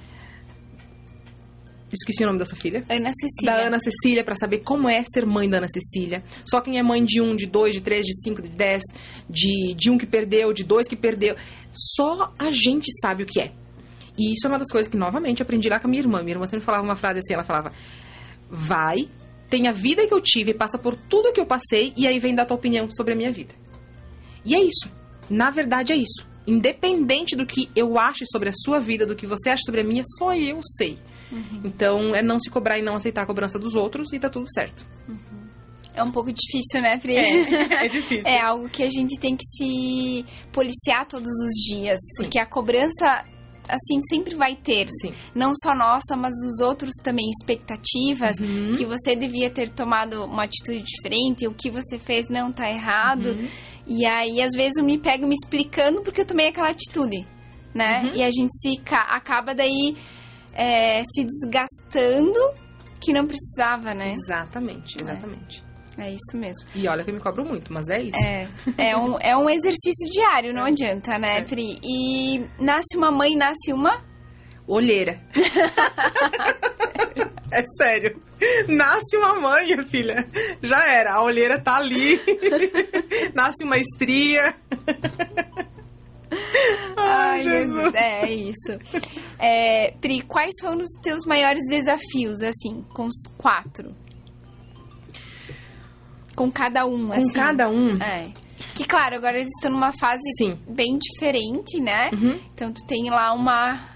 Esqueci o nome da sua filha. Ana Cecília. Da Ana Cecília, para saber como é ser mãe da Ana Cecília. Só quem é mãe de um, de dois, de três, de cinco, de dez, de, de um que perdeu, de dois que perdeu. Só a gente sabe o que é. E isso é uma das coisas que, novamente, aprendi lá com a minha irmã. Minha irmã sempre falava uma frase assim, ela falava... Vai, tem a vida que eu tive, passa por tudo que eu passei, e aí vem dar tua opinião sobre a minha vida. E é isso. Na verdade, é isso. Independente do que eu ache sobre a sua vida, do que você acha sobre a minha, só eu sei. Uhum. Então, é não se cobrar e não aceitar a cobrança dos outros e tá tudo certo. Uhum. É um pouco difícil, né, Pri? É, é difícil. é algo que a gente tem que se policiar todos os dias. Sim. Porque a cobrança, assim, sempre vai ter. Sim. Não só nossa, mas os outros também. Expectativas uhum. que você devia ter tomado uma atitude diferente, o que você fez não tá errado. Uhum. E aí, às vezes, eu me pego me explicando porque eu tomei aquela atitude, né? Uhum. E a gente se acaba daí é, se desgastando que não precisava, né? Exatamente, exatamente. É. é. isso mesmo. E olha que eu me cobro muito, mas é isso. É, é, um, é um exercício diário, não é. adianta, né, é. Pri? E nasce uma mãe, nasce uma... Olheira. é sério. Nasce uma mãe, minha filha. Já era. A olheira tá ali. nasce uma estria. Ai, Jesus. É, é isso. É, Pri, quais foram os teus maiores desafios, assim, com os quatro? Com cada um, assim. Com cada um? É. Que, claro, agora eles estão numa fase Sim. bem diferente, né? Uhum. Então, tu tem lá uma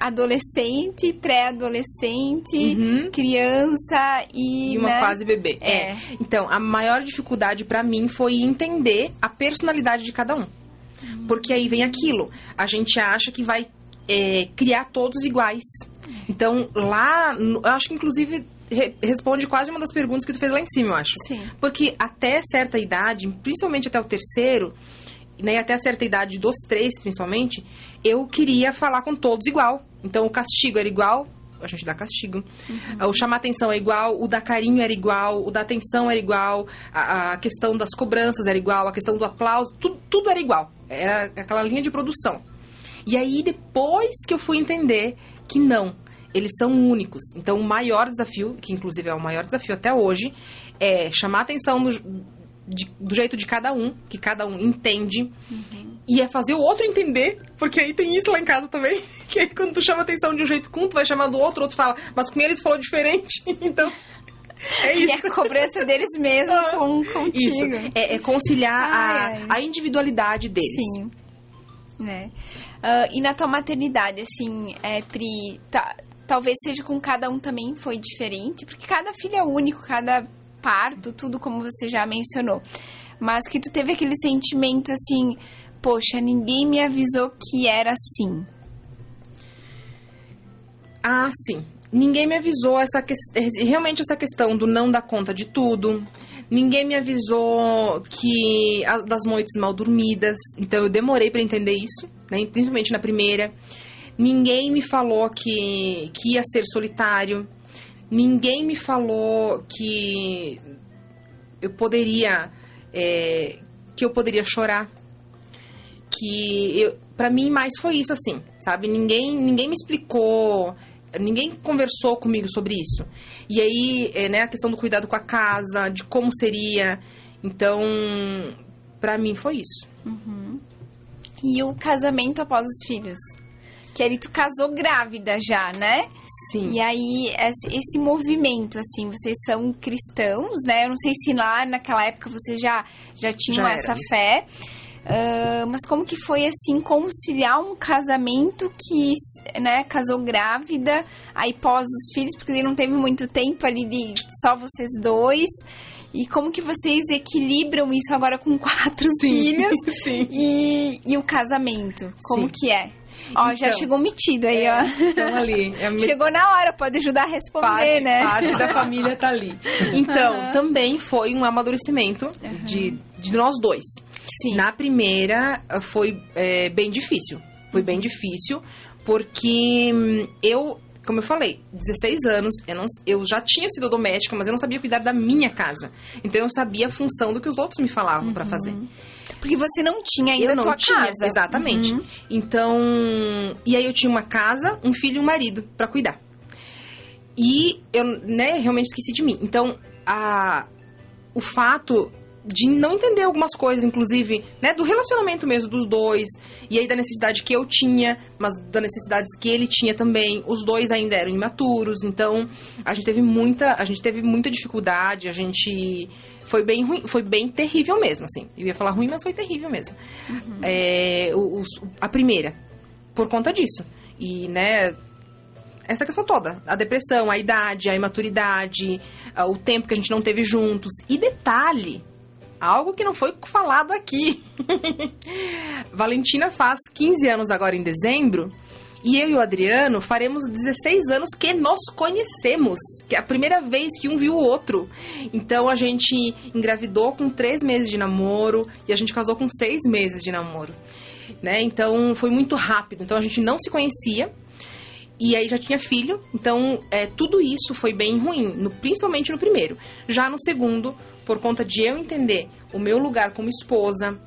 adolescente, pré-adolescente, uhum. criança e. E uma né? fase bebê. É. é. Então, a maior dificuldade para mim foi entender a personalidade de cada um. Porque aí vem aquilo. A gente acha que vai é, criar todos iguais. Então, lá, eu acho que inclusive re responde quase uma das perguntas que tu fez lá em cima, eu acho. Sim. Porque até certa idade, principalmente até o terceiro, né, até certa idade dos três, principalmente, eu queria falar com todos igual. Então, o castigo era igual, a gente dá castigo. Uhum. O chamar atenção é igual, o dar carinho era igual, o dar atenção era igual, a, a questão das cobranças era igual, a questão do aplauso, tudo, tudo era igual. Era aquela linha de produção. E aí, depois que eu fui entender que não, eles são únicos. Então, o maior desafio, que inclusive é o maior desafio até hoje, é chamar atenção do, de, do jeito de cada um, que cada um entende. Uhum. E é fazer o outro entender, porque aí tem isso lá em casa também. Que aí quando tu chama atenção de um jeito com, tu vai chamar do outro, o outro fala, mas com ele tu falou diferente. Então. É isso. E a cobrança deles mesmo ah, com, contigo. Isso. É, é conciliar ai, a, ai. a individualidade deles. Sim. Né? Uh, e na tua maternidade, assim, é, Pri, tá, talvez seja com cada um também foi diferente, porque cada filho é único, cada parto, tudo como você já mencionou. Mas que tu teve aquele sentimento assim, poxa, ninguém me avisou que era assim. Ah, sim. Ninguém me avisou essa que... realmente essa questão do não dar conta de tudo. Ninguém me avisou que das noites mal dormidas. Então eu demorei para entender isso, né? Principalmente na primeira. Ninguém me falou que, que ia ser solitário. Ninguém me falou que eu poderia é, que eu poderia chorar. Que para mim mais foi isso assim, sabe? Ninguém ninguém me explicou ninguém conversou comigo sobre isso. E aí, é, né, a questão do cuidado com a casa, de como seria. Então, para mim foi isso. Uhum. E o casamento após os filhos? Que ele tu casou grávida já, né? Sim. E aí, esse, esse movimento, assim, vocês são cristãos, né? Eu não sei se lá naquela época vocês já, já tinham já essa fé. Uh, mas como que foi assim conciliar um casamento que né, casou grávida, aí pós os filhos, porque ele não teve muito tempo ali de só vocês dois. E como que vocês equilibram isso agora com quatro sim, filhos sim. E, e o casamento? Como sim. que é? Ó, então, já chegou metido aí, é, ó. Estão ali. É chegou na hora, pode ajudar a responder, parte, né? Parte da família tá ali. Então, uhum. também foi um amadurecimento uhum. de, de nós dois. Sim. Na primeira, foi é, bem difícil. Foi bem difícil, porque hum, eu como eu falei, 16 anos, eu, não, eu já tinha sido doméstica, mas eu não sabia cuidar da minha casa. Então eu sabia a função do que os outros me falavam uhum. para fazer. Porque você não tinha ainda eu não tua tinha, casa. Exatamente. Uhum. Então, e aí eu tinha uma casa, um filho e um marido para cuidar. E eu, né, realmente esqueci de mim. Então, a, o fato de não entender algumas coisas, inclusive, né, do relacionamento mesmo dos dois, e aí da necessidade que eu tinha, mas das necessidades que ele tinha também. Os dois ainda eram imaturos, então a gente teve muita, a gente teve muita dificuldade, a gente foi bem ruim, foi bem terrível mesmo, assim. Eu ia falar ruim, mas foi terrível mesmo. Uhum. É, o, o, a primeira, por conta disso. E, né, essa questão toda. A depressão, a idade, a imaturidade, o tempo que a gente não teve juntos. E detalhe, algo que não foi falado aqui. Valentina faz 15 anos agora em dezembro. E eu e o Adriano faremos 16 anos que nos conhecemos. Que é a primeira vez que um viu o outro. Então a gente engravidou com três meses de namoro e a gente casou com seis meses de namoro. Né? Então foi muito rápido. Então a gente não se conhecia. E aí já tinha filho, então é, tudo isso foi bem ruim, no, principalmente no primeiro. Já no segundo, por conta de eu entender o meu lugar como esposa,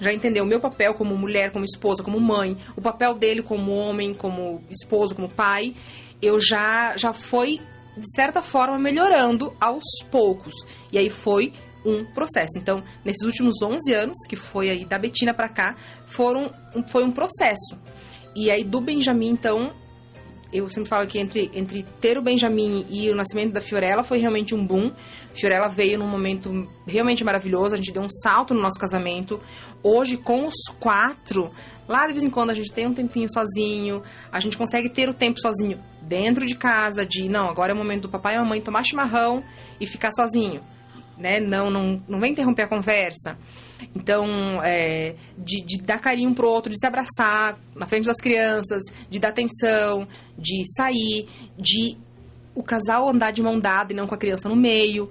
já entender o meu papel como mulher, como esposa, como mãe, o papel dele como homem, como esposo, como pai, eu já já foi de certa forma melhorando aos poucos. E aí foi um processo. Então, nesses últimos 11 anos, que foi aí da Betina para cá, foram foi um processo. E aí do Benjamin, então, eu sempre falo que entre, entre ter o Benjamin e o nascimento da Fiorella foi realmente um boom. Fiorella veio num momento realmente maravilhoso, a gente deu um salto no nosso casamento. Hoje, com os quatro, lá de vez em quando a gente tem um tempinho sozinho, a gente consegue ter o tempo sozinho dentro de casa, de não, agora é o momento do papai e a mamãe tomar chimarrão e ficar sozinho né? Não, não, não vem interromper a conversa. Então, é, de, de, dar carinho pro outro, de se abraçar na frente das crianças, de dar atenção, de sair, de o casal andar de mão dada e não com a criança no meio.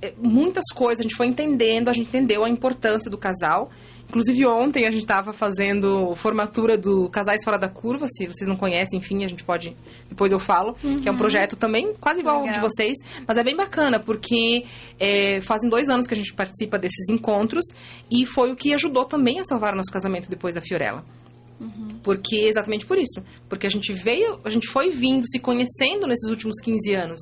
É, muitas coisas a gente foi entendendo, a gente entendeu a importância do casal Inclusive, ontem a gente estava fazendo formatura do Casais Fora da Curva. Se vocês não conhecem, enfim, a gente pode. Depois eu falo. Uhum. Que é um projeto também quase igual ao de vocês. Mas é bem bacana, porque é, fazem dois anos que a gente participa desses encontros. E foi o que ajudou também a salvar o nosso casamento depois da Fiorella. Uhum. Porque exatamente por isso. Porque a gente veio, a gente foi vindo, se conhecendo nesses últimos 15 anos.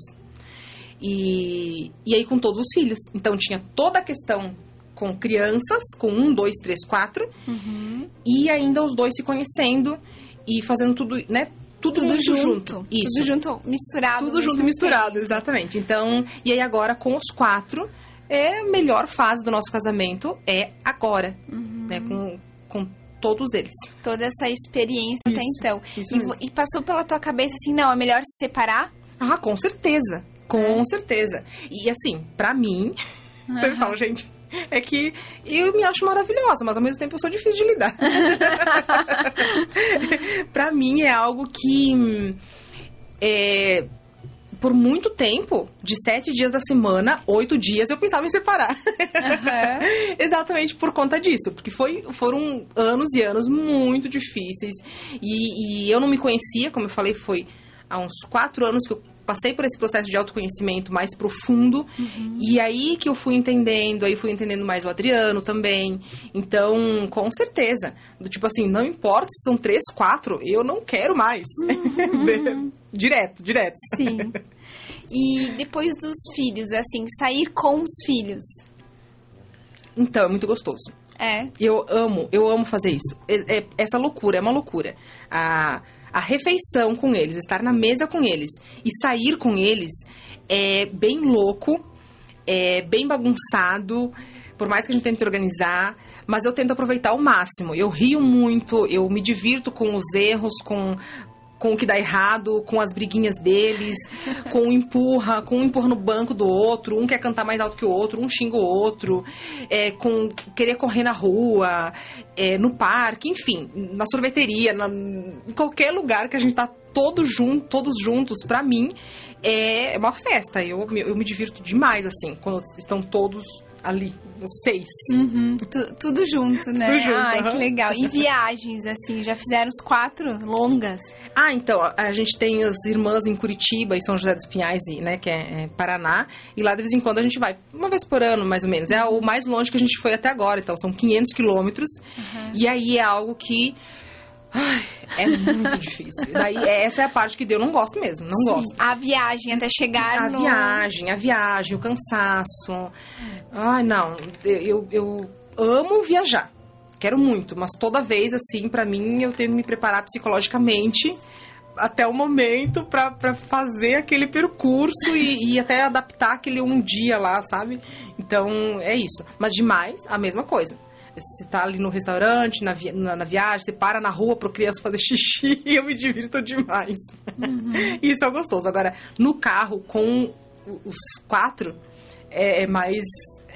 E, e aí com todos os filhos. Então tinha toda a questão com crianças, com um, dois, três, quatro, uhum. e ainda os dois se conhecendo e fazendo tudo, né? Tudo, tudo junto. junto. Isso. Tudo junto, misturado. Tudo junto, misturado, exatamente. Então, e aí agora com os quatro, é a melhor fase do nosso casamento é agora, uhum. né? Com, com todos eles. Toda essa experiência até Isso, então. isso E, e passou pela tua cabeça assim, não, é melhor se separar? Ah, com certeza. Com certeza. E assim, pra mim, você fala, gente, é que eu me acho maravilhosa, mas ao mesmo tempo eu sou difícil de lidar. pra mim é algo que é, por muito tempo, de sete dias da semana, oito dias eu pensava em separar. Aham. Exatamente por conta disso, porque foi, foram anos e anos muito difíceis e, e eu não me conhecia, como eu falei, foi há uns quatro anos que eu passei por esse processo de autoconhecimento mais profundo e aí que eu fui entendendo, aí fui entendendo mais o Adriano também, então com certeza, do tipo assim, não importa se são três, quatro, eu não quero mais, direto, direto. Sim. E depois dos filhos, assim, sair com os filhos. Então, é muito gostoso. É. Eu amo, eu amo fazer isso. É- é- essa loucura, é uma loucura. A, a refeição com eles, estar na mesa com eles e sair com eles é bem louco, é bem bagunçado, por mais que a gente tente organizar, mas eu tento aproveitar ao máximo. Eu rio muito, eu me divirto com os erros, com com o que dá errado, com as briguinhas deles, com o empurra, com um empurra no banco do outro, um quer cantar mais alto que o outro, um xinga o outro, é, com querer correr na rua, é, no parque, enfim, na sorveteria, na- em qualquer lugar que a gente tá todo junto, todos juntos, pra mim, é uma festa. Eu, me- eu me divirto demais, assim, quando estão todos ali, os seis. Uhum. Tu- tudo junto, né? Tudo junto, Ai, aham. que legal. E viagens, assim, já fizeram os quatro longas? Ah, então, a- a gente tem as irmãs em Curitiba e São José dos Pinhais, né, que é, é Paraná, e lá de vez em quando a gente vai, uma vez por ano, mais ou menos. É o mais longe que a gente foi até agora, então são 500 quilômetros, e aí é algo que ai, é muito difícil. Daí, essa é a parte que eu não gosto mesmo, não Sim, gosto. A viagem até chegar A no... viagem, a viagem, o cansaço. Ai, não, eu, eu amo viajar. Quero muito, mas toda vez, assim, pra mim, eu tenho que me preparar psicologicamente até o momento pra, pra fazer aquele percurso e, e até adaptar aquele um dia lá, sabe? Então, é isso. Mas demais, a mesma coisa. Você tá ali no restaurante, na, vi- na, na viagem, você para na rua pro criança fazer xixi, eu me divirto demais. Isso é gostoso. Agora, no carro, com os quatro, é, é mais.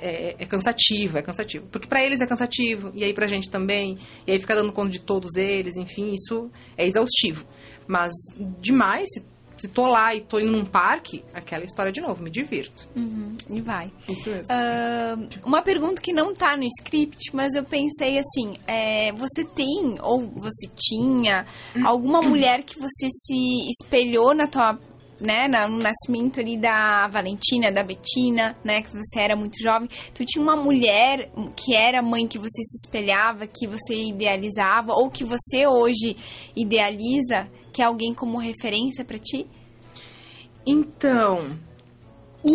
É, é cansativo, é cansativo. Porque pra eles é cansativo, e aí pra gente também, e aí fica dando conta de todos eles, enfim, isso é exaustivo. Mas demais, se, se tô lá e tô indo num parque, aquela história de novo, me divirto. Uhum, e vai. Isso mesmo. Ah, uma pergunta que não tá no script, mas eu pensei assim: é, você tem, ou você tinha, alguma mulher que você se espelhou na tua. Né, no nascimento ali da Valentina, da Betina, né, que você era muito jovem. Tu tinha uma mulher que era mãe que você se espelhava, que você idealizava, ou que você hoje idealiza, que é alguém como referência pra ti? Então.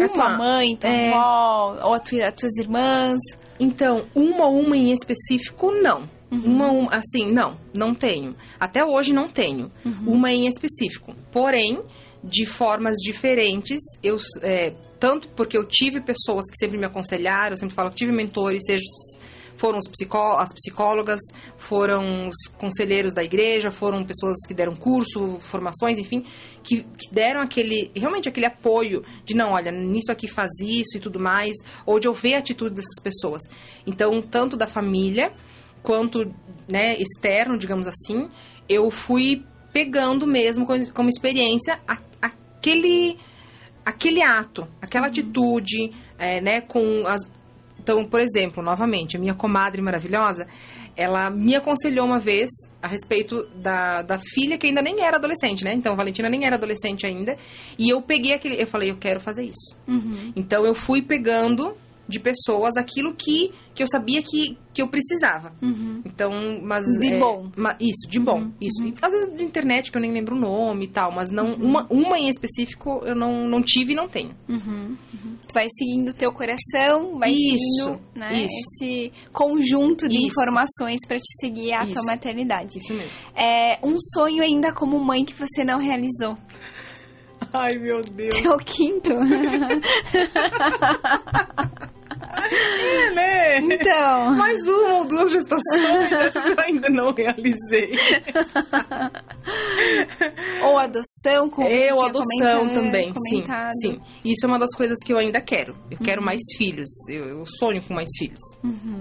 A tua Uma, mãe, tua é. avó, ou a tua- as tuas irmãs? Então, uma uma em específico, não. Uma, uma, assim, não, não tenho. Até hoje não tenho. Uma em específico. Porém, de formas diferentes, eu, é, tanto porque eu tive pessoas que sempre me aconselharam, eu sempre falo que tive mentores, seja foram psicó as psicólogas, foram os conselheiros da igreja, foram pessoas que deram curso, formações, enfim, que, que deram aquele, realmente aquele apoio de não, olha, nisso aqui faz isso e tudo mais, ou de eu ver a atitude dessas pessoas. Então, tanto da família quanto, né, externo, digamos assim, eu fui pegando mesmo como, experiência aquele aquele ato, aquela atitude, é, né, com as então, por exemplo, novamente, a minha comadre maravilhosa, ela me aconselhou uma vez a respeito da, da filha que ainda nem era adolescente, né? Então, a Valentina nem era adolescente ainda. E eu peguei aquele. Eu falei, eu quero fazer isso. Uhum. Então, eu fui pegando de pessoas aquilo que, que eu sabia que, que eu precisava. Uhum. Então, mas. De é, bom. ma- isso, de bom. Uhum, Isso. E, às vezes de internet, que eu nem lembro o nome e tal, mas não. Uma, uma em específico eu não, não tive e não tenho. Uhum. Uhum. Tu vai seguindo o teu coração, vai Isso, seguindo né, isso. esse conjunto de Isso. informações pra te seguir a tua maternidade. Isso mesmo. É um sonho ainda como mãe que você não realizou. Ai, meu Deus. O quinto. é, né? Então. Mais uma ou duas gestações, essas eu ainda não realizei. ou adoção, como você Eu, adoção também, sim. comentado. Sim. Isso é uma das coisas que eu ainda quero. Eu quero Uhum. mais filhos. Eu, eu sonho com mais filhos.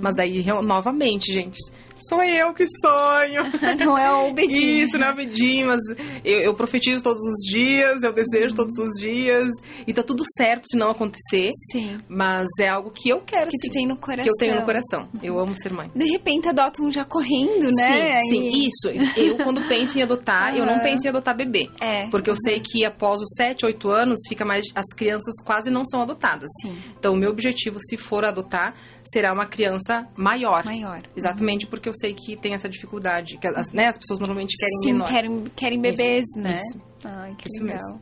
Mas daí, novamente, gente, sou eu que sonho. Não é o Bedinho. Isso, não é pedir, mas eu, eu profetizo todos os dias, eu Uhum. desejo todos os dias. E tá tudo certo se não acontecer. Sim. Mas é algo que eu quero, Que sim. tu tem no coração. Que eu tenho no coração. Eu amo ser mãe. De repente adota um já correndo, né? Sim, sim, Aí- isso. Eu, quando penso em adotar, eu não penso em adotar bebê. É. Porque eu sei que após os 7, 8 anos, fica mais. As crianças quase não são adotadas. Sim, Então, o meu objetivo, se for adotar, será uma criança maior. maior. Exatamente porque eu sei que tem essa dificuldade. Que as, né, as pessoas normalmente querem Sim, menor. querem, querem bebês, né? isso. Ai, que Isso legal. mesmo.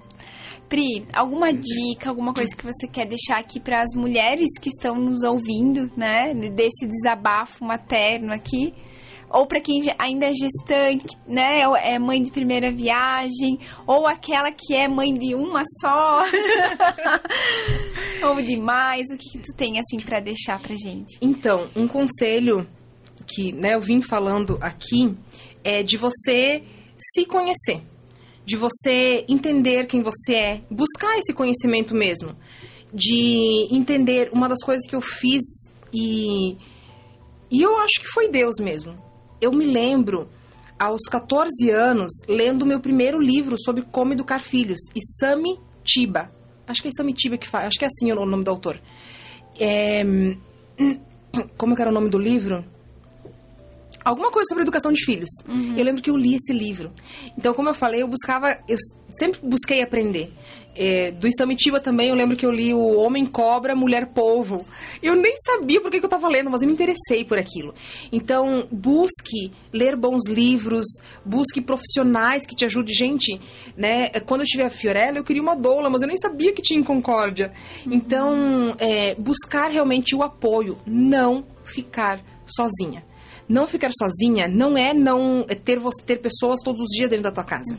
Pri, alguma dica, alguma coisa que você quer deixar aqui para as mulheres que estão nos ouvindo, né? Desse desabafo materno aqui? Ou para quem ainda é gestante, né? ou É mãe de primeira viagem, ou aquela que é mãe de uma só, ou de mais. O que, que tu tem assim para deixar pra gente? Então, um conselho que né, eu vim falando aqui é de você se conhecer. De você entender quem você é. Buscar esse conhecimento mesmo. De entender uma das coisas que eu fiz e. E eu acho que foi Deus mesmo. Eu me lembro, aos 14 anos, lendo o meu primeiro livro sobre como educar filhos. Isami Tiba. Acho que é Isami Tiba que faz. Acho que é assim o nome do autor. É, como que era o nome do livro? Alguma coisa sobre educação de filhos. Eu lembro que eu li esse livro. Então, como eu falei, eu buscava, eu sempre busquei aprender. É, do Isamitiba também, eu lembro que eu li o Homem Cobra, Mulher Polvo. Eu nem sabia por que, que eu estava lendo, mas eu me interessei por aquilo. Então, busque ler bons livros, busque profissionais que te ajudem. Gente, né? Quando eu tive a Fiorella, eu queria uma doula, mas eu nem sabia que tinha em Concórdia. Então, é, buscar realmente o apoio, não ficar sozinha. Não ficar sozinha não é não ter você ter pessoas todos os dias dentro da tua casa.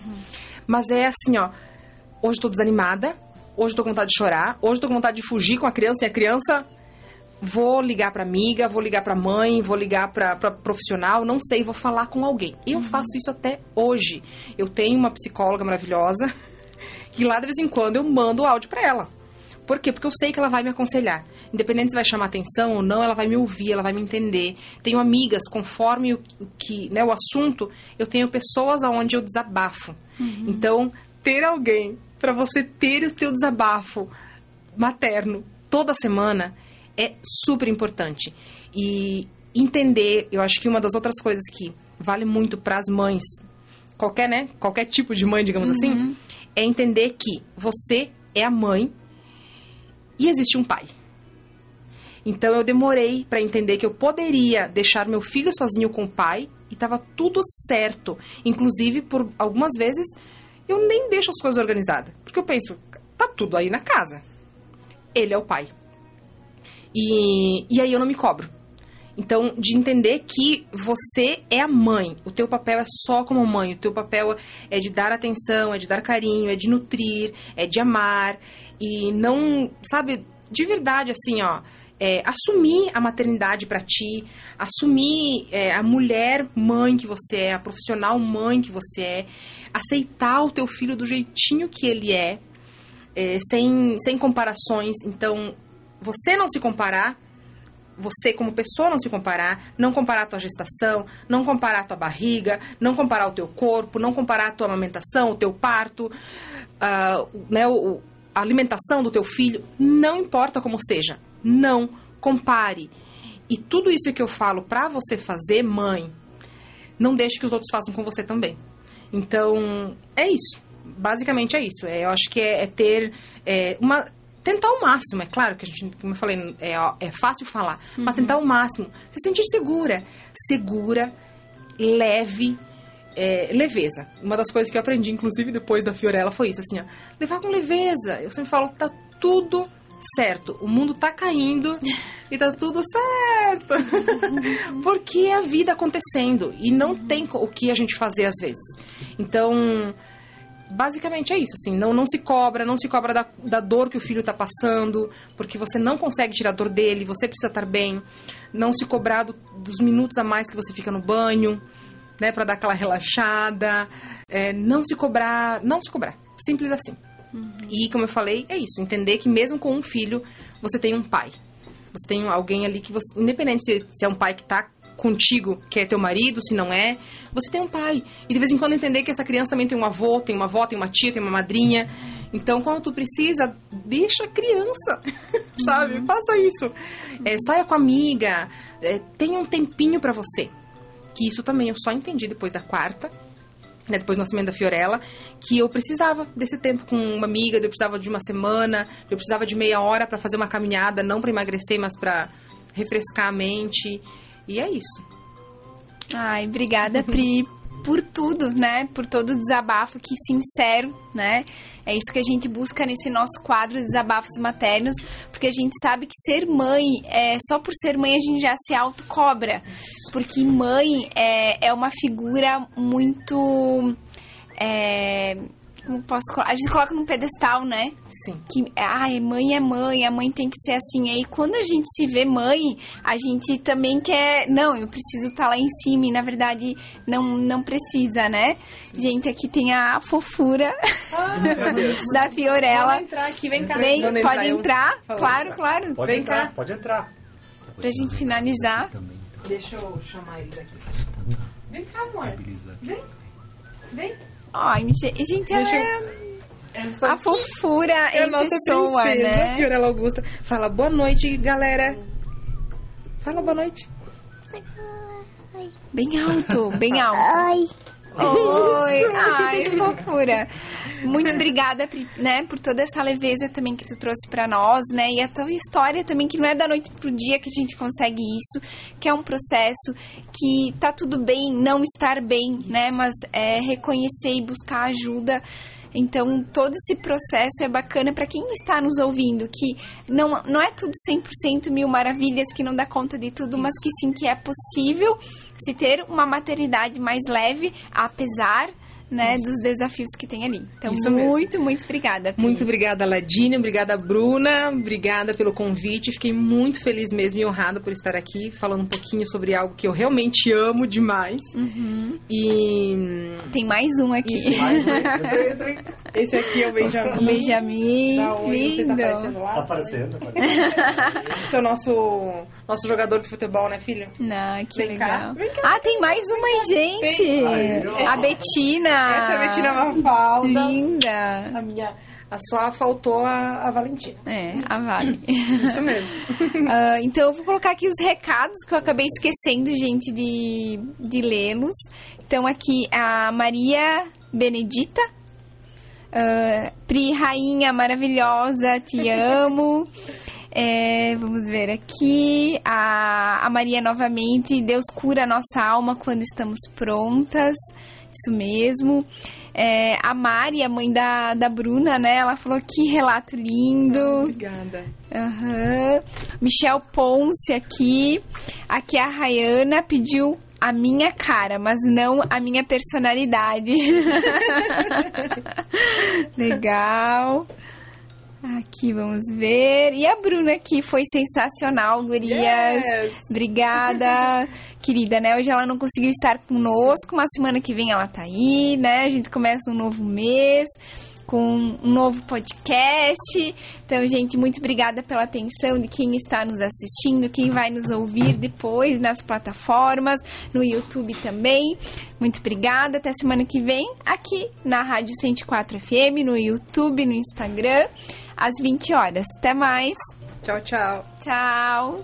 Mas é assim, ó, hoje tô desanimada, hoje tô com vontade de chorar, hoje tô com vontade de fugir com a criança e a criança vou ligar pra amiga, vou ligar pra mãe, vou ligar pra profissional, não sei, vou falar com alguém. Eu faço isso até hoje. Eu tenho uma psicóloga maravilhosa que lá de vez em quando eu mando o áudio pra ela. Por quê? Porque eu sei que ela vai me aconselhar. Independente se vai chamar atenção ou não, ela vai me ouvir, ela vai me entender. Tenho amigas, conforme o que, né, o assunto, eu tenho pessoas aonde eu desabafo. Então, ter alguém para você ter o teu desabafo materno toda semana é super importante. E entender, eu acho que uma das outras coisas que vale muito para as mães, qualquer, né, qualquer tipo de mãe, digamos assim, é entender que você é a mãe e existe um pai. Então eu demorei para entender que eu poderia deixar meu filho sozinho com o pai e estava tudo certo. Inclusive, por algumas vezes, eu nem deixo as coisas organizadas. Porque eu penso, tá tudo aí na casa. Ele é o pai. E, e aí eu não me cobro. Então, de entender que você é a mãe, o teu papel é só como mãe, o teu papel é de dar atenção, é de dar carinho, é de nutrir, é de amar e não, sabe, de verdade assim, ó, é, assumir a maternidade pra ti, assumir é, a mulher mãe que você é, a profissional mãe que você é, aceitar o teu filho do jeitinho que ele é, é, sem, sem comparações. Então, você não se comparar, você como pessoa não se comparar, não comparar a tua gestação, não comparar a tua barriga, não comparar o teu corpo, não comparar a tua amamentação, o teu parto, ah, né, o, a alimentação do teu filho, não importa como seja, não compare. E tudo isso que eu falo pra você fazer, mãe, não deixe que os outros façam com você também. Então, é isso. Basicamente é isso. É, eu acho que é, é ter é, uma. Tentar o máximo, é claro que a gente, como eu falei, é, é fácil falar, mas tentar o máximo. Se sentir segura. Segura, leve, é, leveza. Uma das coisas que eu aprendi, inclusive depois da Fiorella, foi isso, assim, ó. Levar com leveza. Eu sempre falo, tá tudo certo. O mundo tá caindo e tá tudo certo. Porque é a vida acontecendo e não tem o que a gente fazer às vezes. Então, basicamente é isso, assim, não, não se cobra, não se cobra da, da dor que o filho está passando, porque você não consegue tirar a dor dele, você precisa estar bem, não se cobrar do, dos minutos a mais que você fica no banho, né, para dar aquela relaxada, é, não se cobrar, não se cobrar, simples assim. Uhum. E como eu falei, é isso, entender que mesmo com um filho, você tem um pai. Você tem alguém ali que você, independente se, se é um pai que está contigo, que é teu marido, se não é, você tem um pai. E de vez em quando entender que essa criança também tem um avô, tem uma avó, tem uma tia, tem uma madrinha. Então, quando tu precisa, deixa a criança, sabe? Uhum. Faça isso. É, saia com a amiga, é, tenha um tempinho para você. Que isso também eu só entendi depois da quarta, né, depois do nascimento da Fiorella, que eu precisava desse tempo com uma amiga, eu precisava de uma semana, eu precisava de meia hora para fazer uma caminhada, não para emagrecer, mas para refrescar a mente. E é isso. Ai, obrigada, Pri, por tudo, né? Por todo o desabafo que sincero, né? É isso que a gente busca nesse nosso quadro Desabafos Maternos, porque a gente sabe que ser mãe, é, só por ser mãe a gente já se autocobra. Porque mãe é, é uma figura muito. É, como posso A gente coloca num pedestal, né? Sim. Que, ai, mãe é mãe, a mãe tem que ser assim. Aí quando a gente se vê mãe, a gente também quer. Não, eu preciso estar tá lá em cima. E na verdade, não, não precisa, né? Sim. Gente, aqui tem a fofura ah, da Fiorella. Vamos entrar aqui, vem cá. Vem, pode entrar, entrar? claro, claro. Pode vem entrar, cá. pode entrar. Pra gente finalizar. Deixa eu chamar eles aqui. Vem cá, amor. Vem. Vem. Ai, gente, ela é... Essa a fofura é em pessoa, princesa, né? Fiorella Augusta. Fala boa noite, galera. Fala boa noite. Bem alto, bem alto. Oi. Oi, ai, fofura. Muito obrigada, né, por toda essa leveza também que tu trouxe para nós, né? E a tua história também que não é da noite pro dia que a gente consegue isso, que é um processo que tá tudo bem não estar bem, isso. né? Mas é reconhecer e buscar ajuda. Então, todo esse processo é bacana para quem está nos ouvindo, que não, não é tudo 100% mil maravilhas, que não dá conta de tudo, mas que sim que é possível se ter uma maternidade mais leve, apesar né, dos desafios que tem ali. Então, Isso muito, mesmo. muito obrigada. Pri. Muito obrigada, Ladine. Obrigada, Bruna. Obrigada pelo convite. Fiquei muito feliz mesmo e honrada por estar aqui falando um pouquinho sobre algo que eu realmente amo demais. Uhum. E. Tem mais um aqui. Mais um. Esse aqui é o Benjamin. Benjamin. Da onde lindo. Você tá aparecendo lá? Tá aparecendo. Tá aparecendo. Esse é o nosso, nosso jogador de futebol, né, filho? Não, que Vem legal. Cá. Vem cá. Ah, tem mais uma aí, gente. Aí, a Betina. Essa é a Betina Mafalda. Linda. A minha. A só faltou a, a Valentina. É, a Vale. Isso mesmo. uh, então eu vou colocar aqui os recados que eu acabei esquecendo, gente, de, de lê-los. Então aqui a Maria Benedita. Uh, Pri Rainha maravilhosa, te amo. É, vamos ver aqui. A, a Maria novamente. Deus cura a nossa alma quando estamos prontas. Isso mesmo. É, a Mari, a mãe da, da Bruna, né? Ela falou que relato lindo. Ah, obrigada. Uhum. Michel Ponce aqui. Aqui a Rayana pediu a minha cara, mas não a minha personalidade. Legal. Aqui, vamos ver. E a Bruna aqui foi sensacional, gurias. Yes. Obrigada, querida, né? Hoje ela não conseguiu estar conosco, mas semana que vem ela tá aí, né? A gente começa um novo mês com um novo podcast. Então, gente, muito obrigada pela atenção de quem está nos assistindo, quem vai nos ouvir depois nas plataformas, no YouTube também. Muito obrigada. Até semana que vem, aqui na Rádio 104 FM, no YouTube, no Instagram, às 20 horas. Até mais. Tchau, tchau. Tchau.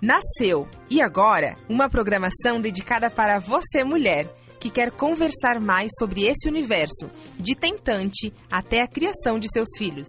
Nasceu e agora uma programação dedicada para você, mulher, que quer conversar mais sobre esse universo, de tentante até a criação de seus filhos.